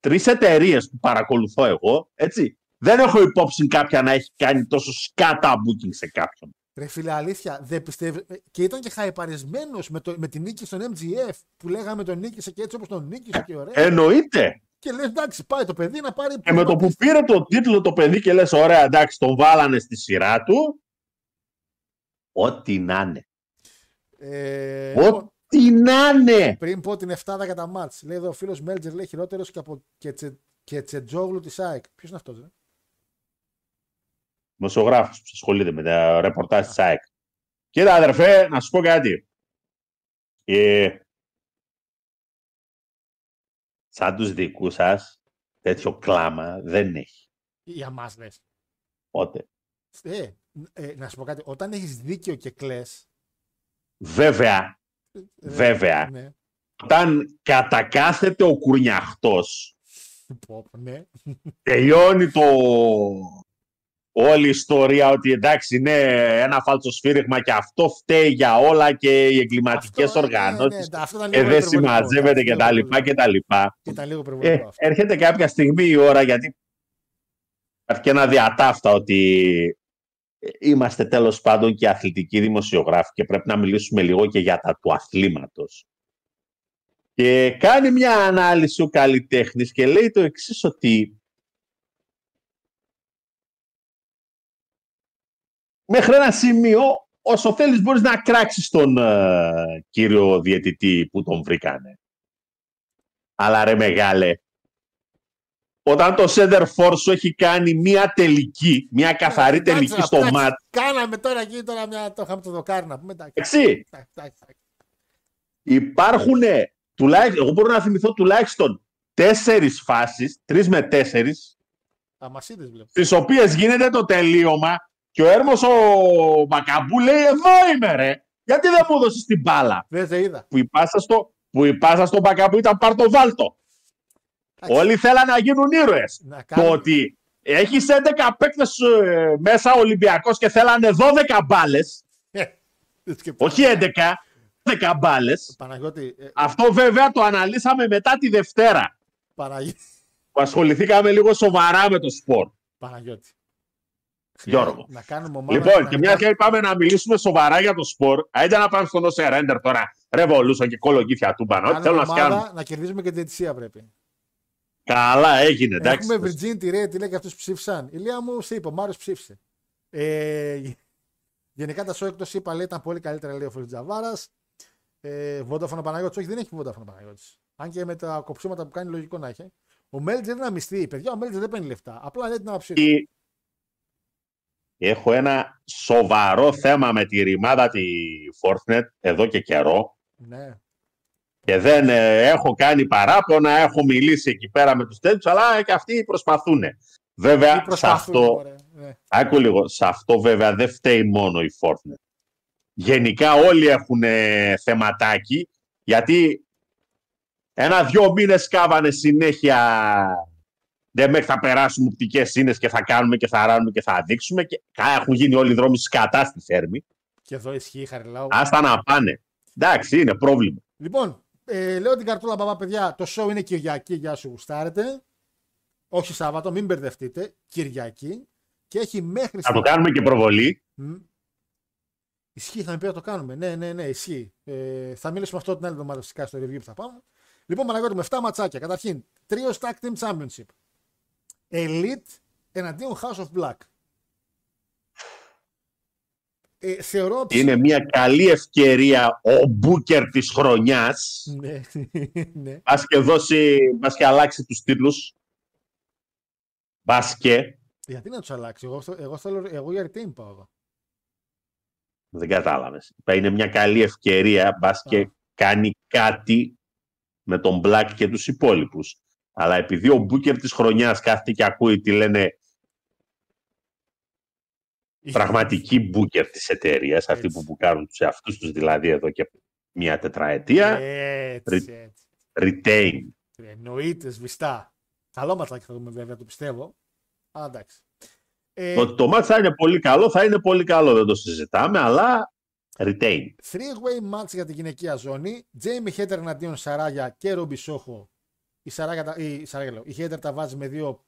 τρεις εταιρείες που παρακολουθώ εγώ, έτσι, δεν έχω υπόψη κάποια να έχει κάνει τόσο σκάτα booking σε κάποιον. Ρε φίλε, αλήθεια, δεν πιστεύει. Και ήταν και χαϊπαρισμένος με, το- με την νίκη στον MGF που λέγαμε τον νίκησε και έτσι όπως τον νίκησε και ωραία. Εννοείται. Και λες, εντάξει, πάει το παιδί να πάρει. Και με το που πήρε το τίτλο το παιδί και λες ωραία εντάξει τον βάλανε στη σειρά του, ό,τι να είναι. Ε, λοιπόν, Ό,τι να είναι. πριν πω την 7 για τα μάτς, λέει εδώ ο φίλος Μέλτζερ λέει χειρότερος και από και, και Τσετζόγλου της ΑΕΚ. Ποιος είναι αυτός, ρε. Δημοσιογράφος που ασχολείται με τα ρεπορτάζ της ΑΕΚ. Κοίτα αδερφέ, να σου πω κάτι. Ε, σαν τους δικούς σας, τέτοιο κλάμα δεν έχει. Για μας λες. Πότε. Ε, ε, να σου πω κάτι. Όταν έχεις δίκιο και κλε. Βέβαια, Βέβαια. Ναι. όταν κατακάθεται ο κουρνιαχτός, Πω, πω, ναι. τελειώνει το... όλη η ιστορία ότι εντάξει είναι ένα φάλτσο σφύριγμα και αυτό φταίει για όλα και οι εγκληματικές Αυτό, ναι, οργανώσεις ναι, αυτό ήταν και λίγο δεν υπερβολικό. συμμαζεύεται και Ήταν τα λίγο λοιπά και τα λοιπά. Ήταν λίγο Ε, υπερβολικό αυτό. έρχεται κάποια στιγμή η ώρα γιατί υπάρχει και ένα διατάφτα ότι είμαστε τέλος πάντων και αθλητικοί δημοσιογράφοι και πρέπει να μιλήσουμε λίγο και για τα του αθλήματος. Και κάνει μια ανάλυση ο καλλιτέχνης και λέει το εξής ότι μέχρι ένα σημείο όσο θέλεις μπορείς να κράξεις τον ε, κύριο διαιτητή που τον βρήκανε. Αλλά ρε μεγάλε, όταν το center for σου έχει κάνει μια τελική, μια καθαρή Εντάξει, τελική στο εντάξει, μάτ, Κάναμε τώρα εκεί τώρα μια, το είχαμε το δοκάρι να πούμε. Εντάξει, έτσι, εντάξει, εντάξει. υπάρχουν τουλάχιστον, εγώ μπορώ να θυμηθώ τουλάχιστον τέσσερις φάσεις, τρεις με τέσσερις, Αμασίδες βλέπω. στις οποίες γίνεται το τελείωμα και ο Έρμος ο Μακαμπού λέει εδώ είμαι ρε, γιατί δεν μου έδωσες την μπάλα; Δεν σε είδα. Που η πάσα στο, που η πάσα στο Μακαμπού ήταν πάρ' το βάλτο. Εντάξει. Όλοι θέλαν να γίνουν ήρωες. Να Το κάνουμε- ότι έχεις 11 παίκτες ε, μέσα Ολυμπιακός και θέλανε 12 μπάλες, Ε, και- όχι 11, 10 μπάλες. Παναγιώτη, ε, Αυτό βέβαια το αναλύσαμε μετά τη Δευτέρα. Παναγι- Που ασχοληθήκαμε λίγο σοβαρά με το σπορ. Παναγιώτη. Γιώργο. Να κάνουμε ομάδα. Λοιπόν, να και μια και πάμε να μιλήσουμε σοβαρά για το σπορ, άντε να πάμε στον Ose Render τώρα. Revolution και κολογήθια του μπανό. κάνουμε Θέλω να σκάνουμε. ομάδα, να κερδίζουμε και την διαιτησία πρέπει. Καλά, έγινε, εντάξει. Έχουμε Virgin τη Ray, τι λέει και αυτούς που ψήφισαν. Η Λία μου σε είπε, ο Μάριος ψήφισε. Ε, γενικά τα show εκτό είπα λέει ήταν πολύ καλύτερα λέει ο Φίλος Τζαβάρας. Ε, Vodafone Παναγιώτης, όχι δεν έχει Vodafone Παναγιώτης. Αν και με τα κοψίματα που κάνει λογικό να έχει. Ο Μέλτζερ είναι αμυστή. Παιδιά, ο Μέλτζερ δεν παίρνει λεφτά. Απλά λέει την άποψή του. Και Έχω ένα σοβαρό θέμα με τη ρημάδα τη Fortnite εδώ και καιρό Ναι. Και δεν ε, έχω κάνει παράπονα, έχω μιλήσει εκεί πέρα με τους τέτοιους, αλλά και αυτοί προσπαθούν. Βέβαια, Τι σε προσπαθούν, αυτό, ωραία. Ναι. άκου λίγο, σε αυτό βέβαια δεν φταίει μόνο η Fortnite. Γενικά όλοι έχουν ε, θεματάκι, γιατί ένα-δυο μήνες κάβανε συνέχεια δεν μέχρι θα περάσουμε οπτικές σύνες και θα κάνουμε και θα ράνουμε και θα δείξουμε και κα- έχουν γίνει όλοι οι δρόμοι σκατά στη θέρμη. Και εδώ ισχύει χαριλάου. Άστα να πάνε. Εντάξει, είναι πρόβλημα. Λοιπόν, ε, λέω την καρτούλα μπαμπά, παιδιά. Το show είναι Κυριακή, για σου γουστάρετε. Όχι Σάββατο, μην μπερδευτείτε. Κυριακή. Και έχει μέχρι. Θα το κάνουμε και προβολή. Μμ. Ισχύει, θα με πει να το κάνουμε. Ναι, ναι, ναι, ισχύει. Ε, θα μιλήσουμε αυτό την άλλη εβδομάδα φυσικά στο review που θα πάμε. Λοιπόν, Παναγιώτη, με 7 ματσάκια. Καταρχήν, τρίο Tag Team Championship. Elite εναντίον House of Black. Ε, θεωρώ. Είναι μια καλή ευκαιρία ο Μπούκερ της χρονιάς. Ναι, ναι. Μπας και δώσει, μπας και αλλάξει τους τίτλους. Μπας και, Γιατί να τους αλλάξει; Εγώ, στο- εγώ, θέλω, εγώ για retain πάω εδώ. δεν κατάλαβες. Είπα, Είναι μια καλή ευκαιρία, μπας και Α. κάνει κάτι με τον Black και τους υπόλοιπους. Αλλά επειδή ο Μπούκερ της χρονιάς κάθεται και ακούει τι λένε πραγματικοί Μπούκερ της εταιρείας, αυτοί Έτσι. που μπουκάρουν τους εαυτούς τους δηλαδή εδώ και μια τετραετία, Έτσι, Ρι- έτσι. retain. Εννοείται, σβηστά. Καλό ματσάκι θα δούμε βέβαια, το πιστεύω. Αλλά εντάξει. Ε, Το, το match θα είναι πολύ καλό, θα είναι πολύ καλό, δεν το συζητάμε, αλλά retain. Three-way match για τη γυναικεία ζώνη. Jamie Hater εναντίον Σαράγια και Ρόμπι Σόχο. Η Σαράγια, τα- η, Σαράγια λέω, η Hater τα βάζει με δύο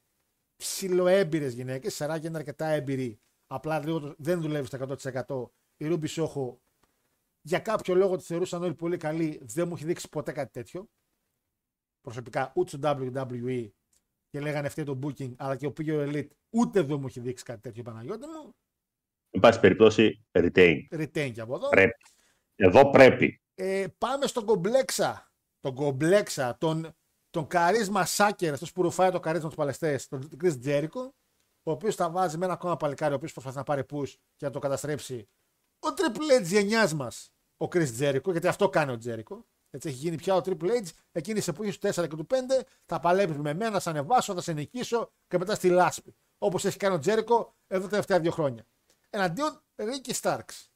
ψιλοέμπειρες γυναίκες. Η Σαράγια είναι αρκετά έμπειρη. Απλά λίγο το- δεν δουλεύει στο 100%. Η Ρόμπι Σόχο για κάποιο λόγο τη θεωρούσαν όλοι πολύ καλή. Δεν μου έχει δείξει ποτέ κάτι τέτοιο. Προσωπικά ούτε στο WWE και λέγανε φταίει το booking, αλλά και ο Pure Elite ούτε εδώ μου έχει δείξει κάτι τέτοιο Παναγιώτη μου. Εν πάση περιπτώσει, retain. Retain και από εδώ. Πρέπει. Εδώ πρέπει. Ε, πάμε στον κομπλέξα. Τον κομπλέξα, τον, τον καρίσμα Σάκερ, αυτός που ρουφάει το καρίσμα τους παλαιστές, τον Chris Jericho, ο οποίος τα βάζει με ένα ακόμα παλικάρι, ο οποίος προσπαθεί να πάρει push και να το καταστρέψει. Ο Triple H γενιάς μας, ο Chris Jericho, γιατί αυτό κάνει ο Jericho. Έτσι έχει γίνει πια ο Triple H, εκείνη της εποχής του 4 και του 5, θα παλέψει με μένα, θα σε ανεβάσω, θα σε νικήσω και μετά στη λάσπη. Όπως έχει κάνει ο Jericho εδώ τα τελευταία δύο χρόνια. Εναντίον Ricky Starks.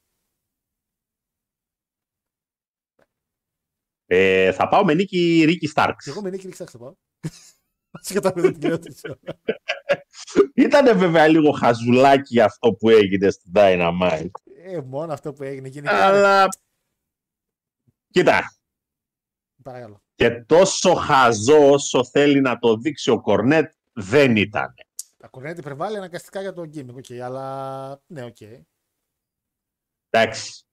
Ε, θα πάω με νίκη Ρίκη Στάρξ. Και εγώ με νίκη Ricky Starks θα πάω. Ασχετά με την ερώτηση. Ήτανε βέβαια λίγο χαζουλάκι αυτό που έγινε στην Dynamite. Ε, μόνο αυτό που έγινε. Γενικά. Αλλά. Κοίτα. Παρακαλώ. Και τόσο χαζό όσο θέλει να το δείξει ο Cornette δεν ήταν. Ο Cornette υπερβάλλει αναγκαστικά για το gimmick. Okay, αλλά ναι, οκ. Εντάξει.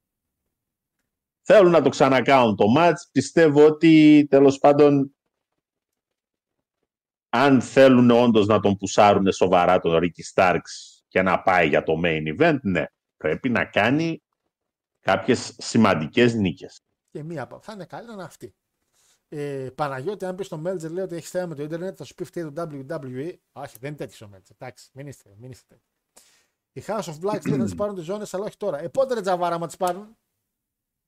Θέλουν να το ξανακάνουν το match. Πιστεύω ότι τέλος πάντων αν θέλουν όντως να τον πουσάρουν σοβαρά τον Ricky Starks και να πάει για το main event, ναι, πρέπει να κάνει κάποιες σημαντικές νίκες. Και μία από θα είναι καλή να είναι αυτή. Ε, Παναγιώτη, αν πεις στο Meltzer λέει ότι έχει θέμα με το Ιντερνετ, θα σου πει φταίει το WWE. Όχι, δεν είναι τέτοιο ο Meltzer. Εντάξει, μην είστε, μην είστε τέτοιοι. Οι House of Blacks δεν θα τις πάρουν τις ζώνες, αλλά όχι τώρα. Ε, πότε ρε τζαβάρα, μα τις πάρουν;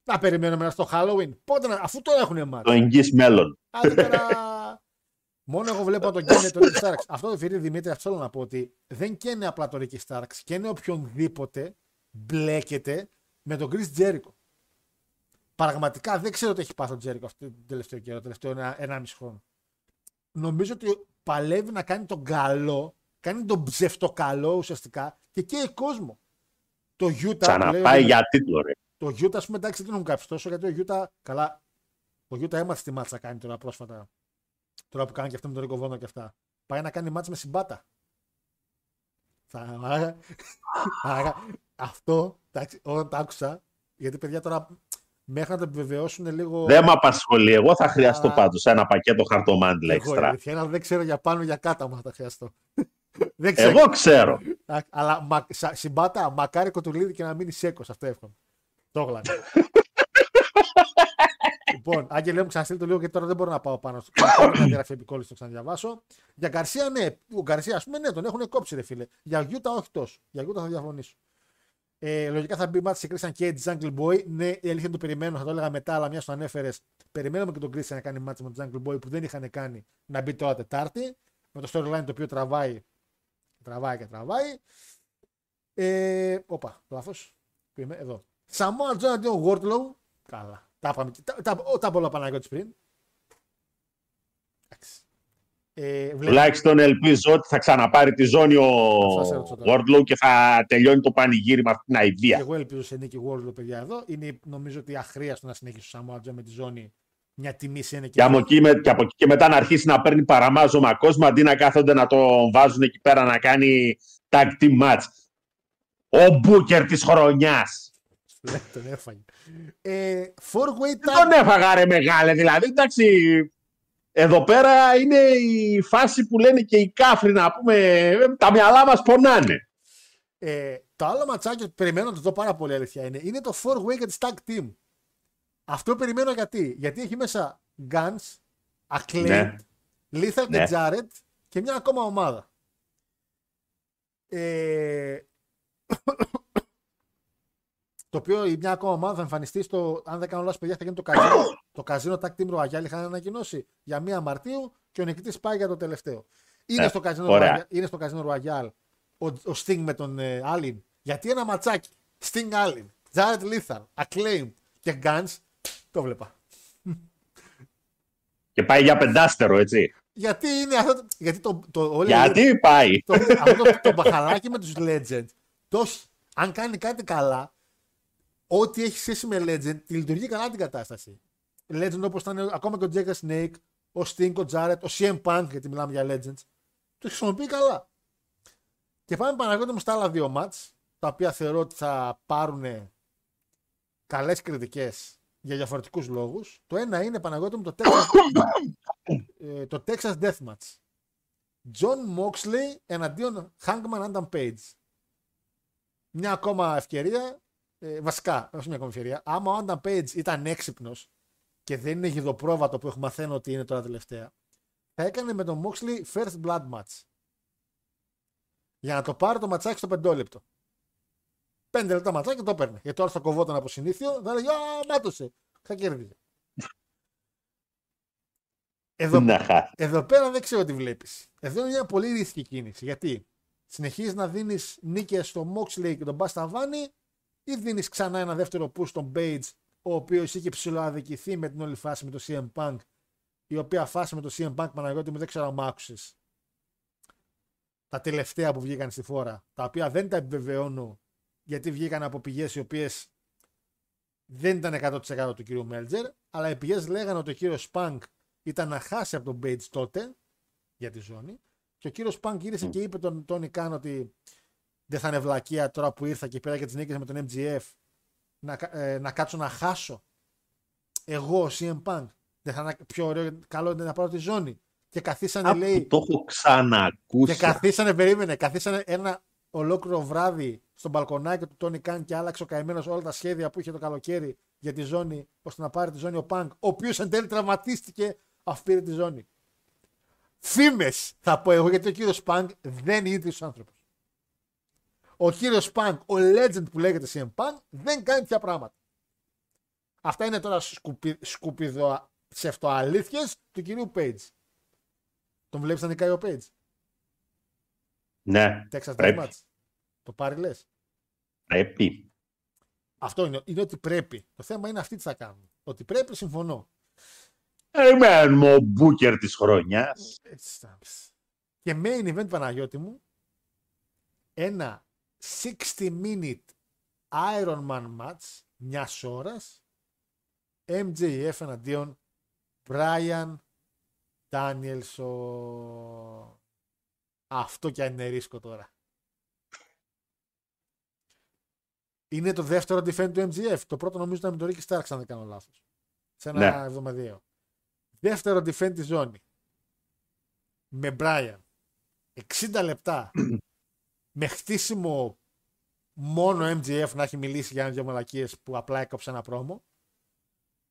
Να περιμένουμε ένα στο Halloween. Πότε να, αφού τώρα έχουν μάτς. Το εγγύς μέλλον. Άντε τώρα. Μόνο εγώ βλέπω να τον καίνε το Ricky Starks. Αυτό το φίλε Δημήτρη, αυτό θέλω να πω ότι δεν καίνε απλά το Ricky Starks. Καίνε οποιονδήποτε μπλέκεται με τον Chris Jericho. Πραγματικά δεν ξέρω τι έχει πάθει ο Jericho αυτό το τελευταίο καιρό, το τελευταίο ένα, ένα μισό χρόνο. Νομίζω ότι παλεύει να κάνει τον καλό, κάνει τον ψευτοκαλό ουσιαστικά και καίει κόσμο. Το Utah. Ξαναπάει για τίτλο, ρε. Το Utah, ας πούμε, εντάξει, δεν τον έχουν κάψει τόσο γιατί ο Utah. Καλά. Ο Utah έμαθε τι μάτσα κάνει τώρα πρόσφατα. Τώρα που κάνει και αυτό με τον Ρίκο Βόνο και αυτά. Πάει να κάνει μάτσα με συμπάτα. Θα, άρα, άρα, αυτό, εντάξει, όταν το άκουσα, γιατί παιδιά τώρα μέχρι να το επιβεβαιώσουν λίγο. Δεν με απασχολεί. Εγώ θα χρειαστώ Α. πάντως ένα πακέτο χαρτομάντιλα Εγώ, η έξτρα. αλήθεια είναι, αλλά δεν ξέρω για πάνω για κάτω αν θα χρειαστώ. δεν ξέρω. Εγώ ξέρω. Α, Αλλά μα, σα- συμπάτα, μακάρι κοτουλίδι και να μείνει σέκος. Αυτό εύχομαι. Το έγλανε. λοιπόν, Άγγελε μου ξαναστείλει το λίγο γιατί τώρα δεν μπορώ να πάω πάνω στο κάνω μια γραφή επικόλληση το ξαναδιαβάσω. Για Γκαρσία, ναι. Ο Γκαρσία, ας πούμε, ναι, τον έχουν κόψει, ρε φίλε. Για Γιούτα, όχι τόσο. Για Γιούτα θα διαφωνήσω. Ε, λογικά θα μπει μάτι σε Christian Cage Jungle Boy. Ναι, η αλήθεια είναι το περιμένω, θα το έλεγα μετά, αλλά μιας το ανέφερες. Περιμένουμε και τον Christian να κάνει μάτι με τον Jungle Boy που δεν είχαν κάνει να μπει τώρα Τετάρτη. Με το storyline το οποίο τραβάει, τραβάει και τραβάει. Ε, όπα, λάθος. Πού είμαι, εδώ. Samoa Joe αντίον Wardlow. Καλά. Τα είπαμε. και- Τα, τα, τα πολλά Παναγιώτη πριν. Εντάξει. Ε, βλέπω- Τουλάχιστον ελπίζω ότι θα ξαναπάρει τη ζώνη ο Αυτό σε ρωτήσω τώρα. Wardlow και θα τελειώνει το πανηγύρι με αυτήν την Και αηδία. εγώ ελπίζω σε νίκη Wardlow, παιδιά, εδώ. Είναι νομίζω ότι αχρίαστο να συνεχίσει ο Samoa Joe με τη ζώνη. Μια τιμή σε είναι Και από, εκεί, με- και από εκεί και μετά να αρχίσει να παίρνει παραμάζωμα κόσμο αντί να κάθονται να τον βάζουν εκεί πέρα να κάνει tag team match. Ο Μπούκερ της χρονιάς. Ναι, τον έφαγε. Ε, four way Δεν tag. τον έφαγα ρε μεγάλε δηλαδή. Εντάξει, εδώ πέρα είναι η φάση που λένε και οι κάφροι να πούμε ε, τα μυαλά μας πονάνε. Ε, το άλλο ματσάκι που περιμένω να το δω πάρα πολύ αλήθεια είναι, είναι το 4-way για τη tag team. Αυτό περιμένω γιατί. Γιατί έχει μέσα Guns, Acclaimed, Ναι. Lethal Ναι. και Jared και μια ακόμα ομάδα. Ε, το οποίο η μια ακόμα ομάδα θα εμφανιστεί στο, αν δεν κάνω λάθος παιδιά, θα γίνει το καζίνο. το καζίνο Tag Team Royale είχαν ανακοινώσει για 1 Μαρτίου και ο νικητής πάει για το τελευταίο. Είναι, Ναι, στο καζίνο ωραία. Royale, είναι στο καζίνο Royale ο, ο Sting με τον ε, Allen. Γιατί ένα ματσάκι. Sting Allen, Jared Lethal, Acclaimed και Guns το βλέπα. Και πάει για πεντάστερο, έτσι. Γιατί είναι αυτό. το- Γιατί το, το, όλη- Γιατί πάει. το, αυτό το, το μπαχαλάκι με τους Legend, το, έχει- αν κάνει κάτι καλά, ό,τι έχει σχέση με Legend, τη λειτουργεί καλά την κατάσταση. Legend όπως ήταν ακόμα και ο Jagger Snake, ο Sting, ο Jarrett, ο CM Punk, γιατί μιλάμε για Legends, το χρησιμοποιεί καλά. Και πάμε Παναγιώτη μου στα άλλα δύο μάτς, τα οποία θεωρώ ότι θα πάρουν καλές κριτικές για διαφορετικούς λόγους. Το ένα είναι Παναγιώτη μου το Texas, ε, το Texas Deathmatch. John Moxley εναντίον Hangman Adam Page. Μια ακόμα ευκαιρία. Ε, βασικά, όχι μια ακόμα ευκαιρία. Άμα ο Adam Page ήταν έξυπνος και δεν είναι γιδοπρόβατο που έχουμε μαθαίνω ότι είναι τώρα τελευταία, θα έκανε με τον Moxley first blood match. Για να το πάρει το ματσάκι στο πεντόλεπτο. Πέντε λεπτά ματσάκι και το έπαιρνε. Γιατί τώρα θα κοβόταν από συνήθιο, θα έλεγε Α, μάτωσε. Θα κέρδιζε. Εδώ, Να χάσει. εδώ πέρα δεν ξέρω τι βλέπεις. Εδώ είναι μια πολύ ρίσκη κίνηση. Γιατί συνεχίζεις να δίνεις νίκες στο Moxley και τον Μπασταβάνη, ή δίνεις ξανά ένα δεύτερο push στον Page, ο οποίος είχε ψηλοαδικηθεί με την όλη φάση με το CM Punk, η οποία φάση με το CM Punk Παναγιώτη μου δεν ξέρω αν άκουσες. Τα τελευταία που βγήκαν στη φόρα, τα οποία δεν τα επιβεβαιώνω γιατί βγήκαν από πηγές οι οποίες δεν ήταν 100% του κύριου Μέλτζερ, αλλά οι πηγές λέγανε ότι ο κύριος Punk ήταν να χάσει από τον Page τότε για τη ζώνη. Και ο κύριος Punk γύρισε και είπε τον Τόνι Καν ότι δεν θα είναι βλακεία τώρα που ήρθα και πήρα και τις νίκες με τον MGF να, κα- ε, να κάτσω να χάσω. Εγώ, ο CM Punk. Δεν θα είναι πιο ωραίο, καλό είναι να πάρω τη ζώνη. Και καθίσανε, Κάπου λέει. το έχω ξανακούσει. Και καθίσανε, περίμενε, καθίσανε ένα ολόκληρο βράδυ στον μπαλκονάκι του Τόνι Καν και άλλαξε ο καημένος όλα τα σχέδια που είχε το καλοκαίρι για τη ζώνη, ώστε να πάρει τη ζώνη ο Πανκ, ο οποίος εν τέλει τραυματίστηκε αφού πήρε τη ζώνη. Φήμες θα πω εγώ, γιατί ο κύριος Πανκ δεν είναι τέτοιο άνθρωπος. Ο κύριος Πανκ, ο legend που λέγεται CM Punk, δεν κάνει τέτοια πράγματα. Αυτά είναι τώρα σκουπι, σκουπιδο ψευτοαλήθειες του κυρίου Page. Τον βλέπεις να νικάει ο Page; Ναι, Texas Πρέπει. Deathmatch. Το πάρει λες; πρέπει. Αυτό είναι, είναι ότι πρέπει. Το θέμα είναι αυτοί τι θα κάνουν. Ότι πρέπει, συμφωνώ. Είμαι ο Μπούκερ της χρονιάς. Έτσι θα πεις. Και main event Παναγιώτη μου, ένα 60 minute Ironman match μιας ώρας MJF εναντίον Brian Danielson. Αυτό κι αν είναι ρίσκο τώρα. Είναι το δεύτερο defend του MGF. Το πρώτο νομίζω ήταν με τον Ricky Starks, αν δεν κάνω λάθος. Σε ένα Ναι. εβδομαδιαίο. Δεύτερο defend της ζώνη. Με Brian. 60 λεπτά. με χτίσιμο μόνο MGF να έχει μιλήσει για ένα-δυο μαλακίες που απλά έκοψε ένα πρόμο.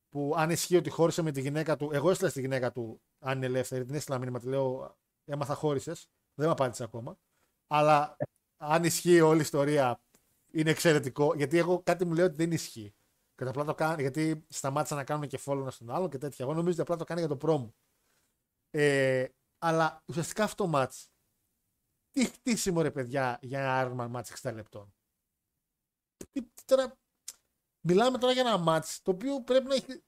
Που αν ισχύει ότι χώρισε με τη γυναίκα του. Εγώ έστειλα στη γυναίκα του, αν είναι ελεύθερη, την έστειλα μήνυμα. Τη λέω, έμαθα χώρισες. Δεν με απάντησε ακόμα. Αλλά αν ισχύει όλη η ιστορία, είναι εξαιρετικό. Γιατί εγώ κάτι μου λέει ότι δεν ισχύει. Και ότι απλά το κάνει, γιατί σταμάτησαν να κάνουν και follow ένα στον άλλον και τέτοια. Εγώ νομίζω ότι απλά το κάνει για το πρόμο. Ε, αλλά ουσιαστικά αυτό το match. Τι χτίσιμο ρε παιδιά για ένα Ironman match 60 λεπτών. Τι, τι τώρα, μιλάμε τώρα για ένα match το οποίο πρέπει να έχει.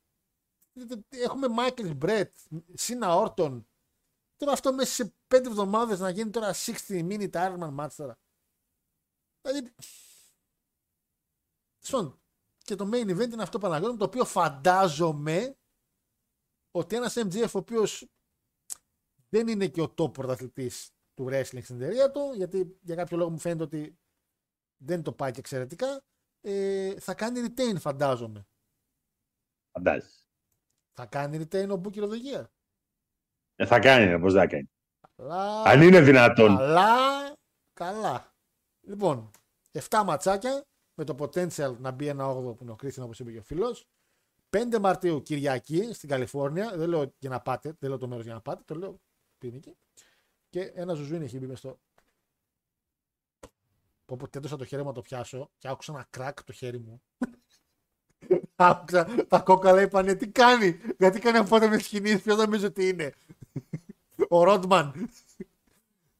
Έχουμε Michael Brett, Σίνα Όρτον. Τώρα αυτό μέσα σε 5 εβδομάδες να γίνει τώρα 60 minute Ironman match τώρα. Δηλαδή. Στον, και το main event είναι αυτό Παναγιώτη, το οποίο φαντάζομαι ότι ένας MGF ο οποίος δεν είναι και ο top πρωταθλητής του wrestling στην εταιρεία του, γιατί για κάποιο λόγο μου φαίνεται ότι δεν το πάει και εξαιρετικά, ε, θα κάνει retain φαντάζομαι. Φαντάζεσαι. Θα κάνει retain ο Booker of the Year. Ε, θα κάνει, ρε, πώς δεν θα κάνει. Αλλά... Αν είναι δυνατόν. Καλά, καλά. Λοιπόν, 7 ματσάκια με το potential να μπει ένα 8 που είναι ο Κρίστιαν όπως είπε και ο φίλος. 5 Μαρτίου Κυριακή στην Καλιφόρνια. Δεν λέω για να πάτε, δεν λέω το μέρος για να πάτε, το λέω που είναι εκεί. Και ένα ζουζούνι έχει μπει μες στο. Πω πω τέντωσα το χέρι μου να το πιάσω και άκουσα ένα κράκ το χέρι μου. άκουσα τα κόκαλα είπανε τι κάνει, γιατί κάνει αυτό με σκηνή, ποιος νομίζω ότι είναι. Ο Ρόντμαν.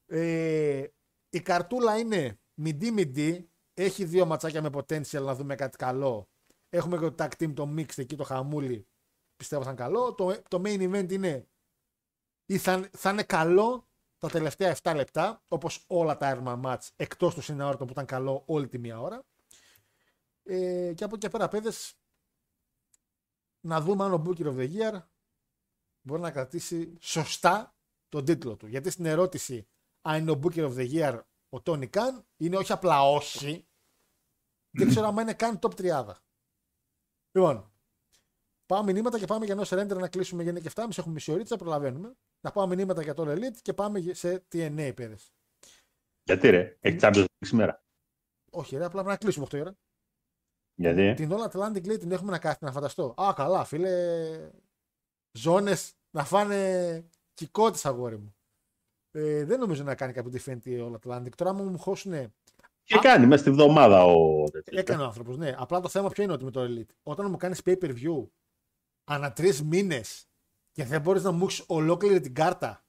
Ε, η καρτούλα είναι μιντί μιντί. Έχει δύο ματσάκια με potential να δούμε κάτι καλό. Έχουμε και το tag team το mixed εκεί το χαμούλι. Πιστεύω θα είναι καλό. Το, το main event είναι ή θα, θα είναι καλό τα τελευταία 7 λεπτά όπως όλα τα Ironman match εκτός του Συναόρτο που ήταν καλό όλη τη μία ώρα. Ε, και από εκεί και πέρα παιδες να δούμε αν ο Booker of the Year μπορεί να κρατήσει σωστά τον τίτλο του. Γιατί στην ερώτηση αν είναι ο Booker of the Year ο Tony Khan είναι όχι απλά όχι. Δεν ξέρω αν είναι καν top 30. Λοιπόν, πάμε μηνύματα και πάμε για no surrender να κλείσουμε για και 7.30. Έχουμε μισή ωρίτσα, προλαβαίνουμε. Να πάμε μηνύματα για το Elite και πάμε σε TNA, παιδες. Γιατί ρε, έχει Champions League σήμερα. Όχι, ρε, απλά πρέπει να κλείσουμε 8 ώρα. Γιατί; Την All Atlantic λέει την έχουμε να κάθεται να φανταστώ. Α, καλά, φίλε. Ζώνες να φάνε κυκό της αγόρι μου. Ε, δεν νομίζω να κάνει κάποιο defend η All Atlantic. Τώρα μου μου χώσουνε. Και κάνει μέσα στη βδομάδα ο. Έκανε ο άνθρωπος, ναι. Απλά το θέμα ποιο είναι ότι με το Elite. Όταν μου κάνεις pay per view ανά τρεις μήνες και δεν μπορείς να μου έχεις ολόκληρη την κάρτα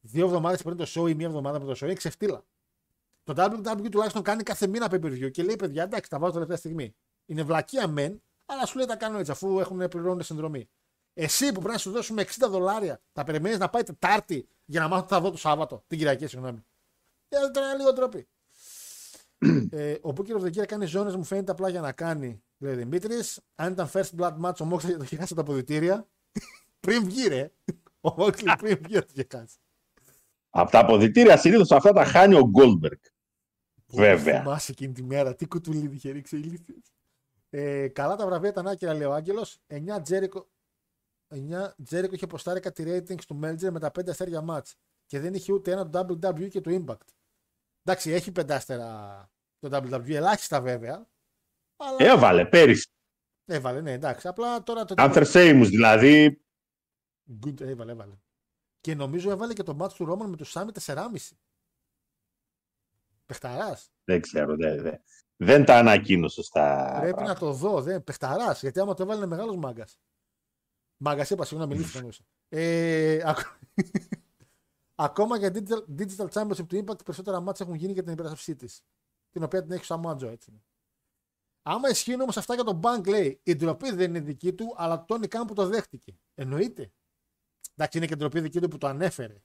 δύο εβδομάδες πριν το show ή μία εβδομάδα πριν το show, είναι ξεφτύλα. Το WWE τουλάχιστον κάνει κάθε μήνα pay per view και λέει: Παιδιά, εντάξει, τα βάζω τελευταία στιγμή. Είναι βλακεία μεν, αλλά σου λέει τα κάνω έτσι αφού έχουν πληρώνει συνδρομή. Εσύ που πρέπει να σου δώσουμε 60 δολάρια, θα περιμένεις να πάει Τετάρτη για να μάθω τι θα δω το Σάββατο, την Κυριακή, συγγνώμη. Ε, τώρα είναι λίγο ντροπή. ε, ο Booker of the Year κάνει ζώνες, μου φαίνεται απλά για να κάνει, λέει ο Δημήτρης. Αν ήταν first blood match, ο Moxley θα το είχε χάσει τα αποδυτήρια. πριν βγει, ρε. Ο Moxley πριν βγει, θα το είχε χάσει. Από τα αποδυτήρια συνήθως αυτά τα χάνει ο Goldberg. Βέβαια. Θυμάσαι εκείνη τη μέρα, τι κουτουλίδι είχε ρίξει ηλίθιος. Ε, καλά τα βραβεία ήταν άκυρα, λέει ο Άγγελος. 9 Τζέρικο. 9 Τζέρικο είχε ποστάρει κάτι ratings του Meltzer με τα 5 αστέρια match. Και δεν είχε ούτε ένα του WWE και του Impact. Εντάξει, έχει πεντάστερα το WWE, ελάχιστα βέβαια. Αλλά... Έβαλε πέρυσι. Έβαλε, ναι, εντάξει. Απλά τώρα το. Άνθερ Σέιμους δηλαδή. Good, έβαλε, έβαλε. Και νομίζω έβαλε και το match του Ρόμαν με του Σάμι 4,5. Πεχταράς. Δεν ξέρω. Δεν, δεν. δεν τα ανακοίνωσε στα. Πρέπει να το δω. Δεν παιχταρά. Γιατί άμα το έβαλε είναι μεγάλος μάγκας. Μάγκας, είπα συγγνώμη, μιλήσει εννοούσα. Ε, ακ- Ακόμα για digital, digital championship του Impact, περισσότερα μάτια έχουν γίνει για την υπερασπιστή της. Την οποία την έχει ο Samoa Joe, έτσι. Είναι. Άμα ισχύουν όμως αυτά για τον Bank, λέει, η ντροπή δεν είναι δική του, αλλά το Tony Khan που το δέχτηκε. Εννοείται. Εντάξει, είναι και ντροπή δική του που το ανέφερε.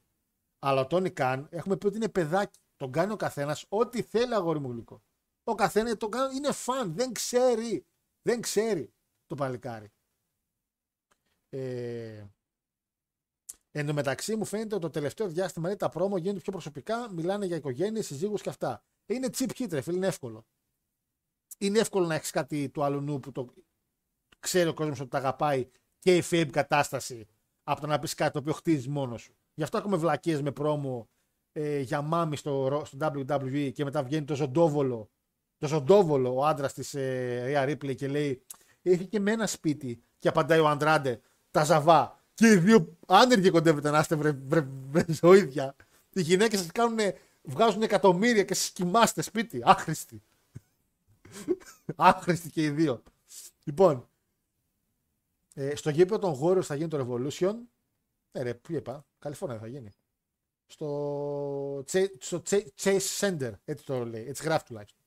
Αλλά ο Tony Khan, έχουμε πει ότι είναι παιδάκι. Τον κάνει ο καθένας ό,τι θέλει, αγόρι μου γλυκό. Ο καθένας το κάνει, είναι φαν, δεν ξέρει. Δεν ξέρει το παλικάρι. Ε, Εν τω μεταξύ μου φαίνεται ότι το τελευταίο διάστημα λέει, τα πρόμο γίνονται πιο προσωπικά, μιλάνε για οικογένειες, συζύγους και αυτά. Ε, Είναι cheap hit, ρε φίλε, είναι εύκολο. Είναι εύκολο να έχεις κάτι του αλουνού που το ξέρει ο κόσμος ότι τα αγαπάει και η fame κατάσταση από το να πεις κάτι το οποίο χτίζεις μόνος σου. Γι' αυτό έχουμε βλακίες με πρόμο ε, για μάμι στο, ρο- στο WWE και μετά βγαίνει το ζωντόβολο. Το ζωντόβολο ο άντρας της ε, Rhea Ripley και λέει: Έχει και με ένα σπίτι. Και απαντάει ο Αντράντε, τα ζαβά. Και οι δύο άνεργοι κοντεύετε να είστε βρε, βρε, βρε ζωήδια. Οι γυναίκες σας κάνουν, βγάζουν εκατομμύρια και σας κοιμάστε σπίτι. Άχρηστοι. Άχρηστοι και οι δύο. Λοιπόν, ε, στο γήπεδο των Warriors θα γίνει το Revolution. Ε, ρε, πού είπα, Καλιφόρνια θα γίνει. Στο, Chase- στο Chase- Chase Center, έτσι το λέει, έτσι γράφει τουλάχιστον.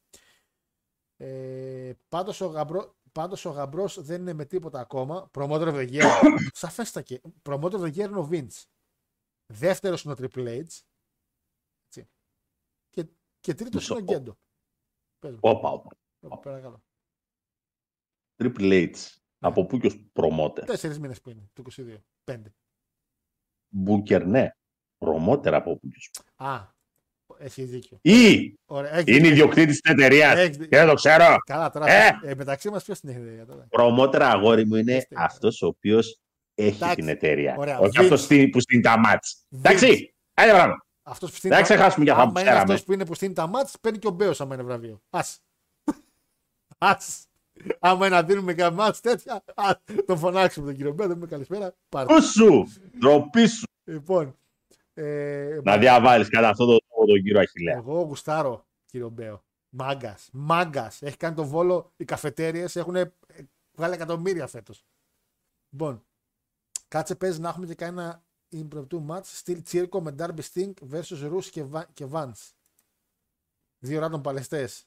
Ε, πάντως, ο γαμπρό, πάντως ο γαμπρός δεν είναι με τίποτα ακόμα. Promoter of the Year. Σαφέστατα Promoter of the Year είναι ο Vince. Δεύτερος είναι ο Triple H. Έτσι. Και, και τρίτος Μισό. είναι ο Γκέντο. Πες μου. Όπα, όπα. Όπα, Παρακαλώ. Triple H. Από πού και ως promoter. Τέσσερις μήνες που είναι, το 22. Πέντε. Booker, ναι. Promoter από πού και ως. Α, έχει δίκιο. Ή Ωραία, έχεις είναι δίκιο. ιδιοκτήτης της εταιρείας. Έχεις δίκιο. Και δεν το ξέρω. Καλά, τώρα. Ε! Ε, μεταξύ μας, ποιος την έχει ιδέα τώρα. Promoter αγόρι μου είναι Είστε. αυτός ο οποίος έχει Εντάξει. την εταιρεία. Ωραία. Όχι Vince. αυτό που στείνει τα μάτς. Εντάξει. Άντε πράγμα. Αυτός που στείνει. Δεν ξεχάσουμε για αυτά που Άμα είναι ξέραμε. αυτός που είναι που στείνει τα μάτς, παίρνει και ο Μπέος άμα είναι βραβείο. Α. Α. Άμα είναι να δίνουμε για μάτς τέτοια, ας, τον φωνάξουμε τον κύριο Μπέο, δεν πούμε καλησπέρα. Πάρτε. Πού σου. Ντροπή σου. Λοιπόν. Ε, Να διαβάλεις κατά αυτόν τον τρόπο τον κύριο Αχιλέα. Εγώ γουστάρω κύριο Μπέο. Μάγκας. Μάγκας. Έχει κάνει τον βόλο. Οι καφετέρειε έχουν βγάλει εκατομμύρια φέτος. Λοιπόν, κάτσε παίζει να έχουμε και κανένα impromptu match. Στυλ τσίρκο με Darby Sting versus Rus και, Va- και Vance. Δύο ράντων παλαιστές.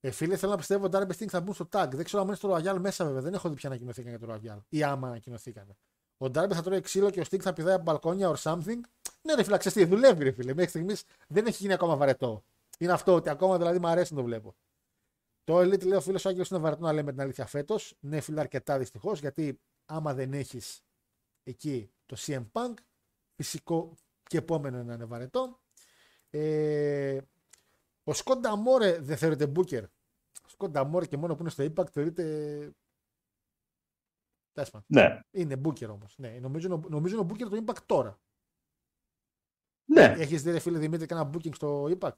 Ε, φίλε, θέλω να πιστεύω ότι ο Darby Sting θα μπουν στο tag. Δεν ξέρω αν είναι στο Royal μέσα βέβαια. Δεν έχω δει πια ανακοινωθήκαν για το Royal. Ή άμα ανακοινωθήκαν. Ο Darby θα τρώει ξύλο και ο Sting θα πηδάει από μπαλκόνια or something. Ναι, ρε φίλε, ξέρεις τι, δουλεύει, ρε φίλε. Μέχρι στιγμής δεν έχει γίνει ακόμα βαρετό. Είναι αυτό ότι ακόμα δηλαδή μου αρέσει να το βλέπω. Το Elite λέει ο φίλο Άγγελος είναι βαρετό να λέμε την αλήθεια φέτος. Ναι, φίλε, αρκετά δυστυχώς γιατί άμα δεν έχεις εκεί το CM Punk, φυσικό και επόμενο είναι να είναι βαρετό. Ε, ο Σκόντα Μόρε δεν θεωρείται Booker. Ο Σκόντα Μόρε και μόνο που είναι στο Impact θεωρείται. Τέλος πάντων. Ναι. Είναι Booker όμως. Ναι, νομίζω, είναι ο- νομίζω είναι ο Booker το Impact τώρα. Ναι. Έχεις δει, ρε φίλε Δημήτρη, κάνα booking στο Impact;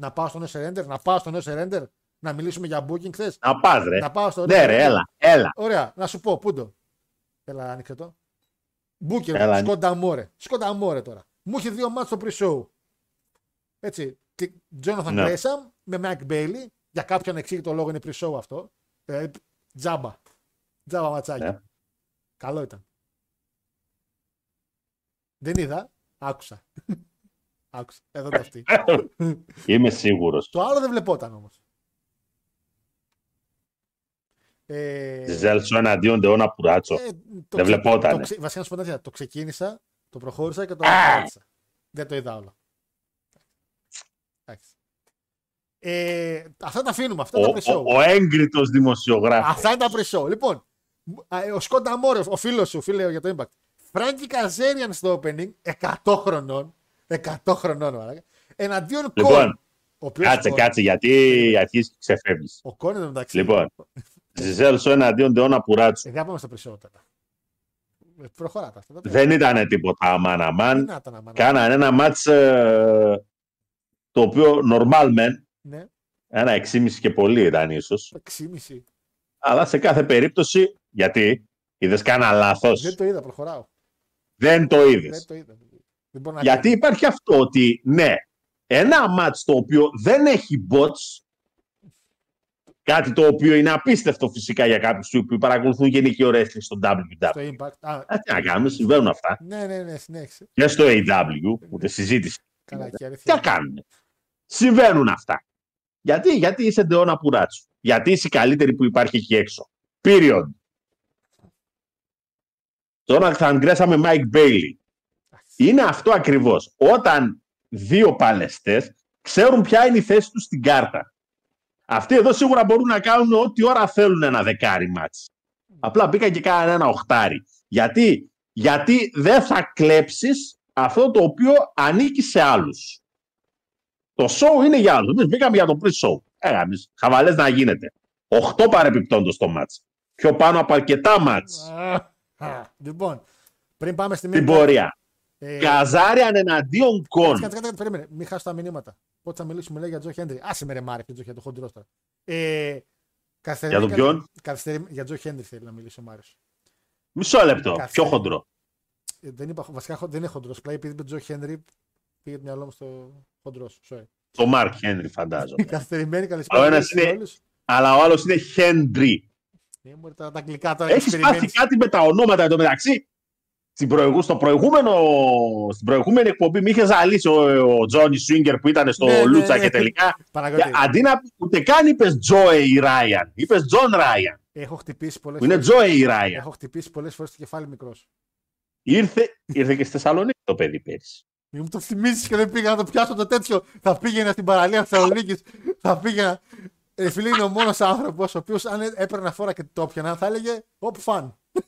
Να πάω στο No Surrender, να πάω στο No Surrender, να μιλήσουμε για booking χθες; Να πας ρε. Να πάω στο Ναι ρε, έλα. Έλα. Ωραία, να σου πω, πού το. Έλα, άνοιξε το. Booker, Έλα, σκόντα μόρε. Σκόντα μόρε τώρα. Μου είχε δύο μάτς στο pre-show. Έτσι. Και Jonathan Ναι. Gresham με Mike Bailey. Για κάποιον εξήγητο λόγο είναι pre-show αυτό. Ε, τζάμπα. Τζάμπα ματσάκι. Ναι. Καλό ήταν. Δεν είδα. Άκουσα. Άκουσα. Εδώ το αυτή. Είμαι σίγουρος. Το άλλο δεν βλεπόταν όμως. Ε, Ζέλσο εναντίον Ντεώνα Πουράτσο. ε, το Δεν ξε- βλεπότανε. το ξε- Βασικά να σου πω τα αλήθεια, το ξεκίνησα, το προχώρησα και το Α! απάντησα. Δεν το είδα όλο. Εντάξει. Ε, αυτά τα αφήνουμε. Αυτά Ο, είναι τα pre-show. ο, ο έγκριτος δημοσιογράφος. Αυτά είναι τα pre-show. Λοιπόν, α, ε, ο Σκόντα Μόρε, ο φίλος σου, φίλε για το Impact. Φράγκη Καζέριαν στο opening, 100 χρονών. 100 χρονών, μαλάκα. Εναντίον Λοιπόν, Κόλ. Ο οποίος Κάτσε, Κόλ- κάτσε, γιατί αρχίζεις και ξεφεύγεις. Ο Κόλ είναι μεταξύ. Λοιπόν, Ζέλσο εναντίον Ντεώνα Πουράτσο. Ε, δεν πάμε στο pre-show τώρα. Ε, Προχωράτε αυτά. τα- Δεν ήταν τίποτα αμάν Τι αμάν. να ήταν, αμάνα. Κάνανε ένα μάτς ε, το οποίο normal men, Ναι, ένα 6,5 και πολύ ήταν ίσως. 6,5. Αλλά σε κάθε περίπτωση, γιατί είδες κάνα λάθος; Δεν το είδα, προχωράω. Δεν το Δεν είδες. το είδα. Δεν μπορώ να Γιατί κρίνω. υπάρχει αυτό ότι, ναι, ένα μάτς το οποίο δεν έχει bots, Κάτι το οποίο είναι απίστευτο φυσικά για κάποιους που παρακολουθούν γενική wrestling στο WW. Το Impact. Α, Α, Τι να κάνουμε, συμβαίνουν αυτά. ναι, ναι, ναι, συνέχισε. Και στο AW, ούτε συζήτηση. Καλά, και Τι αλήθεια. να κάνουμε; Συμβαίνουν αυτά. Γιατί, γιατί είσαι ντεώνα πουράτσου. Γιατί είσαι η καλύτερη που υπάρχει εκεί έξω; Period. Τώρα θα αγκρέσαμε Mike Bailey. Είναι αυτό ακριβώς. Όταν δύο παλαιστές ξέρουν ποια είναι η θέση τους στην κάρτα. Αυτοί εδώ σίγουρα μπορούν να κάνουν ό,τι ώρα θέλουν ένα δεκάρι μάτς. Απλά μπήκαν και κάνανε ένα οχτάρι. Γιατί, γιατί δεν θα κλέψεις αυτό το οποίο ανήκει σε άλλους. Το show είναι για άλλους. Εμείς μπήκαμε για το pre-show. Ε, εμείς, χαβαλές να γίνεται. Οχτώ παρεπιπτόντως το μάτς. Πιο πάνω από αρκετά μάτς. Α, α, Λοιπόν, πριν πάμε στη Την main πορεία. ε, Καζάριαν εναντίον Κον. Κάτσε, κάτσε, κάτσε, περίμενε. Μην χάσω τα μηνύματα. Πότε θα μιλήσουμε, λέει, για Τζο Χέντρι. Άσε με ρε Μάρκ, για Τζο Χέντρι, χοντρός τώρα. Ε, καθυστερημένη Για τον ποιον; καλη- καθυστερη- Για Τζο Χέντρι θέλει να μιλήσει ο Μάριο. Μισό λεπτό. Κάτσε. Πιο χοντρό. Ε, δεν είπα, βασικά χο- δεν είναι χοντρός. Απλά επειδή είπε Τζο Χέντρι, πήγε το μυαλό μου στο χοντρό. Sorry. Το Μαρκ Χένρι φαντάζομαι. Καθυστερημένη Ο καλησπέρα. ένας σε είναι- όλους. Αλλά ο άλλος είναι Χέντρι. Ε, μπορεί τα, τα αγγλικά τώρα. Έχεις έχεις περιμένει. πάθει κάτι με τα ονόματα εντωμεταξύ. Στην προηγού, στο προηγούμενο, στην προηγούμενη εκπομπή με είχες ζαλίσει ο, ο Τζόνι Σουίγκερ που ήταν στο Ναι, ναι, Λούτσα ναι. και τελικά. Παναγιώτη, και αντί να πει ούτε καν είπες Τζόεϊ Ράιαν. Είπες Τζον Ράιαν. έχω χτυπήσει πολλές Που είναι Τζόεϊ Ράιαν. Έχω χτυπήσει πολλές φορές το κεφάλι μικρός. Ήρθε, ήρθε και στη Θεσσαλονίκη το παιδί πέρυσι. Μην μου το θυμίσεις και δεν πήγα να το πιάσω το τέτοιο. Θα πήγαινα στην παραλία Θεσσαλονίκης. θα πήγαινα. Ε, φίλε, είναι ο μόνος άνθρωπος ο οποίος αν έπαιρνα φόρα και το έπιανα θα έλεγε Οπ, φαν.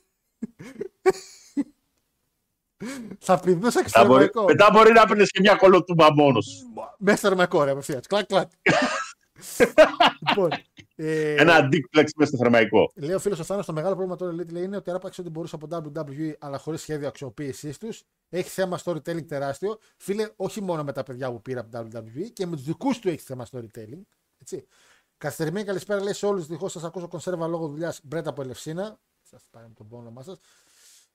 θα πηδούσα και στο Μετά μπορεί, ρωμαϊκό. μετά μπορεί να παίρνει και μια κολοτούμπα μόνος σου. Μέσα στο ρωμαϊκό, ρε απευθεία. Κλακ, κλακ. λοιπόν, ε, Ένα αντίκπλεξ μέσα στο θερμαϊκό. Λέει ο φίλος ο Θάνο, το μεγάλο πρόβλημα τώρα λέει, λέει, είναι ότι άρπαξε ό,τι μπορούσε από WWE, αλλά χωρίς σχέδιο αξιοποίησής τους. Έχει θέμα storytelling τεράστιο. Φίλε, όχι μόνο με τα παιδιά που πήρα από WWE και με τους δικούς του έχει θέμα storytelling. Έτσι. Καθυστερημένη καλησπέρα λέει σε όλους. Δυστυχώς σας ακούσω κονσέρβα λόγω δουλειάς. Μπρέτα από Ελευσίνα. Σας πάρει τον πόνο όνομά σας.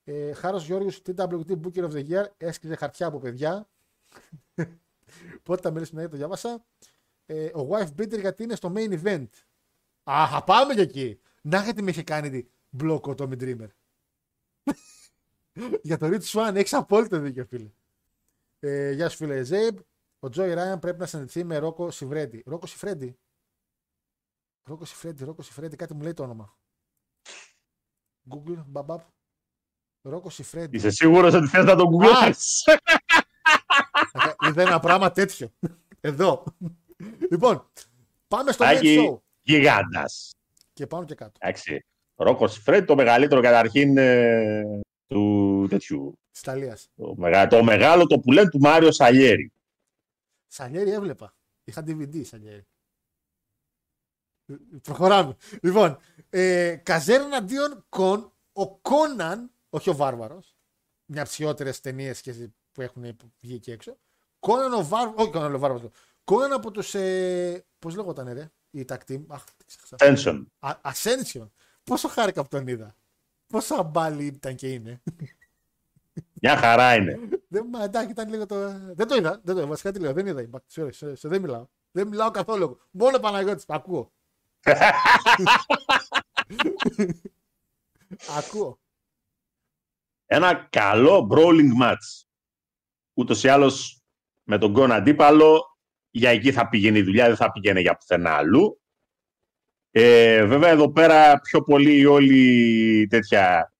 Ε, Χάρος Γιώργος, TWT Booker of the Year. Έσκυζε χαρτιά από παιδιά. Πότε θα μιλήσουμε να το διάβασα. Ε, ο Wife Beater γιατί είναι στο main event. Α, θα πάμε και εκεί. Να γιατί με είχε κάνει μπλοκ ο Tommy Dreamer. Για το Rich Swan έχεις απόλυτο δίκιο, φίλε. Ε, γεια σου, φίλε Ζέιμπ. Ο Τζόι Ράιαν πρέπει να συνδεθεί με Ρόκο Σιβρέντι. Ρόκο Σιφρέντι. Ρόκο Σιφρέντι, Ρόκο Σιφρέντι, κάτι μου λέει το όνομα. Google, μπαμπαπ. Ρόκο Σιφρέντι. Είσαι σίγουρος ότι θες να τον κουκλώσει. Είδα ένα πράγμα τέτοιο. Εδώ. λοιπόν, πάμε στο main Άκη show. Γιγάντας. Και πάνω και κάτω. Εντάξει. Ρόκος Φρέντ, το μεγαλύτερο καταρχήν ε, του τέτοιου. Της Ιταλίας. Το, μεγα, το μεγάλο το που λένε του Μάριο Σαλιέρη. Σαλιέρι έβλεπα. Είχα DVD Σαλιέρι. Ε, Προχωράμε. Λοιπόν, ε, Καζέρ εναντίον Κον, ο Κόναν, όχι ο Βάρβαρος, μια από τι χειρότερε ταινίε που έχουν βγει εκεί έξω. Κόναν ο Βάρβαρο, όχι Κόναν ο Βάρβαρος. Κόναν από τους. Ε, Πώς λέγονταν, ρε, η tag team. Αχ, τι ξέχασα. Tension. Α- Ascension. Πόσο χάρηκα που τον είδα. Πόσο αμπάλι ήταν και είναι. Μια χαρά είναι. Δεν, μα, εντάξει, ήταν λίγο το. Δεν το είδα. Δεν το είδα. Βασικά τι λέω. Δεν είδα. Impact. Sorry, sorry, sorry, δεν μιλάω. Δεν μιλάω καθόλου. Μόνο Παναγιώτης. Ακούω. Ακούω. Ένα καλό brawling match. Ούτως ή άλλως με τον Γκον αντίπαλο, για εκεί θα πήγαινε η δουλειά, δεν θα πήγαινε για πουθενά αλλού. Ε, βέβαια εδώ πέρα πιο πολύ η όλη τέτοια,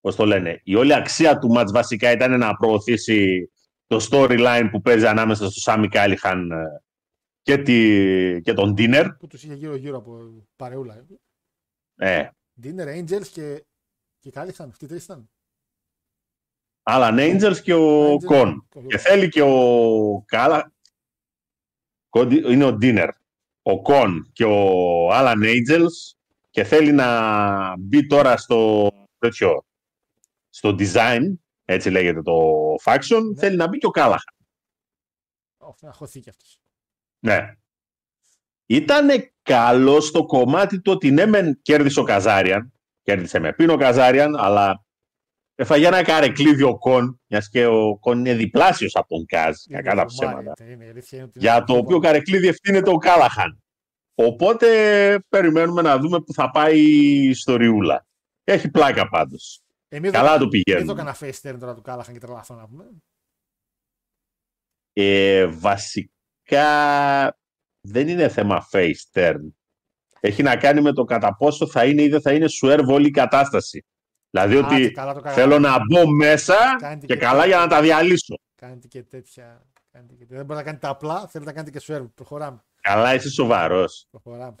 πώς το λένε, η όλη αξία του match βασικά ήταν να προωθήσει το storyline που παίζει ανάμεσα στο Σάμι Κάλιχαν ε, και, τη, και τον Dinner. Που τους είχε γύρω-γύρω από παρεούλα. Ε, Dinner Angels και. Και κάλυψαν. Αυτοί οι τρεις ήταν. Alan Angels και ο Angels Κον. και ο- Και θέλει και ο Κάλα. Κόντι- Είναι ο Dinner. Ο Κον και ο Alan Angels και θέλει να μπει τώρα στο τέτοιο, στο design, έτσι λέγεται το faction, Ναι. θέλει να μπει και ο Κάλαχα. Ω, να χωθεί κι αυτός. Ναι. Ήτανε καλό στο κομμάτι το ότι ναι μεν κέρδισε ο Καζάριαν, κέρδισε με πίνο ο Καζάριαν, αλλά έφαγε ένα καρεκλίδι ο Κον, μιας και ο Κον είναι διπλάσιος από τον Καζ, κακά τα ψέματα. Για το οποίο καρεκλίδι ευθύνεται ο Κάλαχαν. Οπότε περιμένουμε να δούμε που θα πάει η ιστοριούλα. Έχει πλάκα πάντως. Ε, μην Καλά το- το πηγαίνουν. Μην το έκανα face turn τώρα του Κάλαχαν και τρελαθώ να πούμε. Ε, βασικά δεν είναι θέμα face turn. Έχει να κάνει με το κατά πόσο θα είναι ή δεν θα είναι swerve όλη η κατάσταση. Δηλαδή Άντε, ότι καλά το έκανα. θέλω να μπω μέσα Κάνετε και και καλά για να τα διαλύσω. Κάνετε και τέτοια. Κάνετε και... τέτοια. Δεν μπορείτε να κάνετε απλά, θέλετε να κάνετε και swerve. Προχωράμε. Καλά, είσαι σοβαρός. Προχωράμε.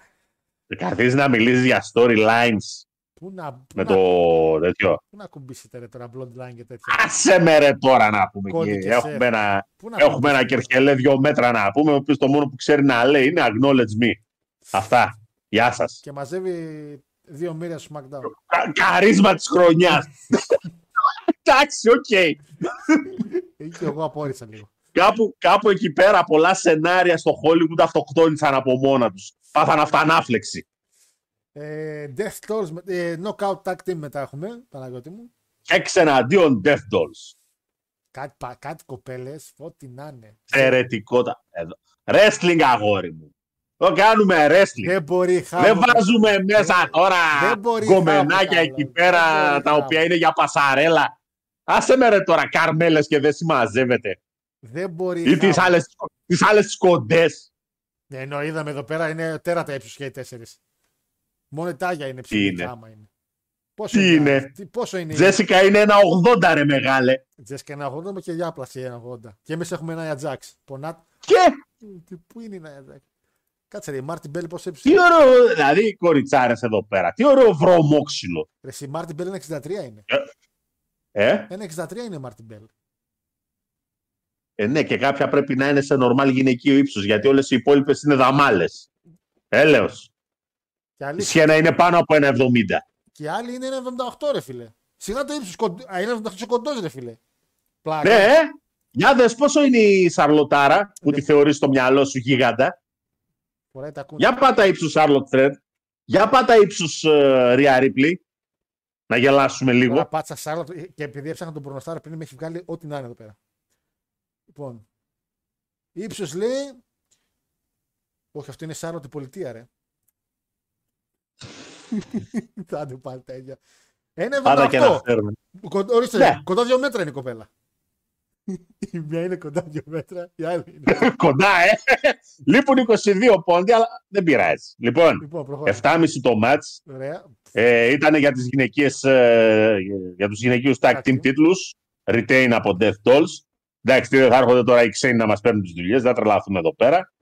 Καθίσεις να μιλήσεις για storylines Πού να, πού με να, το τέτοιο. πού να κουμπίσετε ρε, τώρα bloodline και τέτοια. Άσε με ρε τώρα να πούμε. Κώδικες και Έχουμε σερ. ένα, Πού να έχουμε ένα κουμπίσετε; κερκελέ δύο μέτρα να πούμε, ο οποίος το μόνο που ξέρει να λέει είναι acknowledge me. Αυτά. Γεια σας. Και μαζεύει δύο μύρια στο SmackDown. Κα- καρίσμα της χρονιάς. Εντάξει, οκ. Εκεί και εγώ απόρησα λίγο. Κάπου, κάπου εκεί πέρα πολλά σενάρια στο Hollywood αυτοκτόνησαν από μόνα τους. Πάθαν αυτανάφλεξη. Ε, Death Dolls, με- ε, Knockout Tag Team μετά έχουμε, Παναγιώτη μου. Έξι εναντίον Death Dolls. Κάτι, πα- κάτι κοπέλες, ό,τι να είναι. Εξαιρετικότα. Εδώ. Wrestling αγόρι μου. Το κάνουμε wrestling. Δεν μπορεί χάμω. Δεν βάζουμε μέσα τώρα δεν μπορεί γκομενάκια χάμω, εκεί καλά. πέρα Δεν τα μπορεί οποία χάμω. είναι για πασαρέλα. Άσε με ρε τώρα καρμέλες και δεν συμμαζεύεται. Δεν μπορεί Ή τις χάμω. άλλες, τις άλλες τις κοντές. Ναι, ενώ είδαμε εδώ πέρα είναι τέρατα ύψους και οι τέσσερις. Μόνο η Τάγια είναι Τι ψηλή είναι; άμα είναι. Πόσο Τι είναι; Τι, πόσο είναι η Τζέσικα είναι ένα 80 ρε μεγάλε. Τζέσικα ένα 80 με και η Άπλαση ένα 80. Και εμείς έχουμε ένα Ατζάξ. Πονά... Και Τι- Πού είναι η Ατζάξ. Κάτσε ρε, η Μάρτιν Μπέλ πώς έψησε. τι ωραίο, δηλαδή οι κοριτσάρες εδώ πέρα. Τι ωραίο βρωμόξυλο. Ρε, η Μάρτιν Μπέλ είναι 63 είναι. Ε, Ένα 63 είναι η Μάρτιν Μπέλ. ε, ναι, και κάποια πρέπει να είναι σε νορμάλ γυναικείο ύψος, γιατί όλες οι υπόλοιπες είναι δαμάλες. Έλεος. Και, άλλη... Ισχύει να είναι πάνω από ένα 70. και η άλλη είναι ένα 78 ρε φίλε. Σιγά το ύψος. κοντ- Α, είναι 78 κοντός ρε φίλε. Πλάκα. Ναι, ε. Για δες πόσο είναι η Σαρλοτάρα που Ναι. τη θεωρείς στο μυαλό σου γίγαντα; Φοράει τα κούνια. Για πάτα ύψους Σάρλοτ Φρέντ. Για πάτα ύψους ε, Ρία Ρίπλι. Να γελάσουμε Τώρα λίγο. πάτσα Σάρλοτ και επειδή έψαχνα τον πορνοστάρα πριν με έχει βγάλει ό,τι να είναι εδώ πέρα. Λοιπόν. Ήψος λέει. Όχι, αυτό είναι Σάρλοτ η πολιτεία, ρε. Θα του πάλι τα ίδια. Ένα Πάντα και να 78. φέρουμε. Κον- Ορίστε, Ναι. κοντά δύο μέτρα είναι η κοπέλα. Η μία είναι κοντά δύο μέτρα, η άλλη είναι. Κοντά, ε. Λείπουν 22 πόντι, αλλά δεν πειράζει. Λοιπόν, λοιπόν, προχωράμε. 7,5 το μάτς. Ωραία. Ε, ήταν για, τις γυναικείες, ε, για τους γυναικείους tag Tag team team. τίτλους. Retain από Death Dolls. Εντάξει, τι δεν θα έρχονται τώρα οι ξένοι να μας παίρνουν τις δουλειές. Δεν θα τρελαθούμε εδώ πέρα.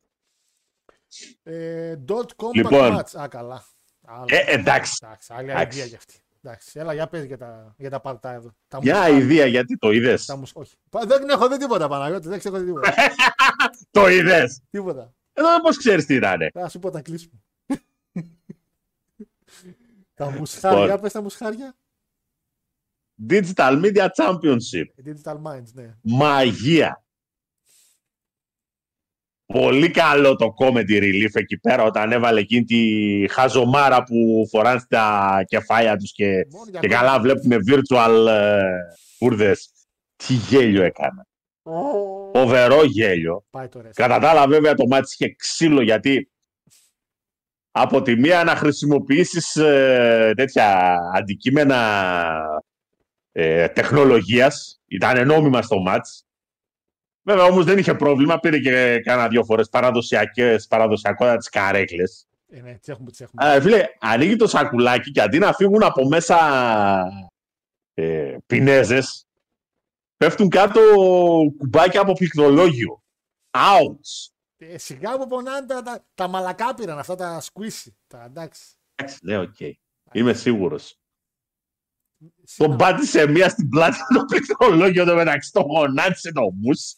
Ε, dot combat Λοιπόν. match. Α, καλά. Άλλο. Ε, εντάξει. Εντάξει, άλλη Εντάξει. ιδέα για αυτή. Εντάξει, έλα, για πες για τα, για τα παλτά εδώ. Τα Μια μουσχάρια. ιδέα, γιατί το είδες; Τα μουσ... Όχι. Πα- Δεν έχω δει τίποτα, Παναγιώτη. Δεν ξέρω δει τίποτα. Το είδες; τίποτα. Εδώ πώς ξέρεις τι ήταν. Θα σου πω τα κλείσουμε. τα μουσχάρια, Λοιπόν. πες τα μουσχάρια. Digital Media Championship. Digital Minds, ναι. Μαγεία. Πολύ καλό το comedy relief εκεί πέρα όταν έβαλε εκείνη τη χαζομάρα που φοράνε στα κεφάλια τους και, Μόνο για και κόμμα. καλά βλέπουμε virtual ε, κούρδες. Τι γέλιο έκανα. Φοβερό γέλιο. Πάει το ρες. Κατά τα άλλα βέβαια το μάτι είχε ξύλο γιατί από τη μία να χρησιμοποιήσεις ε, τέτοια αντικείμενα ε, τεχνολογίας, ήταν νόμιμα στο μάτς. Βέβαια όμως δεν είχε πρόβλημα, πήρε και κάνα δύο φορές παραδοσιακές, παραδοσιακότητα τις καρέκλες. Ε, ναι, τις έχουμε, τις έχουμε. Αλλά φίλε, ανοίγει το σακουλάκι και αντί να φύγουν από μέσα ε, πινέζες, πέφτουν κάτω κουμπάκια από πληκτρολόγιο. Ouch! Ε, σιγά που πονάνε τα, τα, τα μαλακάπηραν αυτά τα σκουίσι. Τα εντάξει. Εντάξει, ναι, οκ. Είμαι σίγουρος. Σιγά. Τον πάτησε μία στην πλάτη το πληκτρολόγιο στο μεταξύ, τον γονάτισε το Moose.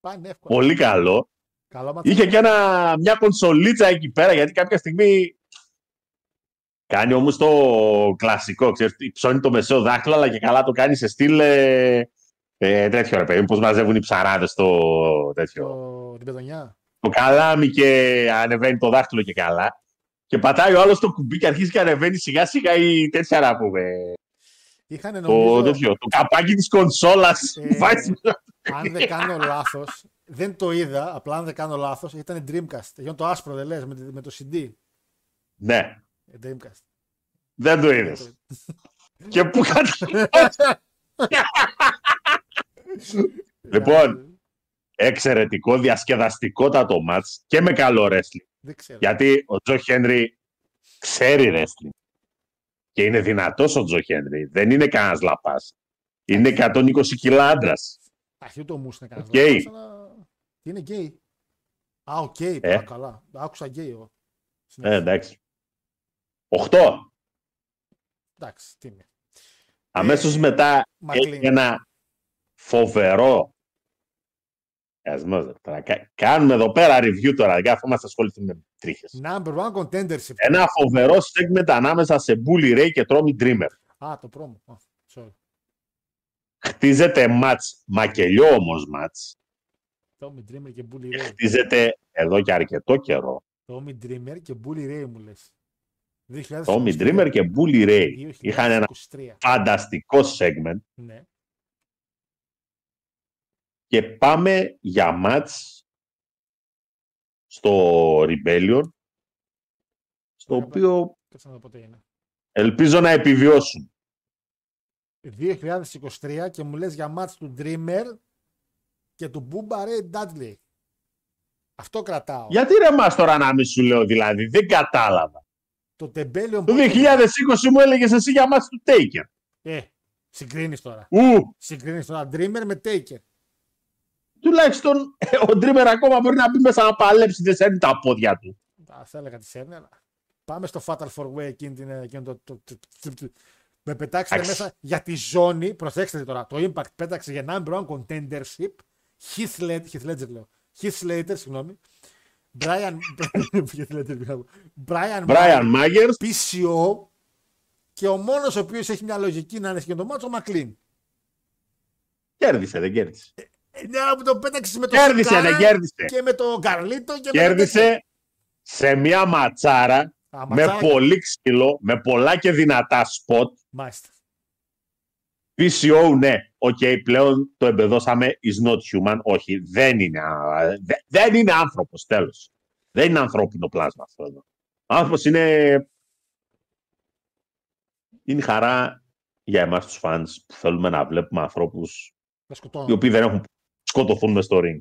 Πάνε εύκολα. Πολύ καλό. Καλό ματς το. Είχε και ένα, μια κονσολίτσα εκεί πέρα, γιατί κάποια στιγμή κάνει όμως το κλασικό, ξέρεις, υψώνει το μεσαίο δάχτυλο, αλλά και καλά το κάνει σε στυλ ε, ε, τέτοιο ρε παιδί, μου, πώς μαζεύουν οι ψαράδες το τέτοιο. Το, την πεδονιά. Το καλάμι και ανεβαίνει το δάχτυλο και καλά. Και πατάει ο άλλος το κουμπί και αρχίζει και ανεβαίνει σιγά σιγά η τέτοια να πούμε. Είχαν Το, νομίζω, τέτοιο, το καπάκι της κονσόλας. Ε, Βάζει- αν δεν κάνω λάθος, δεν το είδα, απλά αν δεν κάνω λάθος, ήταν Dreamcast. Γιον το άσπρο δεν λες, με, τη- με το CD. Ναι, Ε, Dreamcast. δεν το είδες. και πού κατά. λοιπόν, εξαιρετικό, διασκεδαστικότατο ματς και με καλό wrestling. Δεν ξέρω. Γιατί ο Joe Hendry ξέρει wrestling. Και είναι δυνατός ο Joe Hendry. Δεν είναι κανένας λαπάς. Είναι 120 κιλά άντρας. Αχ, ούτε ο Moose είναι κανένας. Γκέι. λάθος, αλλά- Τι είναι γκέι. Α, οκ, Ε. καλά. Άκουσα γκέι. εγώ. Ε, εντάξει. 8. Εντάξει, τι είναι. Αμέσως μετά Μακλίν. έχει ένα φοβερό. Ασμός, ρε, τώρα, κα- Κάνουμε εδώ πέρα review τώρα. Δεν καθόμαστε ασχοληθούμε με τρίχες. Number one contendership. Ένα φοβερό segment ανάμεσα σε Bully Ray και Tommy Dreamer. Α, το πρόμο. Α, sorry. Χτίζεται μάτς, μακελιό όμως μάτς. Tommy Dreamer και Bully Ray. Χτίζεται εδώ και αρκετό καιρό. Tommy Dreamer και Bully Ray μου λες. Tommy Dreamer και Bully Ray είχαν ένα 2023. φανταστικό segment Ναι. Και πάμε για μάτς στο Rebellion στο Ωραία, οποίο Κάτσε να δω πότε είναι. ελπίζω να επιβιώσουν. 2023 και μου λες για μάτς του Dreamer και του Booba Ray Dudley. Αυτό κρατάω. Γιατί ρε μας τώρα να μην σου λέω δηλαδή, δεν κατάλαβα. Το τεμπέλιο Το 2020 μου έλεγες εσύ για μάτς του Taker. Ε, συγκρίνεις τώρα. Ου, Συγκρίνεις τώρα Dreamer με Taker. Τουλάχιστον ε, ο Dreamer ακόμα μπορεί να μπει μέσα να παλέψει, δεν σέρνει τα πόδια του. Α, θα έλεγα τη σέρνει, αλλά πάμε στο Fatal 4 Way εκείνη την. εκείνο το, το, το, το- το- με πετάξετε Εντάξει. μέσα για τη ζώνη. Προσέξτε τώρα. Το Impact πέταξε για number one contendership. Heath Ledger, Heath Ledger λέω. Heath Slater, συγγνώμη. Brian. Heath Ledger, μιλάω. Brian, Brian Myers, PCO. Και ο μόνος ο οποίος έχει μια λογική να είναι και το μάτσο, ο Μακλίν. κέρδισε, δεν κέρδισε. Ε, Ναι, που το πέταξες με το Κέρδισε, Σικάρα δεν κέρδισε. Και με το Γκαρλίτο και με το τέτοιο. Κέρδισε σε μια ματσάρα Α, με ματσάρα και- πολύ ξύλο, με πολλά και δυνατά σποτ. Μάλιστα. PCO, ναι, οκ, πλέον το εμπεδώσαμε, is not human. Όχι, δεν είναι, α, δε- δεν είναι άνθρωπος, τέλος. Δεν είναι ανθρώπινο πλάσμα αυτό εδώ. Ο άνθρωπος είναι... Είναι χαρά για εμάς τους fans που θέλουμε να βλέπουμε ανθρώπους Να οι σκοτώνω. οποίοι δεν έχουν σκοτωθούν μες στο ring.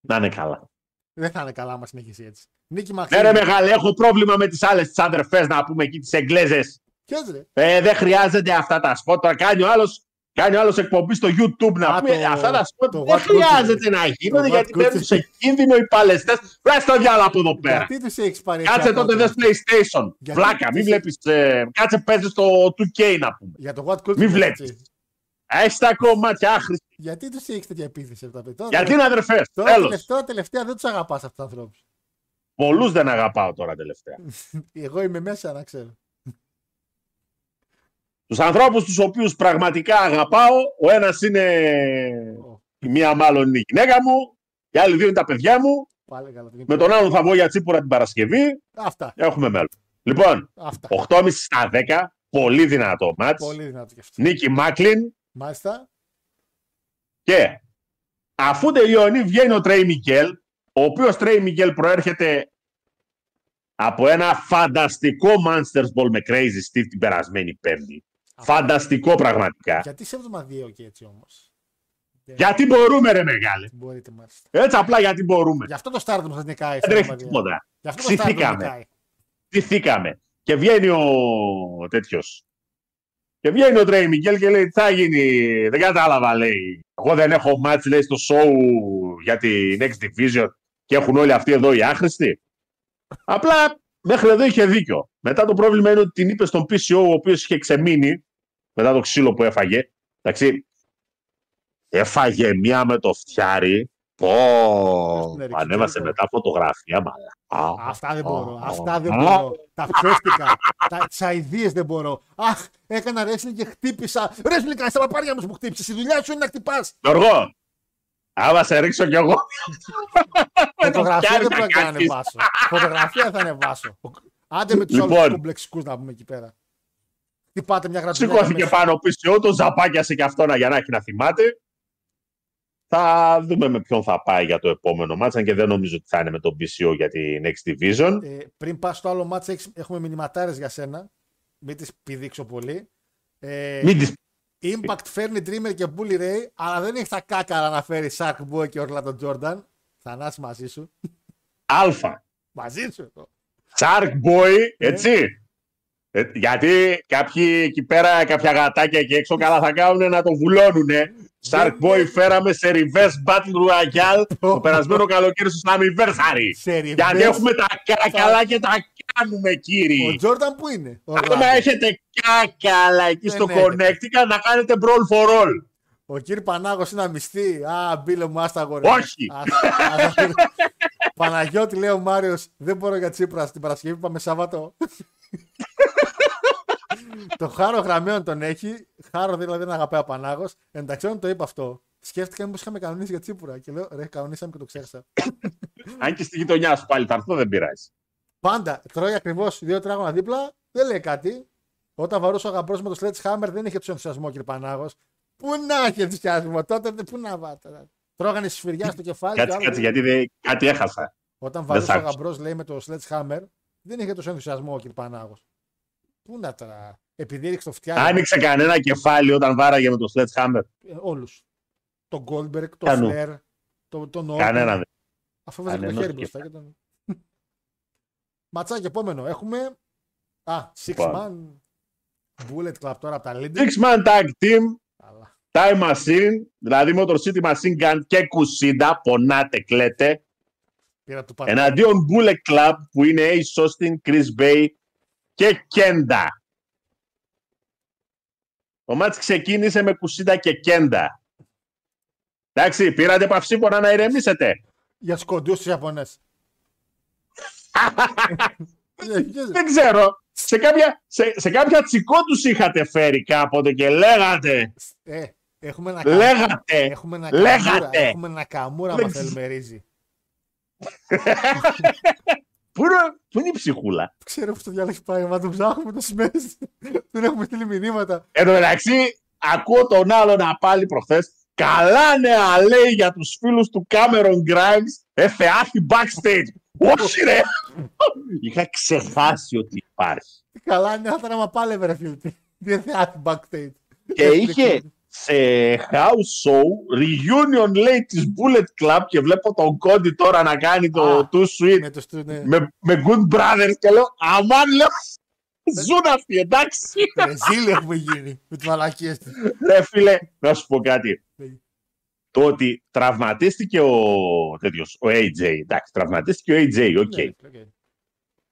Να είναι καλά. Δεν θα είναι καλά άμα συνεχίσει έτσι. Νίκη Ναι Μαξίμου. ρε μεγάλε, έχω πρόβλημα με τις άλλες τις αδερφές να πούμε εκεί τις Εγγλέζες. Ποιος ρε; Ε, δεν χρειάζεται αυτά τα σποτ. Τώρα κάνει ο άλλος, κάνει ο άλλος εκπομπή στο YouTube να Α, πούμε το- αυτά τα σποτ το δεν What χρειάζεται Culture. να γίνονται Το γιατί What μπαίνουν Culture. σε κίνδυνο οι παλαιστές. Βρες το διάλο από εδώ πέρα. Γιατί τους έχεις πάρει Κάτσε έτσι τότε απότομα; δες PlayStation. Γιατί Βλάκα, τους- μην βλέπεις... ε, κάτσε παίζεις το 2K να πούμε. Για το What Culture. Μην έτσι. βλέπεις. Έχεις τα κομμάτια άχρηστα. Γιατί τους έχεις τέτοια επίθεση αυτά τα παιδιά. Γιατί είναι αδερφές. Τώρα Τέλος. τελευταία, τελευταία δεν τους αγαπάς αυτούς τους ανθρώπους. Πολλούς δεν αγαπάω τώρα τελευταία. Εγώ είμαι μέσα να ξέρω. Τους ανθρώπους τους οποίους πραγματικά αγαπάω, ο ένας είναι Ω, η μία μάλλον είναι η γυναίκα μου, οι άλλοι δύο είναι τα παιδιά μου, Πάλι καλά. με τον άλλον θα βγω για τσίπουρα την Παρασκευή, Αυτά. έχουμε μέλλον. Λοιπόν, Αυτά. 8,5 στα 10, πολύ δυνατό μάτς, Πολύ δυνατό και αυτό. Νίκη Μάκλιν Μάλιστα. Και αφού τελειώνει βγαίνει ο Τρέι Μικέλ, ο οποίος Τρέι Μικέλ προέρχεται από ένα φανταστικό Monsters Ball με Crazy Steve την περασμένη Πέμπτη. Φανταστικό πραγματικά. Γιατί σε εβδομα δύο και έτσι όμως. Δεν Γιατί μπορούμε ρε μεγάλε. Μπορείτε μάλιστα. Έτσι απλά γιατί μπορούμε. Γι' αυτό το Stardom σας νικάει. Δεν σε τρέχει εβδομαδία. τίποτα. Γι' αυτό το Stardom Ψηθήκαμε. νικάει. Ψηθήκαμε. Και βγαίνει ο τέτοιος. Και βγαίνει ο Τρέι Μικέλ και λέει: Τι θα γίνει. Δεν κατάλαβα, λέει. Εγώ δεν έχω μάτς, λέει, στο show για την Next Division και έχουν όλοι αυτοί εδώ οι άχρηστοι. Απλά μέχρι εδώ είχε δίκιο. Μετά το πρόβλημα είναι ότι την είπε στον PCO, ο οποίος είχε ξεμείνει μετά το ξύλο που έφαγε. Εντάξει. Έφαγε μία με το φτιάρι. Πω, Στην έριξε, ανέβασε τελικό. μετά φωτογραφία, μαλά. Αυτά δεν μπορώ. Α, Αυτά δεν α, μπορώ. Τα ψεύτικα. Τα τις αηδίες δεν μπορώ. Αχ, έκανα wrestling και χτύπησα. Wrestling κάνεις τα παπάρια μου που χτύπησες. Η δουλειά σου είναι να χτυπάς. Γιώργο, άμα σε ρίξω κι εγώ. Φωτογραφία φτιάρι δεν θα πρέπει να κάτσεις. ανεβάσω. Φωτογραφία θα ανεβάσω. Άντε με τους Λοιπόν. άλλους κομπλεξικούς να πούμε εκεί πέρα. Χτυπάτε μια γρατζουνέκα Σηκώθηκε μέσα. πάνω πίσω, τον ζαπάκιασε κι αυτό να- για να έχει να θυμάται. Θα δούμε με ποιον θα πάει για το επόμενο μάτς, αν και δεν νομίζω ότι θα είναι με τον BCO για την Next Division. Ε, πριν πας στο άλλο μάτς, έχεις- έχουμε μηνυματάρες για σένα. Μην τις πηδήξω πολύ. Ε, Μην τις... Impact φέρνει Dreamer και Bully Ray, αλλά δεν έχει τα κάκαρα να φέρει Shark Boy και Orlando Jordan. Θανάση μαζί σου. Αλφα. μαζί σου. Shark Boy, έτσι. Ε, γιατί κάποιοι εκεί πέρα, κάποια γατάκια εκεί έξω, καλά θα κάνουν να το βουλώνουνε. Shark Boy φέραμε σε reverse battle royale το περασμένο καλοκαίρι στο Slammiversary. Σε Γιατί reverse. έχουμε τα κάκαλα και τα κάνουμε, Ο κύριοι. Jordan που είναι; Ο, Άμα Orlando. έχετε κάκαλα εκεί στο Δεν έχετε. Connecticut, να κάνετε brawl for all. ο κύρι Πανάγος είναι αμυστή. Α, μπήλε μου, άστα αγόρι. Όχι. Α, α, Παναγιώτη, λέει ο Μάριος, δεν μπορώ για Τσίπρας στην Παρασκευή, πάμε Σάββατο. το χάρο γραμμέων τον έχει. Χάρο δηλαδή δεν αγαπάει ο Πανάγος. Εντάξει, όταν το είπα αυτό, σκέφτηκα μήπως είχαμε κανονίσει για Τσίπουρα. Και λέω, ρε, κανονίσαμε και το ξέχασα. Αν και στη γειτονιά σου πάλι θα έρθω, δεν πειράζει. Πάντα τρώει ακριβώς δύο τράγωνα δίπλα, δεν λέει κάτι. Όταν βαρούσε ο γαμπρός με το Sledgehammer δεν είχε του ενθουσιασμό, κύριε Πανάγος. Πού να έχει ενθουσιασμό, τότε δεν- πού να βάτε. Τρώγανε σφυριά στο κεφάλι. και Κάτσε, άλλο κάτσε, δεν- γιατί δεν- κάτι έχασα. Όταν δεν βαρούσε σ' ο άκουσα. γαμπρός, λέει με το Sledgehammer, δεν είχε τόσο ενθουσιασμό, κύριε Πανάγος. Πού να τώρα. Επειδή έριξε το φτιάρι. Άνοιξε κανένα κεφάλι όταν βάραγε με το Sledgehammer. Όλους. Τον Goldberg, τον Κανού. Flair, τον, τον Orton. Κανένα δεν. Αφού βάζει το Κανένας χέρι μπροστά. Και τον... Ματσάκι επόμενο. Έχουμε. Α, Six Λοιπόν. Man Bullet Club τώρα από τα Lindy. Six man tag team, Καλά. time machine, δηλαδή Motor City Machine Gun και Κουσίντα, πονάτε, κλαίτε. Πήρα του Πατ- Εναντίον Bullet Club που είναι Ace Austin, Chris Bay και Κέντα. Το μάτς ξεκίνησε με Κουσίντα και Κέντα. Εντάξει, πήρατε παυσίπονα να ηρεμήσετε. Για του κοντού του Ιαπωνέ. Δεν ξέρω. Σε κάποια, σε, σε κάποια τσικό τους είχατε φέρει κάποτε και λέγατε. ε, έχουμε ένα Λέγατε. Έχουμε ένα Λέγατε. καμούρα. Έχουμε ένα καμούρα Δεν μα ξέρω. θέλουμε ρύζι. Πού είναι, πού είναι η ψυχούλα; Ξέρω πώ το διάλογο πάει. Μα τον ψάχνουμε τόσε μέρε. Δεν έχουμε στείλει μηνύματα. Εν τω μεταξύ, ακούω τον άλλο να πάλι προχθές. Καλά νέα λέει για τους φίλους του Cameron Grimes. Ε, θεάθη backstage. Όχι ρε. Είχα ξεχάσει ότι υπάρχει. Τι καλά είναι αυτά να μα πάλευε, ρε φίλε. Τι δεν θεάθη backstage. Και είχε σε house show reunion λέει της Bullet Club και βλέπω τον Κόντι τώρα να κάνει το Α, Too Sweet Με το στου- ναι. με, με Good Brothers και λέω αμάν λέω ζουν αυτοί εντάξει. Ρεζίλι έχουμε γίνει με τις μαλακίες του. Ρε φίλε, να σου πω κάτι. Ναι. Το ότι τραυματίστηκε ο, τέτοιος, ο AJ, εντάξει, τραυματίστηκε ο AJ, OK. Ναι,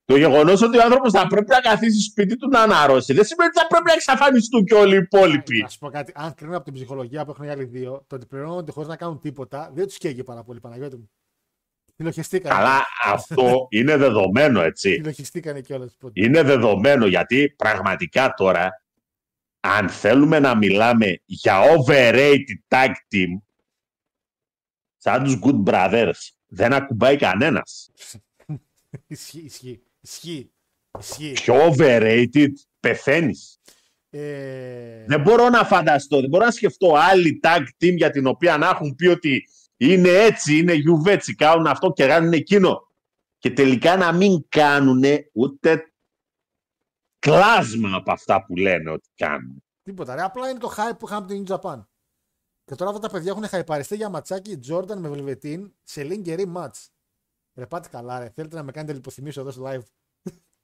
Το γεγονός ότι ο άνθρωπος θα πρέπει να καθίσει σπίτι του να αναρρώσει δεν σημαίνει ότι θα πρέπει να εξαφανιστούν και όλοι οι υπόλοιποι. Να σου πω κάτι. Αν κρίνω από την ψυχολογία που έχουν οι άλλοι δύο, το ότι πληρώνονται χωρίς να κάνουν τίποτα δεν τους καίει πάρα πολύ, Παναγιώτη μου. Φιλοχιστήκανε. Καλά, αυτό είναι δεδομένο, έτσι. Φιλοχιστήκανε κιόλας. Είναι δεδομένο γιατί πραγματικά τώρα, αν θέλουμε να μιλάμε για overrated tag team, σαν τους Good Brothers, δεν ακουμπάει κανένας. Ισχύει, ισχύει. Ισχύει. Ισχύει. Πιο overrated πεθαίνεις. Ε, Δεν μπορώ να φανταστώ, δεν μπορώ να σκεφτώ άλλη tag team για την οποία να έχουν πει ότι είναι έτσι, είναι γιουβέτσι, κάνουν αυτό και κάνουν εκείνο. Και τελικά να μην κάνουν ούτε κλάσμα από αυτά που λένε ότι κάνουν. Τίποτα. Ρε. Απλά είναι το hype που είχαμε από την New Japan. Και τώρα αυτά τα παιδιά έχουν χαϊπαριστεί για ματσάκι Jordan με Velveteen σε lingerie match. Ρε πάτε καλά, ρε. Θέλετε να με κάνετε λιποθυμίσω εδώ στο live;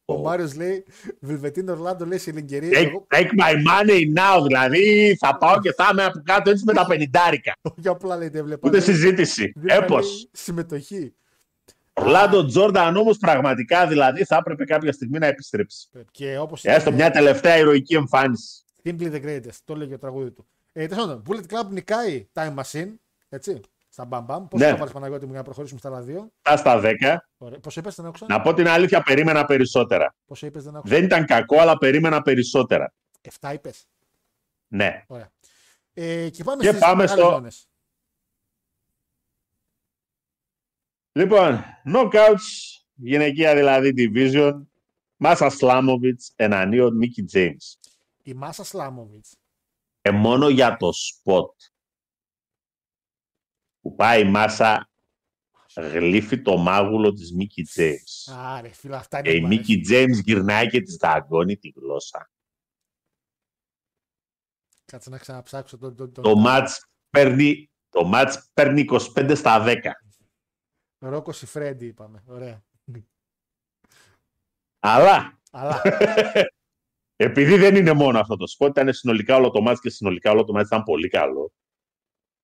Ο Μάριος λέει Velveteen Orlando λέει σε lingerie. Take, Εγώ take my money now, δηλαδή θα πάω και θα είμαι από κάτω έτσι με τα πενιντάρικα. όχι απλά λέει δεν βλέπω. Ούτε λέει, συζήτηση. δίπλα Έπως. λέει Συμμετοχή. Ο Λάντο Τζόρνταν όμως πραγματικά δηλαδή θα έπρεπε κάποια στιγμή να επιστρέψει. Και όπω. Έστω μια τελευταία ηρωική εμφάνιση. Simply the greatest. Το λέγει ο τραγούδι του. Ε, Τέλος πάντων, Bullet Club νικάει Time Machine. Έτσι. Στα μπαμ μπαμ. Πώ Ναι. το βάλεις Παναγιώτη μου για να προχωρήσουμε στα άλλα δύο; Τα στα 10. Πόσο είπες, δεν άκουσα; Να πω την αλήθεια, περίμενα περισσότερα. Πόσο είπες, δεν άκουσα; Δεν ήταν κακό, αλλά περίμενα περισσότερα. 7 είπες; Ναι. Ωραία. Ε, και πάμε, Και στις πάμε μεγάλες στο- ζώνες. Λοιπόν, knockouts, γυναικεία δηλαδή division, Μάσα Σλάμοβιτς εναντίον Μίκη Τζέιμς. Η Μάσα Σλάμοβιτς. Και μόνο για το spot. Που πάει η Μάσα γλύφει το μάγουλο της Mickie James. Άρε, φίλε, αυτά είναι Και η που μου αρέσουν. Mickie James γυρνάει και της δαγκώνει τη γλώσσα. Κάτσε να ξαναψάξω τον. τον, τον... Το ματς παίρνει, το ματς παίρνει 25 στα 10. Ρόκο Σιφρέντι, είπαμε. Ωραία. Αλλά Αλλά επειδή δεν είναι μόνο αυτό το σποτ, ήταν συνολικά όλο το ματς και συνολικά όλο το ματς ήταν πολύ καλό.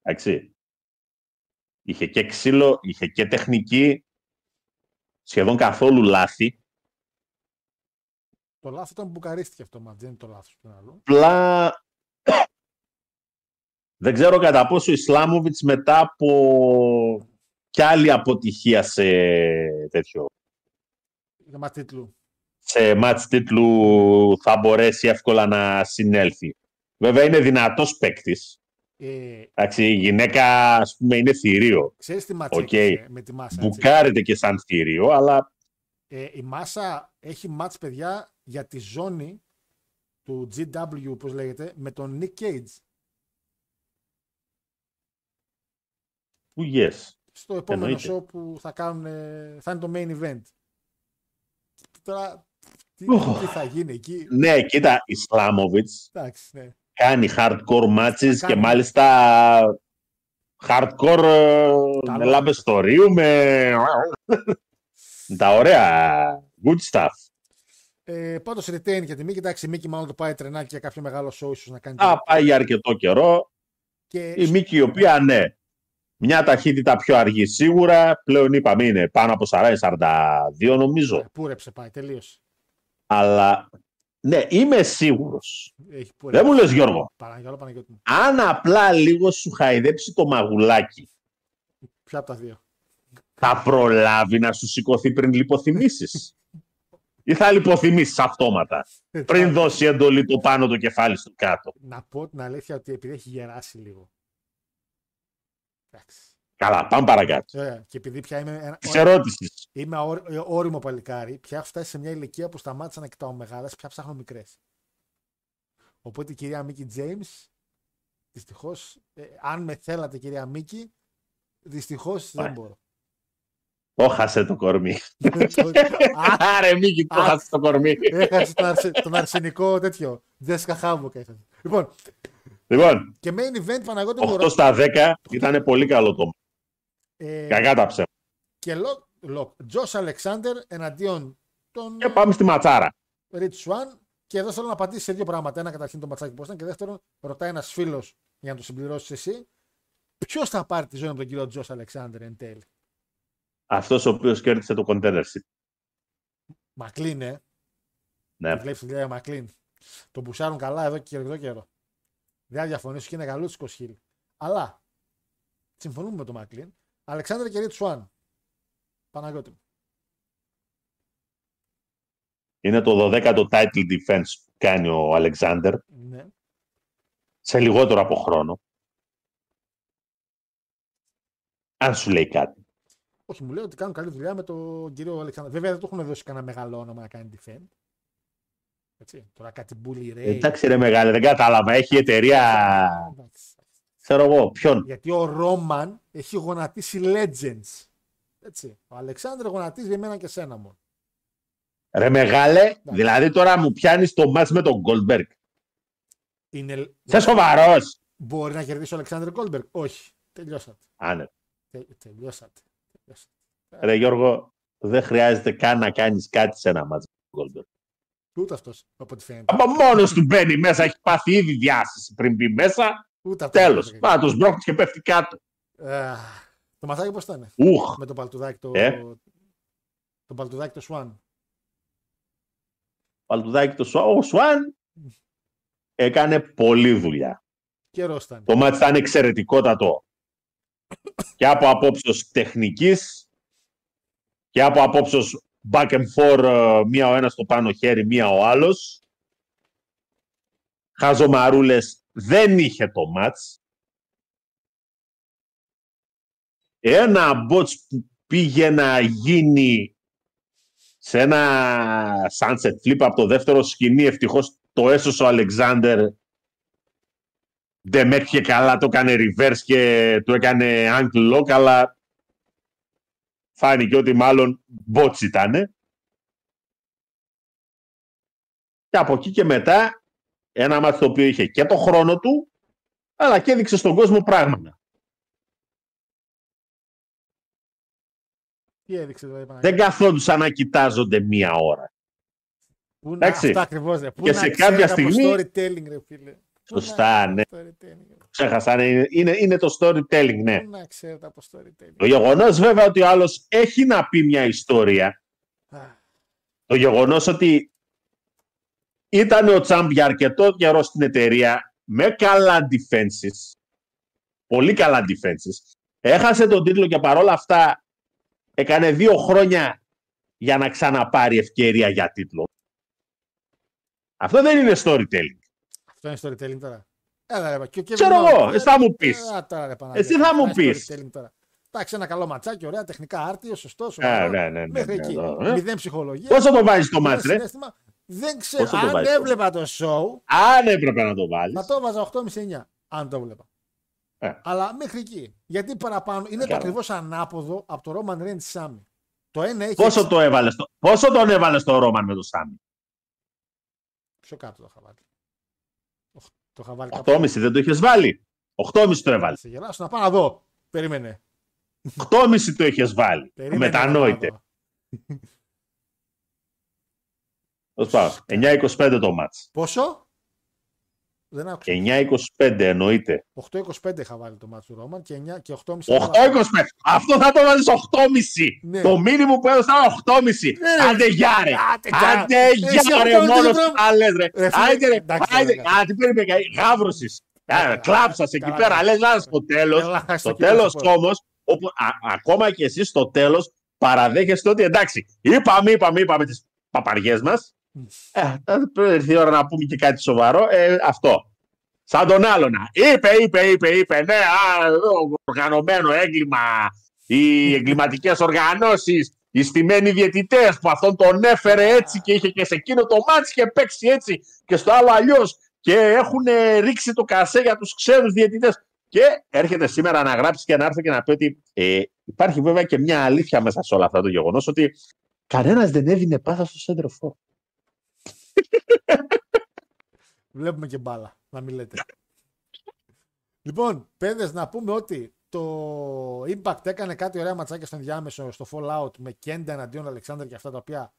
Εντάξει. Είχε και ξύλο, είχε και τεχνική, σχεδόν καθόλου λάθη. το λάθος ήταν που μπουκαρίστηκε αυτό το μάτς, δεν είναι το λάθος του άλλου. Απλά δεν ξέρω κατά πόσο ο Ισλάμοβιτς μετά από κι άλλη αποτυχία σε τέτοιο Για μα τίτλου. σε μάτς τίτλου θα μπορέσει εύκολα να συνέλθει. Βέβαια είναι δυνατός παίκτης. Ε, Εντάξει, η γυναίκα ας πούμε είναι θηρίο. ξέρεις τι μάτς Οκ. έκλεισε με τη Μάσα. έτσι. Μπουκάρεται και σαν θηρίο, αλλά Ε, η Μάσα έχει μάτς, παιδιά, για τη ζώνη του GCW, όπως λέγεται, με τον Nick Gage. που yes. Στο επόμενο Εννοείται. show που θα κάνουν, ε, θα είναι το main event. Τώρα, τι, Οχ. τι θα γίνει εκεί; Ναι, κοίτα, Ισλάμοβιτς Εντάξει, ναι. Κάνει hardcore matches Κάνει. και μάλιστα hardcore ε, Καλό. με λάμπες θωρίου, με... με τα ωραία good stuff. Ε, Πάντως retain για τη Μίκη. Εντάξει, η Μίκη μάλλον το πάει τρενάκι για κάποιο μεγάλο show ίσως να κάνει. Α, πάει για αρκετό καιρό. και Η Μίκη η οποία ναι, μια ταχύτητα πιο αργή σίγουρα, πλέον είπαμε είναι πάνω από 40-42 νομίζω. ε, πούρεψε πάει, τελείωσε. Αλλά ναι, είμαι σίγουρος. Έχει πούρεψε. Δεν μου λες Γιώργο. Παναγιώτη, Παναγιώτη μου. Αν απλά λίγο σου χαϊδέψει το μαγουλάκι, Ποια από τα δύο; θα προλάβει να σου σηκωθεί πριν λιποθυμήσεις. Ή θα λιποθυμήσεις αυτόματα, πριν δώσει εντολή το πάνω το κεφάλι στο κάτω. Να πω την αλήθεια ότι επειδή έχει γεράσει λίγο. Εντάξει. Καλά, πάμε παρακάτω. Ε, και επειδή πια είμαι, ένα, Της ερώτησης. Είμαι όρ- ε, όριμο παλικάρι, πια έχω φτάσει σε μια ηλικία που σταμάτησα να κοιτάω μεγάλες, πια ψάχνω μικρές. Οπότε η κυρία Μίκη James, δυστυχώς, αν με θέλατε κυρία Μίκη, δυστυχώς δεν Ωραία. μπορώ. Το χάσε το κορμί. Α, Άρε Μίκη, το Α. χάσε το κορμί. Έχασε τον, αρσε, τον αρσενικό τέτοιο. Δέσκα χάμουκα έχασε. Λοιπόν, Λοιπόν, και main event Παναγώτη μου 8 στα 10 ήταν πολύ καλό το ε, Κακά τα ψέματα. και Λοκ, Λοκ, Josh Alexander εναντίον του Και πάμε στη ματσάρα. Rich Swann. Και εδώ θέλω να απαντήσεις σε δύο πράγματα. Ένα καταρχήν το ματσάκι πώς ήταν. Και δεύτερον, ρωτάει ένας φίλος για να το συμπληρώσεις εσύ. Ποιος θα πάρει τη ζώνη από τον κύριο Josh Alexander εν τέλει; Αυτός ο οποίος κέρδισε το contendership. Maclin, ε. Ναι. Βλέπει τη δουλειά Μακλίν. Τον μπουσάρουν καλά εδώ και εδώ καιρό. Δεν θα διαφωνήσω και είναι καλός τη Χιλ. Αλλά συμφωνούμε με τον Μακλίν. Αλεξάνδρ και Rich Swan. Παναγιώτη μου. Είναι το 12ο title defense που κάνει ο Αλεξάνδερ Ναι. σε λιγότερο από χρόνο. Αν σου λέει κάτι. Όχι, μου λέει ότι κάνουν καλή δουλειά με τον κύριο Αλεξάνδρ. Βέβαια δεν του έχουν δώσει κανένα μεγάλο όνομα να κάνει defend. Έτσι. Τώρα κάτι Bully Ray. Εντάξει ρε μεγάλε, δεν κατάλαβα. Έχει εταιρεία, Εντάξει. ξέρω εγώ, ποιον. Γιατί ο Ρόμαν έχει γονατίσει legends. Έτσι. Ο Αλεξάνδρ γονατίζει εμένα και σένα μόνο. Ρε μεγάλε, δηλαδή τώρα μου πιάνεις το match με τον Goldberg. Είναι... Είσαι σοβαρός. Μπορεί να κερδίσει ο Αλεξάνδρ Γκόλμπεργκ. Όχι. Τελειώσατε. Άνε. Τε, τελειώσατε. τελειώσατε. Ρε Γιώργο, δεν χρειάζεται καν να κάνεις κάτι σε ένα match με τον Goldberg. Ούτε αυτός από ό,τι φαίνεται. Από μόνος του μπαίνει μέσα, έχει πάθει ήδη διάσηση πριν μπει μέσα. Ούτε αυτός. Τέλος. Μα τους μπρόχνεις και πέφτει κάτω. Ε, το μαθάκι πώς ήταν; Ουχ. Με το παλτουδάκι το. Ε. Το παλτουδάκι το Swan. Παλτουδάκι το Σουάν. Ο Σουάν έκανε πολλή δουλειά. Καιρός ήταν. Το μάτι ήταν εξαιρετικότατο. και από απόψεως τεχνικής και από απόψεως back and forth ε, μία ο ένας στο πάνω χέρι, μία ο άλλος. Χαζομαρούλες δεν είχε το μάτς. Ένα μπότς που πήγε να γίνει σε ένα sunset flip από το δεύτερο σκηνή, ευτυχώς το έσωσε ο Αλεξάνδερ δεν μέτυχε καλά, το έκανε reverse και του έκανε ankle lock, αλλά φάνηκε ότι μάλλον bots ήτανε. Και από εκεί και μετά, ένα μάτι το οποίο είχε και το χρόνο του, αλλά και έδειξε στον κόσμο πράγματα. Τι έδειξε δηλαδή. Παναγιώτη; Δεν καθόντουσαν να κοιτάζονται μία ώρα. Πού να εντάξει. αυτά ακριβώς ρε. Πού Και να σε ξέρετε κάποια από στιγμή- storytelling ρε φίλε. Πού να Σωστά, ναι. storytelling, ρε. Ξέχασα, είναι, είναι, είναι το storytelling, ναι. Πού να ξέρετε από storytelling. Το γεγονός βέβαια ότι ο άλλος έχει να πει μια ιστορία. Α, Το γεγονός ότι ήταν ο Τσάμπ για αρκετό καιρό στην εταιρεία με καλά defenses. Πολύ καλά defenses. Έχασε τον τίτλο και παρόλα αυτά έκανε δύο χρόνια για να ξαναπάρει ευκαιρία για τίτλο. Αυτό δεν είναι storytelling. Αυτό είναι storytelling τώρα. Έλα ρε, και ο Kevin Ξέρω Owens. εγώ, εσύ θα μου πεις. Ε, α, τώρα, ρε, Παναγιώτη. Εσύ θα μου Είναι πεις. storytelling τώρα. Εντάξει, ένα καλό ματσάκι, ωραία, τεχνικά άρτιο, σωστό, Α, σοβαρό. ναι, ναι, ναι, Μέχρι ναι, εκεί. ναι, ναι. Μηδέν ψυχολογία. Πόσο το βάζεις το μηδέν μάτς, ρε; συναίσθημα. Δεν ξέρω. Πόσο το Αν βάζεις το έβλεπα το show, Αν έπρεπε να το βάλει. θα το έβαζα 8,5-9. Αν το έβλεπα. Ε. Αλλά μέχρι εκεί. Γιατί παραπάνω είναι το Καλά. ακριβώς ανάποδο από το Roman Reigns Sammy. Το ένα έχει. Πόσο, το έβαλες, το- πόσο τον έβαλες στο Ρόμαν με το Σάμι. Πιο κάτω το είχα βάλει. Οχ, Το είχα βάλει 8,5 δεν το είχες βάλει; 8,5 το έβαλες. Σε γελάσω να πάω να δω. Περίμενε. 8,5 το είχες βάλει. Περίμενε Μετανόητε. να πάω να δω. Πώς πάω. 9-25 το μάτς. Πόσο; Δεν άκουσα. 9-25 εννοείται. 8-25 είχα βάλει το μάτσο του Ρόμαν και, 9 και 8,5. 8-25. Αυτό θα το βάζει 8,5. Ναι. Το μήνυμο που έδωσα ήταν 8,5. Ναι, ρε. Άντε γεια ρε. Άντε, γεια. Άντε Εσύ γεια ρε. αυτό Μόνος το σου τα λες ρε. Ε, φίλε, Άντε ρε. εντάξει, Άντε. ωραία. Α, τι περίμενε. Γάβρωσης. Καλά, Κλάψας εκεί καλά, πέρα. καλά. Λες να στο τέλος. Έλα, χάσει το Στο κύπελο τέλος σου πω. όμως, όπου, α- ακόμα και εσείς στο τέλος παραδέχεστε ότι εντάξει, είπαμε, είπαμε, είπαμε τις παπαριές μας. Ε, θα πρέπει να έρθει η ώρα να πούμε και κάτι σοβαρό. Ε, αυτό. Σαν τον άλλον. Είπε, είπε, είπε, είπε. Ναι, α, εδώ, οργανωμένο έγκλημα. Οι εγκληματικές οργανώσεις. Οι στημένοι διαιτητές που αυτόν τον έφερε έτσι και είχε και σε εκείνο το μάτι και παίξει έτσι και στο άλλο αλλιώς. Και έχουν ρίξει το κασέ για τους ξένους διαιτητές. Και έρχεται σήμερα να γράψει και να έρθει και να πει ότι ε, υπάρχει βέβαια και μια αλήθεια μέσα σε όλα αυτά το γεγονός ότι κανένας δεν έδινε πάσα στο σέντρο Βλέπουμε και μπάλα, να μην λέτε. λοιπόν, παιδες, να πούμε ότι το Impact έκανε κάτι ωραία ματσάκια στο ενδιάμεσο στο Fallout με Κέντα εναντίον Αλεξάνδρ και αυτά τα οποία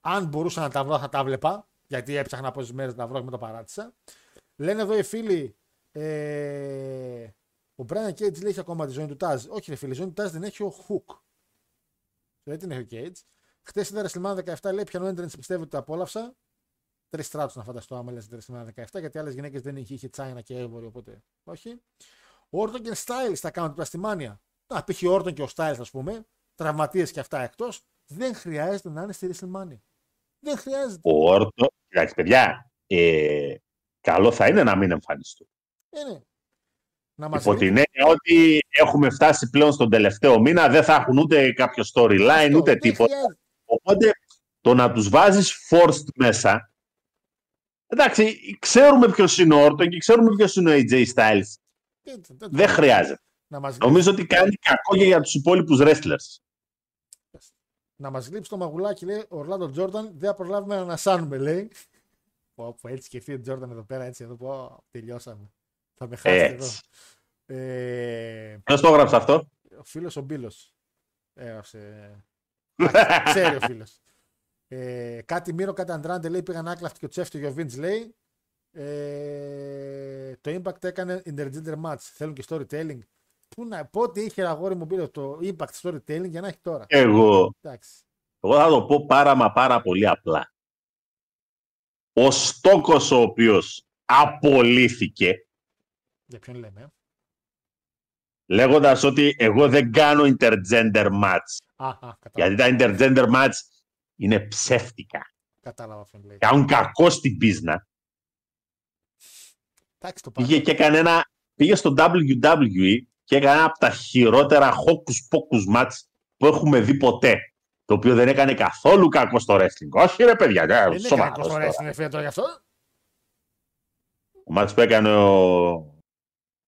αν μπορούσα να τα βρω θα τα βλέπα γιατί έψαχνα πόσε μέρες να τα βρω και με το παράτησα. Λένε εδώ οι φίλοι ε, ο Brian Cage λέει έχει ακόμα τη ζώνη του Taz. Όχι ρε φίλοι, η ζώνη του Taz δεν έχει ο Hook. Δεν την έχει ο Cage. Χθες είδα WrestleMania 17 λέει πιανό entrance πιστεύω ότι το απόλαυσα. Τρεις στράτου να φανταστώ άμα λες WrestleMania 17 γιατί άλλες γυναίκες δεν είχε, είχε China και Εύωρη οπότε όχι. Ο Orton και Styles θα κάνουν την πλαστημάνια. Να π.χ. ο Orton και ο Styles ας πούμε, τραυματίες και αυτά εκτός, δεν χρειάζεται να είναι στη WrestleMania. Δεν χρειάζεται. Ο Όρτο. Κοιτάξτε, παιδιά, ε, καλό θα είναι να μην εμφανιστούν. Ε, ναι. Να μας Υπό δει- την έννοια ότι έχουμε φτάσει πλέον στον τελευταίο μήνα, δεν θα έχουν ούτε κάποιο storyline, Αυτό, ούτε δεν τίποτα. χρειάζεται. Οπότε το να τους βάζεις forced μέσα, εντάξει, ξέρουμε ποιος είναι ο Όρτον και ξέρουμε ποιος είναι ο AJ Styles. Δεν- δεν- Δεν χρειάζεται. Να μας, Νομίζω ότι κάνει κακό και για τους υπόλοιπους wrestlers. να μας γλύψει το μαγουλάκι, λέει ο Ορλάντο Τζόρνταν, δεν θα προλάβουμε να ανασάνουμε, λέει. Πω, πω, έτσι σκεφτεί ο Τζόρνταν εδώ πέρα, έτσι εδώ, πω, τελειώσαμε. Θα με χάσετε εδώ. Έτσι. Ε, Ποιος το έγραψε αυτό; ο φίλος ο Μπίλος έγραψε. Εντάξει, Ξέρει ο φίλος. Ε, κάτι Μύρο, κάτι Αντράντε λέει πήγαν άκλαυτοι και ο Τσέφτο και ο Βίντς λέει. Ε, το Impact έκανε intergender match. Θέλουν και storytelling. Πού να, πότε είχε αγόρι μου πήρε το Impact storytelling για να έχει τώρα; Εγώ, Εντάξει. εγώ θα το πω πάρα μα πάρα πολύ απλά. Ο Στόκος ο οποίος απολύθηκε Για ποιον λέμε; ε; λέγοντας ότι εγώ δεν κάνω intergender match. Α, α, κατάλαβα. Γιατί τα intergender match είναι ψεύτικα. Κατάλαβα ποιον λέει. Κάνουν κακό στην πίσνα. Εντάξει το πάμε. Πήγε και έκανε ένα, πήγε στο WWE και έκανε ένα από τα χειρότερα hocus pocus match που έχουμε δει ποτέ. Το οποίο δεν έκανε καθόλου κακό στο wrestling. Όχι ρε παιδιά, ναι, Δεν είναι σοβαρός κακό τώρα. τώρα στην εφέ τώρα γι' αυτό. Ο match που έκανε ο,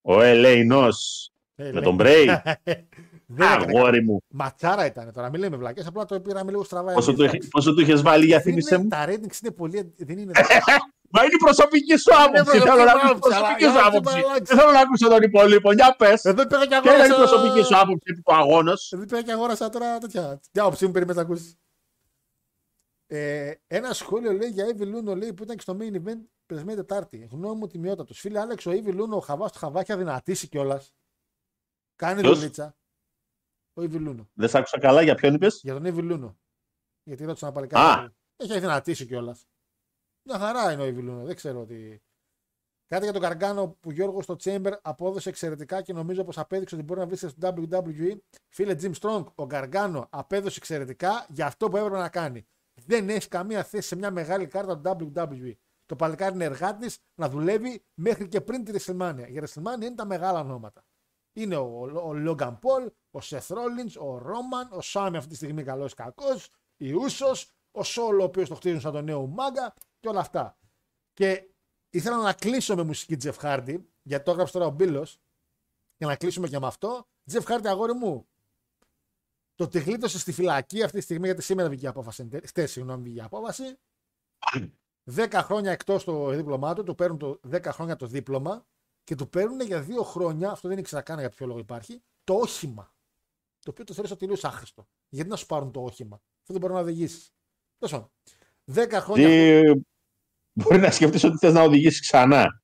Ο Ελεηνός Ε, με τον Μπρέι. Δεν έκανε Αγόρι μου. Ματσάρα ήταν τώρα, μην λέμε βλακές, απλά το πήραμε λίγο στραβά. Πόσο εμείς, του, εντάξει. πόσο του είχες βάλει για Δεν θύμισε είναι- μου; Τα ratings είναι πολύ. Δεν είναι. Μα είναι η προσωπική σου άποψη. προσωπική Θέλω να μου ακούσω άποψη, προσωπική αλλά σου για να άποψη. μην αλλάξει. Δεν θέλω να ακούσω τον υπόλοιπο. Για πες. Εδώ πήγα και Ποια είναι η αγόρασα. προσωπική σου άποψη επί του αγώνος; Εδώ πήγα και αγόρασα τώρα τέτοια. Τι άποψη μου περιμένει να ακούσεις. Ε, ένα σχόλιο λέει για Evil Luno λέει, που ήταν και στο main event περασμένη Τετάρτη. Γνώμη μου τιμιότατος. Φίλε Άλεξ, ο Evil Luno, ο Χαβάς του Χαβάκια αδυνατήσει κιόλας. Κάνει Ποιος; δουλίτσα. Ο Evil Luno. Δεν σ' άκουσα καλά για ποιον είπες; Για τον Evil Luno. Γιατί ρώτησα να πάρει Α. κάτι. Έχει αδυνατήσει κιόλας. Μια χαρά είναι ο Evil Luno. Δεν ξέρω τι. Κάτι για τον Καργκάνο που Γιώργος στο Chamber απόδοσε εξαιρετικά και νομίζω πως απέδειξε ότι μπορεί να βρίσκεται στο WWE. Φίλε Jim Strong, ο Καργκάνο απέδωσε εξαιρετικά για αυτό που έπρεπε να κάνει. Δεν έχει καμία θέση σε μια μεγάλη κάρτα του WWE. Το παλικάρι είναι εργάτης να δουλεύει μέχρι και πριν τη WrestleMania. Η WrestleMania είναι τα μεγάλα ονόματα. Είναι ο, ο Logan Paul, ο Seth Rollins, ο Roman, ο Σάμι αυτή τη στιγμή καλός ή κακός, η Ούσο, ο Σόλο ο οποίος το χτίζουν σαν τον νέο μάγκα και όλα αυτά. Και ήθελα να κλείσω με μουσική Jeff Hardy, γιατί το έγραψε τώρα ο Μπίλος, για να κλείσουμε και με αυτό. Jeff Hardy, αγόρι μου, το ότι γλίτωσε στη φυλακή αυτή τη στιγμή, γιατί σήμερα βγήκε η απόφαση. Χτες, συγγνώμη, βγήκε η απόφαση. 10 χρόνια εκτός το δίπλωμά του, του παίρνουν το 10 χρόνια το δίπλωμα και του παίρνουν για δύο χρόνια, αυτό δεν ήξερα καν για ποιο λόγο υπάρχει, το όχημα. Το οποίο το θεωρήσα τελείω άχρηστο. Γιατί να σου πάρουν το όχημα; Αυτό δεν μπορεί να οδηγήσεις. Τέλος πάντων. 10 χρόνια. Τι... Μπορεί να σκεφτείς ότι θες να οδηγήσεις ξανά;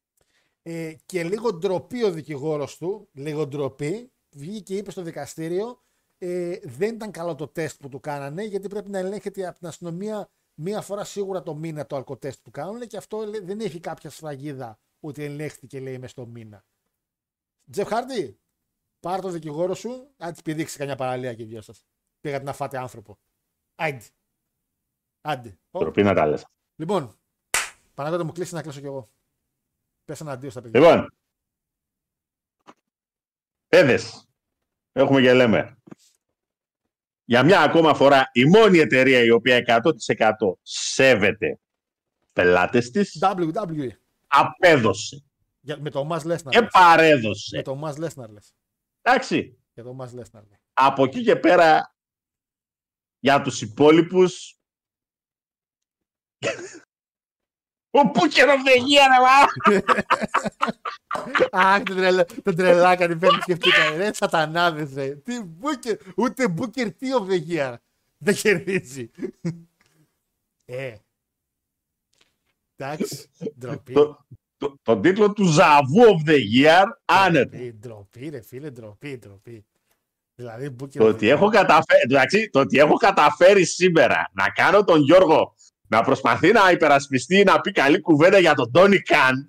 Ε, και λίγο ντροπή ο δικηγόρος του, λίγο ντροπή, βγήκε και είπε στο δικαστήριο, ε, δεν ήταν καλό το τεστ που του κάνανε, γιατί πρέπει να ελέγχεται από την αστυνομία μία φορά σίγουρα το μήνα το αλκοτέστ που κάνουν και αυτό λέ- δεν έχει κάποια σφραγίδα ότι ελέγχθηκε λέει μες στο μήνα. Τζεφ Χάρντι, πάρ το δικηγόρο σου, αν της πηδήξεις κανένα παραλία και οι δυο σα. Πήγατε να φάτε άνθρωπο. Άντε. Άντε. Ω, Τροπή να τα λες. Λοιπόν, Παναγιώτα μου κλείσει να κλείσω κι εγώ. Πες ένα αντίο στα παιδιά. Λοιπόν, παιδες, έχουμε και λέμε. Για μια ακόμα φορά, η μόνη εταιρεία η οποία 100% σέβεται πελάτες της, WWE. Απέδωσε Για, με το Μας Λέσναρ. και λες. παρέδωσε. Με το Μας Λέσναρ λες. Εντάξει, Για το Μας Λέσναρ. λες. από εκεί και πέρα, για τους υπόλοιπους, ο Πούκερ of the Year, ρε, μα. Αχ, τον τρελα- τον τρελάκα την πέμπτη σκεφτήκα. Ρε σατανάδες ρε. Τι μπούκερ, ούτε μπούκερ τι of the year. Δεν κερδίζει. Ε. Εντάξει, ντροπή. Το- το- Τον τίτλο του Ζαβού of the Year, άνετα. Ντροπή, ντροπή, ρε φίλε, ντροπή, ντροπή. Δηλαδή, μπούκερ Το of the ότι, year. έχω καταφέρει, εντάξει, το ότι έχω καταφέρει σήμερα να κάνω τον Γιώργο να προσπαθεί να υπερασπιστεί, να πει καλή κουβέντα για τον Τόνι Καν.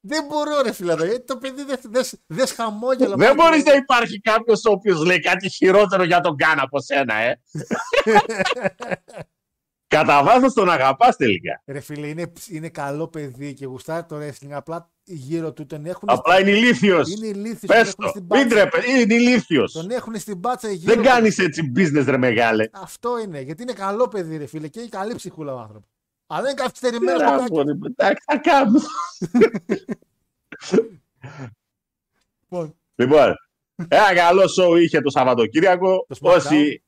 Δεν μπορώ, ρε φίλε, εδώ, γιατί το παιδί δεν δες, δες χαμόγελο. Δεν μάτι. μπορείς να υπάρχει κάποιος ο οποίος λέει κάτι χειρότερο για τον Καν από σένα, ε. Κατά βάθος τον αγαπάς τελικά. Ρε φίλε, είναι, είναι καλό παιδί και γουστάρει το wrestling. Απλά γύρω του τον έχουν. Απλά είναι ηλίθιος. Είναι ηλίθιος, Πες τον έχουν το. στην Μην πάτσα. τρέπε, είναι ηλίθιος. Τον έχουν στην πάτσα γύρω. Δεν του. κάνεις έτσι business, ρε μεγάλε. Αυτό είναι. Γιατί είναι καλό παιδί, ρε φίλε, και έχει καλή ψυχούλα ο άνθρωπος. Αλλά είναι καθυστερημένος Έλα, στο κάκι. μωρέ, Εντάξει, θα κάνω. Λοιπόν, Λοιπόν, ένα καλό show είχε το Σαββατοκύριακο. Το SmackDown. Όσοι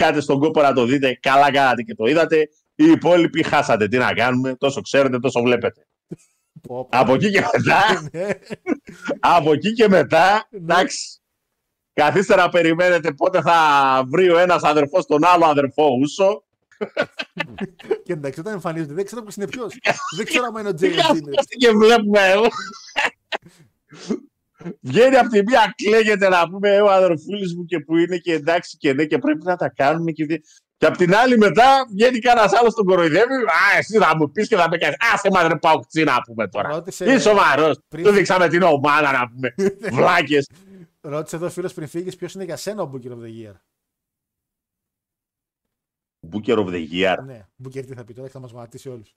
είχατε στον κόπο να το δείτε, καλά κάνατε και το είδατε. Οι υπόλοιποι χάσατε. Τι να κάνουμε, τόσο ξέρετε, τόσο βλέπετε. πω, πω. Από εκεί και μετά, Ναι. από εκεί και μετά, εντάξει, καθίστε να περιμένετε πότε θα βρει ο ένας αδερφός τον άλλο αδερφό ούσο. Και εντάξει, όταν εμφανίζονται, δεν ξέρω ποιος είναι ποιος. δεν ξέρω αν είναι ο Τι Τζέι Τζίνερ. καθόμαστε και βλέπουμε εγώ. Βγαίνει από τη μία, κλαίγεται να πούμε «Ε, ο αδερφούλης μου και που είναι και εντάξει και ναι και πρέπει να τα κάνουμε και, δι- και από την άλλη μετά βγαίνει κανένας άλλος τον κοροϊδεύει. Α, εσύ θα μου πεις και θα με κάνεις. Α, σε μα δεν πάω κτζή να πούμε τώρα. Ρώτησε- Είσαι σοβαρός. πριν- Του δείξαμε την ομάδα να πούμε. Βλάκες. Ρώτησε εδώ φίλος πριν φύγεις ποιος είναι για σένα ο Booker of the Year; Booker of the Year. Ναι, Booker τι θα πει τώρα, θα μας γονατίσει όλους.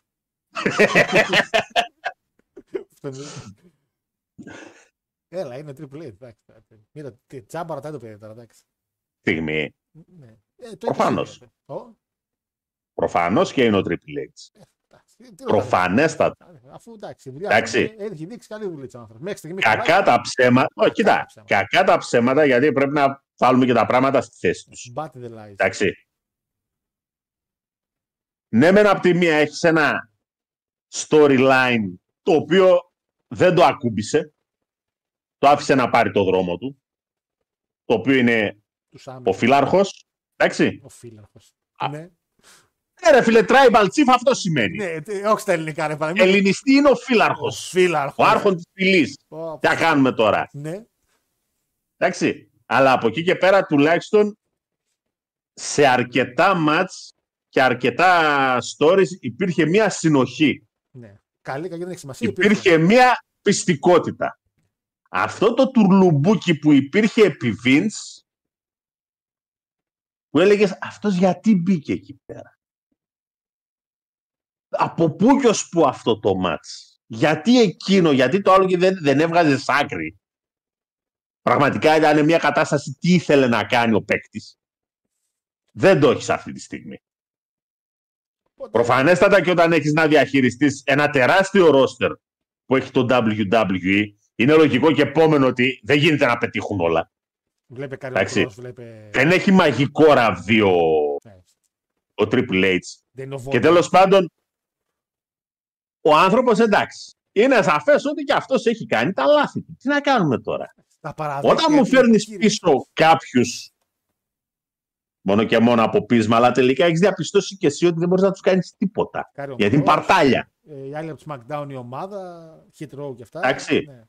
Έλα, είναι Triple H. εντάξει. Μοίρα, τι τσάμπα ρωτάει το παιδί τώρα, εντάξει. Στιγμή. Ναι. Ε, το Προφανώς. είπες, είπε. Ω, Προφανώς και είναι ο Triple H. εντάξει. Τι- τι ρωτάτε. Προφανέστατα. Αφού εντάξει, η δουλειά Εντάξει. του έχει δείξει καλή δουλειά ο άνθρωπος. Μέχρι στιγμή. Κακά καλά- τα ψέματα. Όχι, κοίτα. ψέματα. Κακά τα ψέματα γιατί πρέπει να βάλουμε και τα πράγματα στη θέση τους. But the lies. Εντάξει. Ναι, μεν από τη μία έχεις ένα storyline το οποίο δεν το ακούμπησε. Το άφησε να πάρει το δρόμο του. Το οποίο είναι Τους άμυνους. ο φιλάρχος. Εντάξει. Ο φίλαρχος. Α. Ναι. Ε, ρε φίλε, tribal chief αυτό σημαίνει. Ναι, τι- όχι στα ελληνικά, ρε παραμύθι. Ελληνιστή είναι ο Ο φύλαρχος. φίλαρχος. Ο άρχον της φυλής. Ω, Τι θα κάνουμε τώρα. Ναι. Εντάξει. Αλλά από εκεί και πέρα τουλάχιστον σε αρκετά μάτς και αρκετά stories υπήρχε μια συνοχή. ναι. Καλή, κακή δεν έχει σημασία. Υπήρχε μια πιστικότητα. Αυτό το τουρλουμπούκι που υπήρχε επί Vince, που έλεγες αυτός γιατί μπήκε εκεί πέρα; Από πού και ως πού αυτό το μάτς. Γιατί εκείνο, γιατί το άλλο και δεν, δεν έβγαζε σ' άκρη; Πραγματικά ήταν μια κατάσταση τι ήθελε να κάνει ο παίκτης; Δεν το έχεις αυτή τη στιγμή. Οπότε, Προφανέστατα και όταν έχεις να διαχειριστείς ένα τεράστιο ρόστερ που έχει το WWE, είναι λογικό και επόμενο ότι δεν γίνεται να πετύχουν όλα. Βλέπε κάτι Εντάξει. βλέπε. Δεν έχει μαγικό ραβδί ο, Ναι. ο Triple H. Δεν είναι ο Και Βόλτ. τέλος πάντων, ο άνθρωπος εντάξει. Είναι σαφές ότι και αυτός έχει κάνει τα λάθη του. Τι να κάνουμε τώρα; Τα παραδέχεται, Όταν μου γιατί φέρνεις κύριε, πίσω κάποιους μόνο και μόνο από πείσμα, αλλά τελικά έχεις διαπιστώσει και εσύ ότι δεν μπορείς να τους κάνεις τίποτα. Karrion Γιατί είναι Kross, παρτάλια. ε, Οι άλλοι από το SmackDown η ομάδα, Hit Row και αυτά. Εντάξει. Ναι.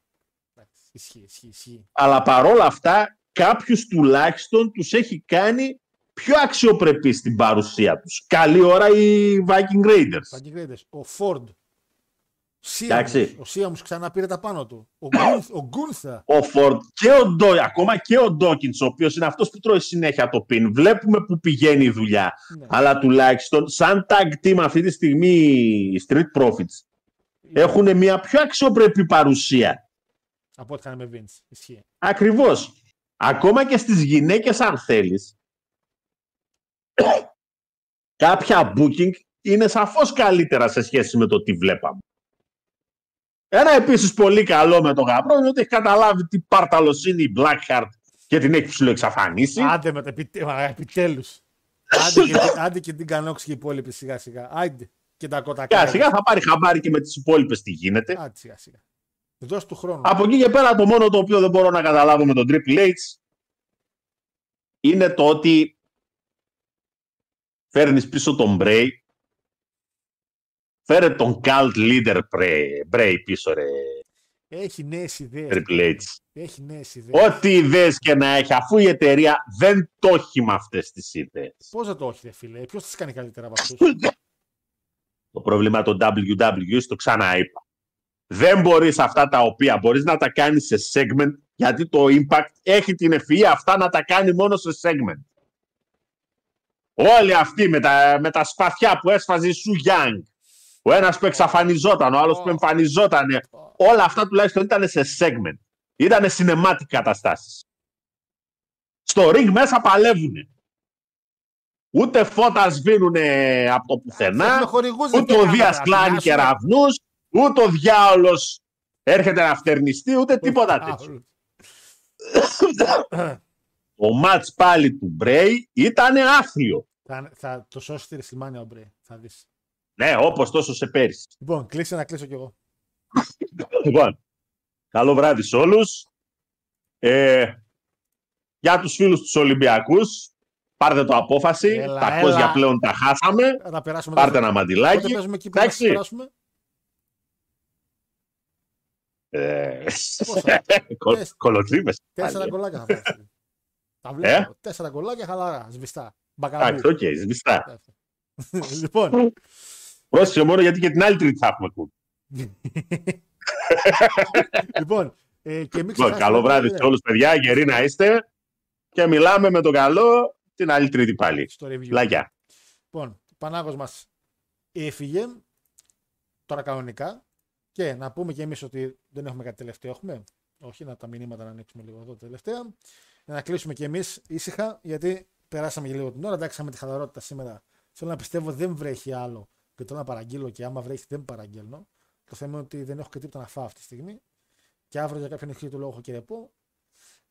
Εντάξει, Ισχύει, ισχύει, ισχύει. αλλά παρόλα αυτά κάποιους τουλάχιστον τους έχει κάνει πιο αξιοπρεπή στην παρουσία τους. Καλή ώρα οι Viking Raiders. Viking Raiders. Ο Ford. Εντάξει. Ο Σίαμους ξανά πήρε τα πάνω του. Ο, Γκούνθ, ο Γκούνθα. Ο Ford και ο Ντό, ακόμα και ο Ντόκινς, ο οποίος είναι αυτός που τρώει συνέχεια το πιν. Βλέπουμε που πηγαίνει η δουλειά. Ναι. Αλλά τουλάχιστον σαν tag team αυτή τη στιγμή οι Street Profits έχουν μια πιο αξιοπρεπή παρουσία. Από ό,τι είχαν με Vince. Ισχύει. Ακριβώς. Ακόμα και στις γυναίκες αν θέλεις, κάποια booking είναι σαφώς καλύτερα σε σχέση με το τι βλέπαμε. Ένα επίσης πολύ καλό με τον Γαμπρό είναι ότι έχει καταλάβει τι πάρταλος είναι η Blackheart και την έχει ψηλοεξαφανίσει. Άντε με τα επιτε... μα, επιτέλους. άντε, και, την- άντε και την κανόξη και οι υπόλοιποι σιγά σιγά. Άντε και τα Σιγά κοτακά. σιγά θα πάρει χαμπάρι και με τις υπόλοιπες τι γίνεται. Άντε σιγά σιγά. Δώσ' του χρόνου. Από εκεί και πέρα το μόνο το οποίο δεν μπορώ να καταλάβω με τον Triple H είναι το ότι φέρνεις πίσω τον Bray φέρε τον cult leader Bray, Bray πίσω ρε Έχει νέες ιδέες. Triple H. Έχει νέες ιδέες. Ό,τι ιδέες και να έχει αφού η εταιρεία δεν το έχει με αυτές τις ιδέες. Πώς δεν το έχει, ρε φίλε. Ποιος τις κάνει καλύτερα από αυτούς; Το πρόβλημα των WWE, το ξαναείπα. Δεν μπορείς αυτά τα οποία μπορείς να τα κάνεις σε segment, γιατί το Impact έχει την ευφυΐα αυτά να τα κάνει μόνο σε segment. Όλοι αυτοί με τα, με τα σπαθιά που έσφαζε η Σου Young, ο ένας που εξαφανιζόταν, ο άλλος που εμφανιζόταν, όλα αυτά τουλάχιστον ήταν σε segment. Ήταν cinematic καταστάσεις. Στο ring μέσα παλεύουνε. Ούτε φώτας σβήνουν από το πουθενά, Έχουμε χορηγούς, δεν ούτε ο θέλαμε Δίας να κλάνει πιάσουμε. κεραυνούς, ούτε ο διάολος έρχεται να φτερνιστεί, ούτε τίποτα τέτοιο. Το μάτς πάλι του Μπρέι ήταν άθλιο. Θα, θα το σώσεις τη WrestleMania ο Μπρέι. Θα δεις. Ναι, όπως τόσο σε πέρυσι. Λοιπόν, κλείσε να κλείσω κι εγώ. Λοιπόν, καλό βράδυ σε όλους. Ε, για τους φίλους τους Ολυμπιακούς, πάρτε το απόφαση. Έλα, τα έλα. κόζια πλέον τα χάσαμε. Θα περάσουμε Πάρτε το- ένα Πότε μαντιλάκι. παίζουμε εκεί που να Εντάξει. περάσουμε. Ε, Πόσα; κο- Τεσ- Κολοτρίβες. Τέσσερα Πάλι. γκολάκια θα πάρεις. Τα Ε; βλέπω. Τέσσερα γκολάκια χαλαρά. Σβηστά. Μπακαμπού. Εντάξει, οκ, σβηστά. λοιπόν, Πρόσεχε μόνο γιατί και την άλλη τρίτη θα έχουμε κουμπ. λοιπόν ε, και μην Λοιπόν, ξεχάσετε καλό να βράδυ πάτε σε όλους παιδιά, γεροί να είστε και μιλάμε με τον καλό την άλλη τρίτη πάλι. Στο review. Λαγιά. Λοιπόν, ο Πανάγος μας έφυγε τώρα κανονικά και να πούμε και εμείς ότι δεν έχουμε κάτι τελευταίο. Έχουμε. Όχι, να τα μηνύματα να ανοίξουμε λίγο εδώ τελευταία. Να κλείσουμε και εμείς ήσυχα γιατί περάσαμε και λίγο την ώρα. Εντάξει, είχαμε τη χαλαρότητα σήμερα. Θέλω να πιστεύω δεν βρέχει άλλο και θέλω να παραγγείλω και άμα βρέχει δεν παραγγέλνω. Το θέμα είναι ότι δεν έχω και τίποτα να φάω αυτή τη στιγμή. Και αύριο για κάποιον εξή λόγο έχω και ρεπό.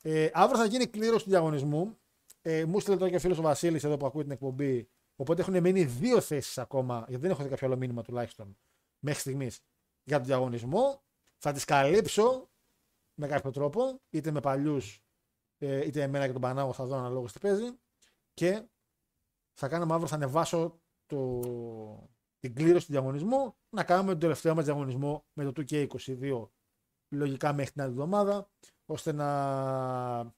Ε, αύριο θα γίνει κλήρωση του διαγωνισμού. Ε, μου στείλε τώρα και ο φίλος ο Βασίλης εδώ που ακούει την εκπομπή. Οπότε έχουν μείνει δύο θέσεις ακόμα, γιατί δεν έχω δει κάποιο άλλο μήνυμα τουλάχιστον μέχρι στιγμής για τον διαγωνισμό. Θα τις καλύψω με κάποιο τρόπο, είτε με παλιούς, ε, είτε εμένα και τον Πανάγο θα δω αναλόγως τι παίζει. Και θα κάνουμε αύριο, θα ανεβάσω το, την κλήρωση του διαγωνισμού, να κάνουμε τον τελευταίο μας διαγωνισμό με το 2K22 λογικά μέχρι την άλλη εβδομάδα, ώστε να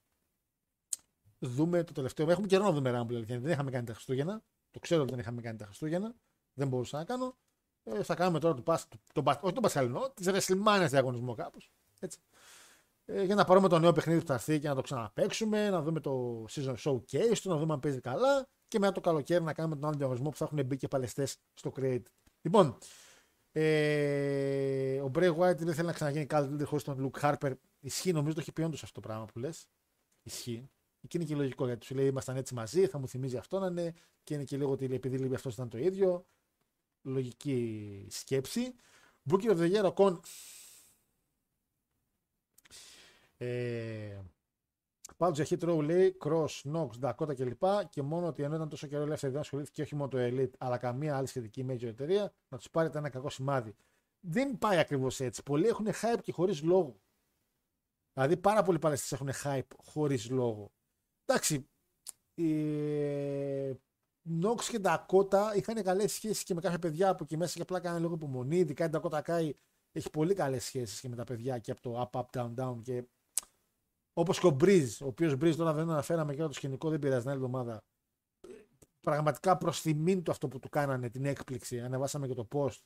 δούμε το τελευταίο. Έχουμε καιρό να δούμε Rumble. Δεν είχαμε κάνει τα Χριστούγεννα. Το ξέρω ότι δεν είχαμε κάνει τα Χριστούγεννα. Δεν μπορούσα να κάνω. Ε, θα κάνουμε τώρα το, πας, το, το, όχι τον Πασχαλινό, τη Ρεσλιμάνια διαγωνισμό κάπως. Ε, για να πάρουμε το νέο παιχνίδι που θα έρθει και να το ξαναπέξουμε, να δούμε το season showcase του, να δούμε αν παίζει καλά και μετά το καλοκαίρι να κάνουμε τον άλλο διαγωνισμό που θα έχουν μπει και παλαιστές στο Create. Λοιπόν, ε, ο Bray White δεν θέλει να ξαναγίνει κάτι χωρίς τον Luke Harper. Ισχύει, νομίζω το έχει πει όντως αυτό το πράγμα που λες. Ισχύει. Και είναι και λογικό γιατί σου λέει ήμασταν έτσι μαζί, θα μου θυμίζει αυτό να είναι και είναι και λίγο ότι επειδή λέει αυτός ήταν το ίδιο. Λογική σκέψη. Booker of the Year, ο ε, Πάντω για hit row λέει Cross, Knox, Dakota κλπ. Και μόνο ότι ενώ ήταν τόσο καιρό ελεύθερη δεν ασχολήθηκε όχι μόνο το Elite αλλά καμία άλλη σχετική major εταιρεία να τους πάρετε ένα κακό σημάδι. Δεν πάει ακριβώς έτσι. Πολλοί έχουν hype και χωρίς λόγο. Δηλαδή πάρα πολλοί παλαιστές έχουν hype χωρίς λόγο. Εντάξει, οι Νόξ και Ντακότα είχαν καλές σχέσεις και με κάποια παιδιά από εκεί μέσα και απλά κάνανε λίγο υπομονή. Ειδικά η Ντακότα Κάι έχει πολύ καλές σχέσεις και με τα παιδιά και από το up, up, down, down. Και Όπως και ο Μπριζ, ο οποίος Μπριζ τώρα δεν αναφέραμε και το σκηνικό, δεν πειράζει την άλλη εβδομάδα. Πραγματικά προς τιμήν του αυτό που του κάνανε, την έκπληξη. Ανεβάσαμε και το post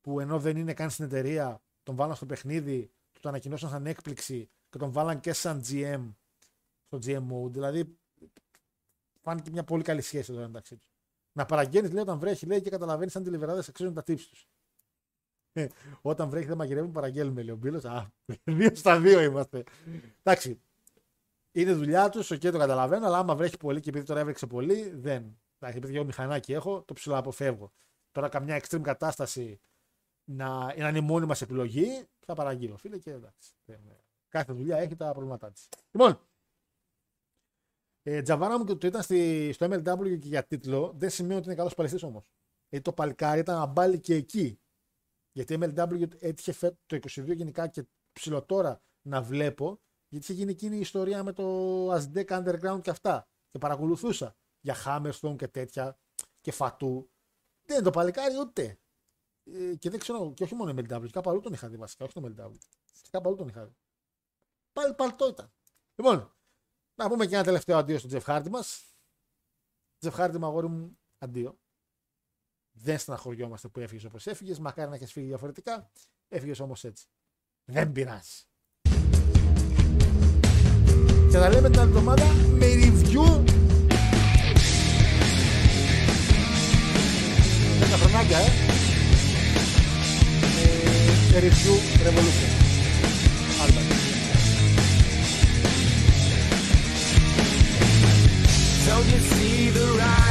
που ενώ δεν είναι καν στην εταιρεία, τον βάλαν στο παιχνίδι, του το ανακοινώσαν σαν έκπληξη και τον βάλαν και σαν GM στο GM mode. Δηλαδή φάνηκε μια πολύ καλή σχέση εδώ μεταξύ τους. Να παραγγέλνεις, λέει, όταν βρέχει, λέει και καταλαβαίνεις αν οι ντελιβεράδες αξίζουν τα tips τους. Ε, όταν βρέχει δεν μαγειρεύουμε, παραγγέλνουμε, λέει ο Μπίλος. Α, δύο στα δύο είμαστε. Εντάξει. Είναι δουλειά τους, οκ, το καταλαβαίνω, αλλά άμα βρέχει πολύ και επειδή τώρα έβρεξε πολύ, δεν. Εντάξει, επειδή εγώ μηχανάκι έχω, το ψιλοαποφεύγω. Τώρα καμιά extreme κατάσταση να, να είναι η μόνη μας επιλογή, θα παραγγείλω, φίλε, και εντάξει. Κάθε δουλειά έχει τα προβλήματά της. Λοιπόν, ε, Τζαβάνα μου και το ήταν στη, στο MLW και για τίτλο, δεν σημαίνει ότι είναι καλός παλαιστής όμως. Γιατί το παλικάρι ήταν αμπάλι και εκεί. Γιατί MLW έτυχε φέτο το 22 γενικά και ψηλοτόρα να βλέπω, γιατί είχε γίνει εκείνη η ιστορία με το Aztec Underground και αυτά. Και παρακολουθούσα για Hammerstone και τέτοια και Φατού. Δεν είναι το παλικάρι ούτε. Ε, και δεν ξέρω, και όχι μόνο MLW, κάπου αλλού τον είχα δει βασικά, όχι το MLW. Κάπου αλλού τον είχα δει. Πάλι παλτό ήταν. Λοιπόν, να πούμε και ένα τελευταίο αντίο στον Τζεφ Χάρτη μας. Τζεφ Χάρτη μου, αγόρι μου, αντίο. Δεν στεναχωριόμαστε που έφυγες όπως έφυγες. Μακάρι να έχεις φύγει διαφορετικά. Έφυγες όμως έτσι. Δεν πειράζει. Και θα λέμε την άλλη εβδομάδα με review. Τα χρονάκια, ε. Με review Revolution. Don't you see the rise?